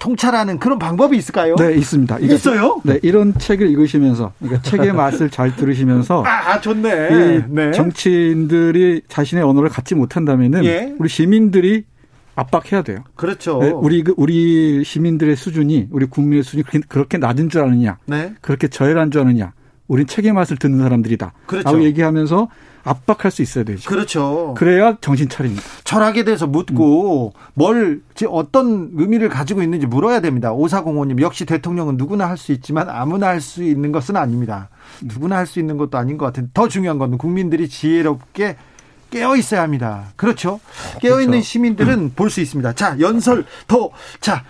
통찰하는 그런 방법이 있을까요? 네, 있습니다. 있어요? 네, 이런 책을 읽으시면서, 그러니까 책의 맛을 잘 들으시면서. 아, 아 좋네. 네. 정치인들이 자신의 언어를 갖지 못한다면은 예. 우리 시민들이 압박해야 돼요. 그렇죠. 네, 우리 그, 우리 시민들의 수준이, 우리 국민의 수준이 그렇게 낮은 줄 아느냐, 네. 그렇게 저열한 줄 아느냐, 우린 책의 맛을 듣는 사람들이다. 그렇죠. 라고 얘기하면서 압박할 수 있어야 되죠. 그렇죠. 그래야 정신 차립니다. 철학에 대해서 묻고 음. 뭘 어떤 의미를 가지고 있는지 물어야 됩니다. 오사공호님 역시 대통령은 누구나 할 수 있지만 아무나 할 수 있는 것은 아닙니다. 누구나 할 수 있는 것도 아닌 것 같은데 더 중요한 건 국민들이 지혜롭게 깨어 있어야 합니다. 그렇죠. 깨어 있는 그렇죠. 시민들은 음. 볼수 있습니다. 자 연설 더 자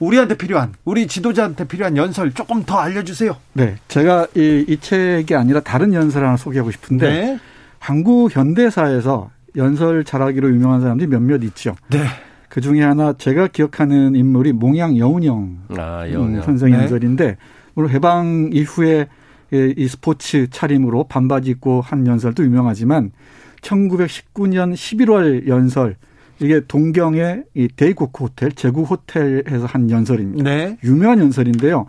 우리한테 필요한 우리 지도자한테 필요한 연설 조금 더 알려주세요. 네, 제가 이, 이 책이 아니라 다른 연설 하나 소개하고 싶은데 네. 한국 현대사에서 연설 잘하기로 유명한 사람들이 몇몇 있죠. 네. 그 중에 하나 제가 기억하는 인물이 몽양 여운영 아, 음, 선생 네. 연설인데 물론 해방 이후에 이 스포츠 차림으로 반바지 입고 한 연설도 유명하지만 1919년 11월 연설 이게 동경의 이 데이코쿠 호텔, 제국 호텔에서 한 연설입니다. 네. 유명한 연설인데요.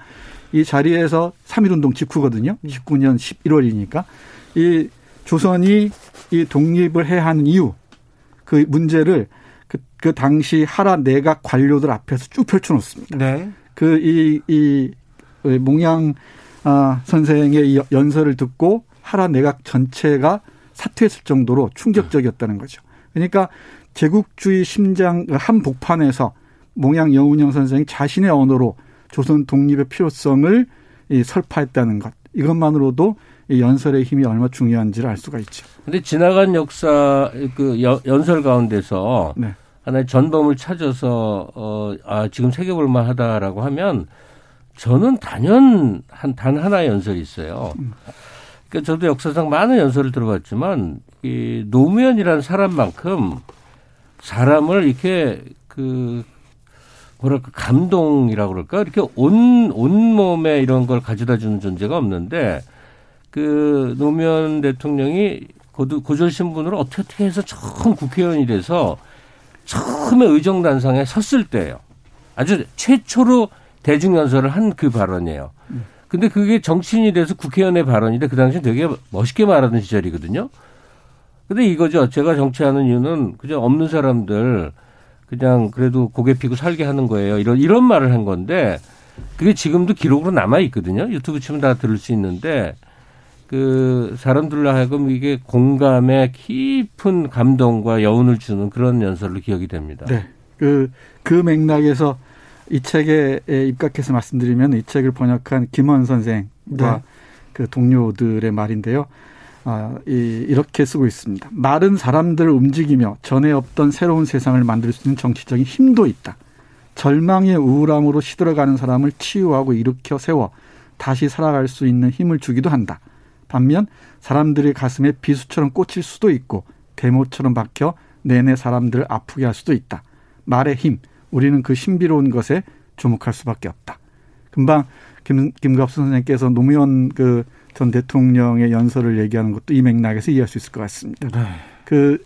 이 자리에서 3.1 운동 직후거든요. 19년 11월이니까. 이 조선이 이 독립을 해야 하는 이유 그 문제를 그, 그 당시 하라 내각 관료들 앞에서 쭉 펼쳐놓습니다. 네. 그이이 몽양 아, 선생의 이 연설을 듣고 하라 내각 전체가 사퇴했을 정도로 충격적이었다는 거죠. 그러니까 제국주의 심장 한 복판에서 몽양 영운영 선생이 자신의 언어로 조선 독립의 필요성을 설파했다는 것 이것만으로도 이 연설의 힘이 얼마나 중요한지를 알 수가 있죠. 근데 지나간 역사 그 연설 가운데서 네. 하나의 전범을 찾아서 어아 지금 세계 볼만 하다라고 하면 저는 단연 한 단 하나의 연설이 있어요. 음. 그러니까 저도 역사상 많은 연설을 들어봤지만 이 노무현이라는 사람만큼 사람을 이렇게 그 뭐랄까 감동이라고 그럴까 이렇게 온 온몸에 이런 걸 가져다 주는 존재가 없는데 그 노무현 대통령이 고졸 신분으로 어떻게 어떻게 해서 처음 국회의원이 돼서 처음에 의정단상에 섰을 때예요. 아주 최초로 대중연설을 한 그 발언이에요. 근데 그게 정치인이 돼서 국회의원의 발언인데 그 당시 되게 멋있게 말하던 시절이거든요. 근데 이거죠. 제가 정치하는 이유는 그냥 없는 사람들 그냥 그래도 고개 피고 살게 하는 거예요. 이런 이런 말을 한 건데 그게 지금도 기록으로 남아 있거든요. 유튜브 치면 다 들을 수 있는데 그 사람들로 하여금 이게 공감의 깊은 감동과 여운을 주는 그런 연설로 기억이 됩니다. 네. 그, 그 맥락에서 이 책에 입각해서 말씀드리면 이 책을 번역한 김원 선생과 네. 그 동료들의 말인데요. 아, 이, 이렇게 쓰고 있습니다. 마른 사람들을 움직이며 전에 없던 새로운 세상을 만들 수 있는 정치적인 힘도 있다. 절망의 우울함으로 시들어가는 사람을 치유하고 일으켜 세워 다시 살아갈 수 있는 힘을 주기도 한다. 반면 사람들의 가슴에 비수처럼 꽂힐 수도 있고 대모처럼 박혀 내내 사람들을 아프게 할 수도 있다. 말의 힘, 우리는 그 신비로운 것에 주목할 수밖에 없다. 금방 김, 김갑수 선생님께서 노무현 그 전 대통령의 연설을 얘기하는 것도 이 맥락에서 이해할 수 있을 것 같습니다. 네. 그,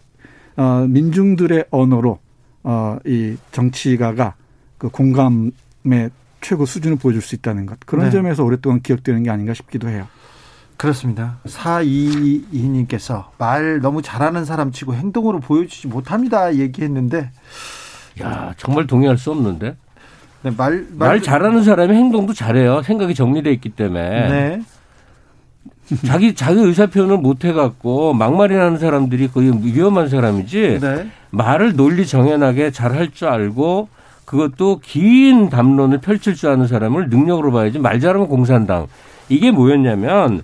어, 민중들의 언어로, 어, 이 정치가가 그 공감의 최고 수준을 보여줄 수 있다는 것. 그런 네. 점에서 오랫동안 기억되는 게 아닌가 싶기도 해요. 그렇습니다. 422님께서 말 너무 잘하는 사람 치고 행동으로 보여주지 못합니다. 얘기했는데. 야, 정말 동의할 수 없는데. 네, 말, 말, 말 잘하는 사람이 행동도 잘해요. 생각이 정리돼 있기 때문에. 네. 자기 자기 의사 표현을 못 해갖고 막말이나는 사람들이 거의 위험한 사람이지. 네. 말을 논리 정연하게 잘 할 줄 알고 그것도 긴 담론을 펼칠 줄 아는 사람을 능력으로 봐야지 말 잘하면 공산당. 이게 뭐였냐면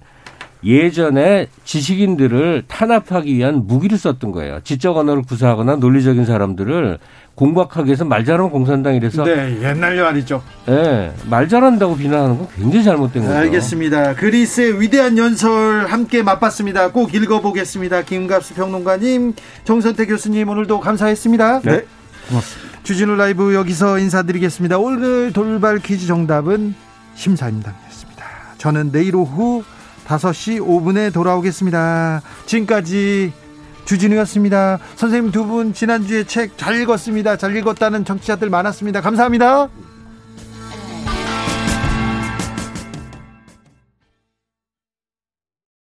예전에 지식인들을 탄압하기 위한 무기를 썼던 거예요. 지적 언어를 구사하거나 논리적인 사람들을 공박하기 위해서 말 잘하면 공산당 이래서 네, 옛날 말이죠. 네, 말 잘한다고 비난하는 건 굉장히 잘못된 거죠. 알겠습니다. 그리스의 위대한 연설 함께 맛봤습니다. 꼭 읽어보겠습니다. 김갑수 평론가님, 정선태 교수님 오늘도 감사했습니다. 네, 고맙습니다. 주진우 라이브 여기서 인사드리겠습니다. 오늘 돌발 퀴즈 정답은 심사임당이었습니다. 저는 내일 오후 5시 5분에 돌아오겠습니다. 지금까지 주진우였습니다. 선생님 두 분 지난주에 책 잘 읽었습니다. 잘 읽었다는 정치자들 많았습니다. 감사합니다.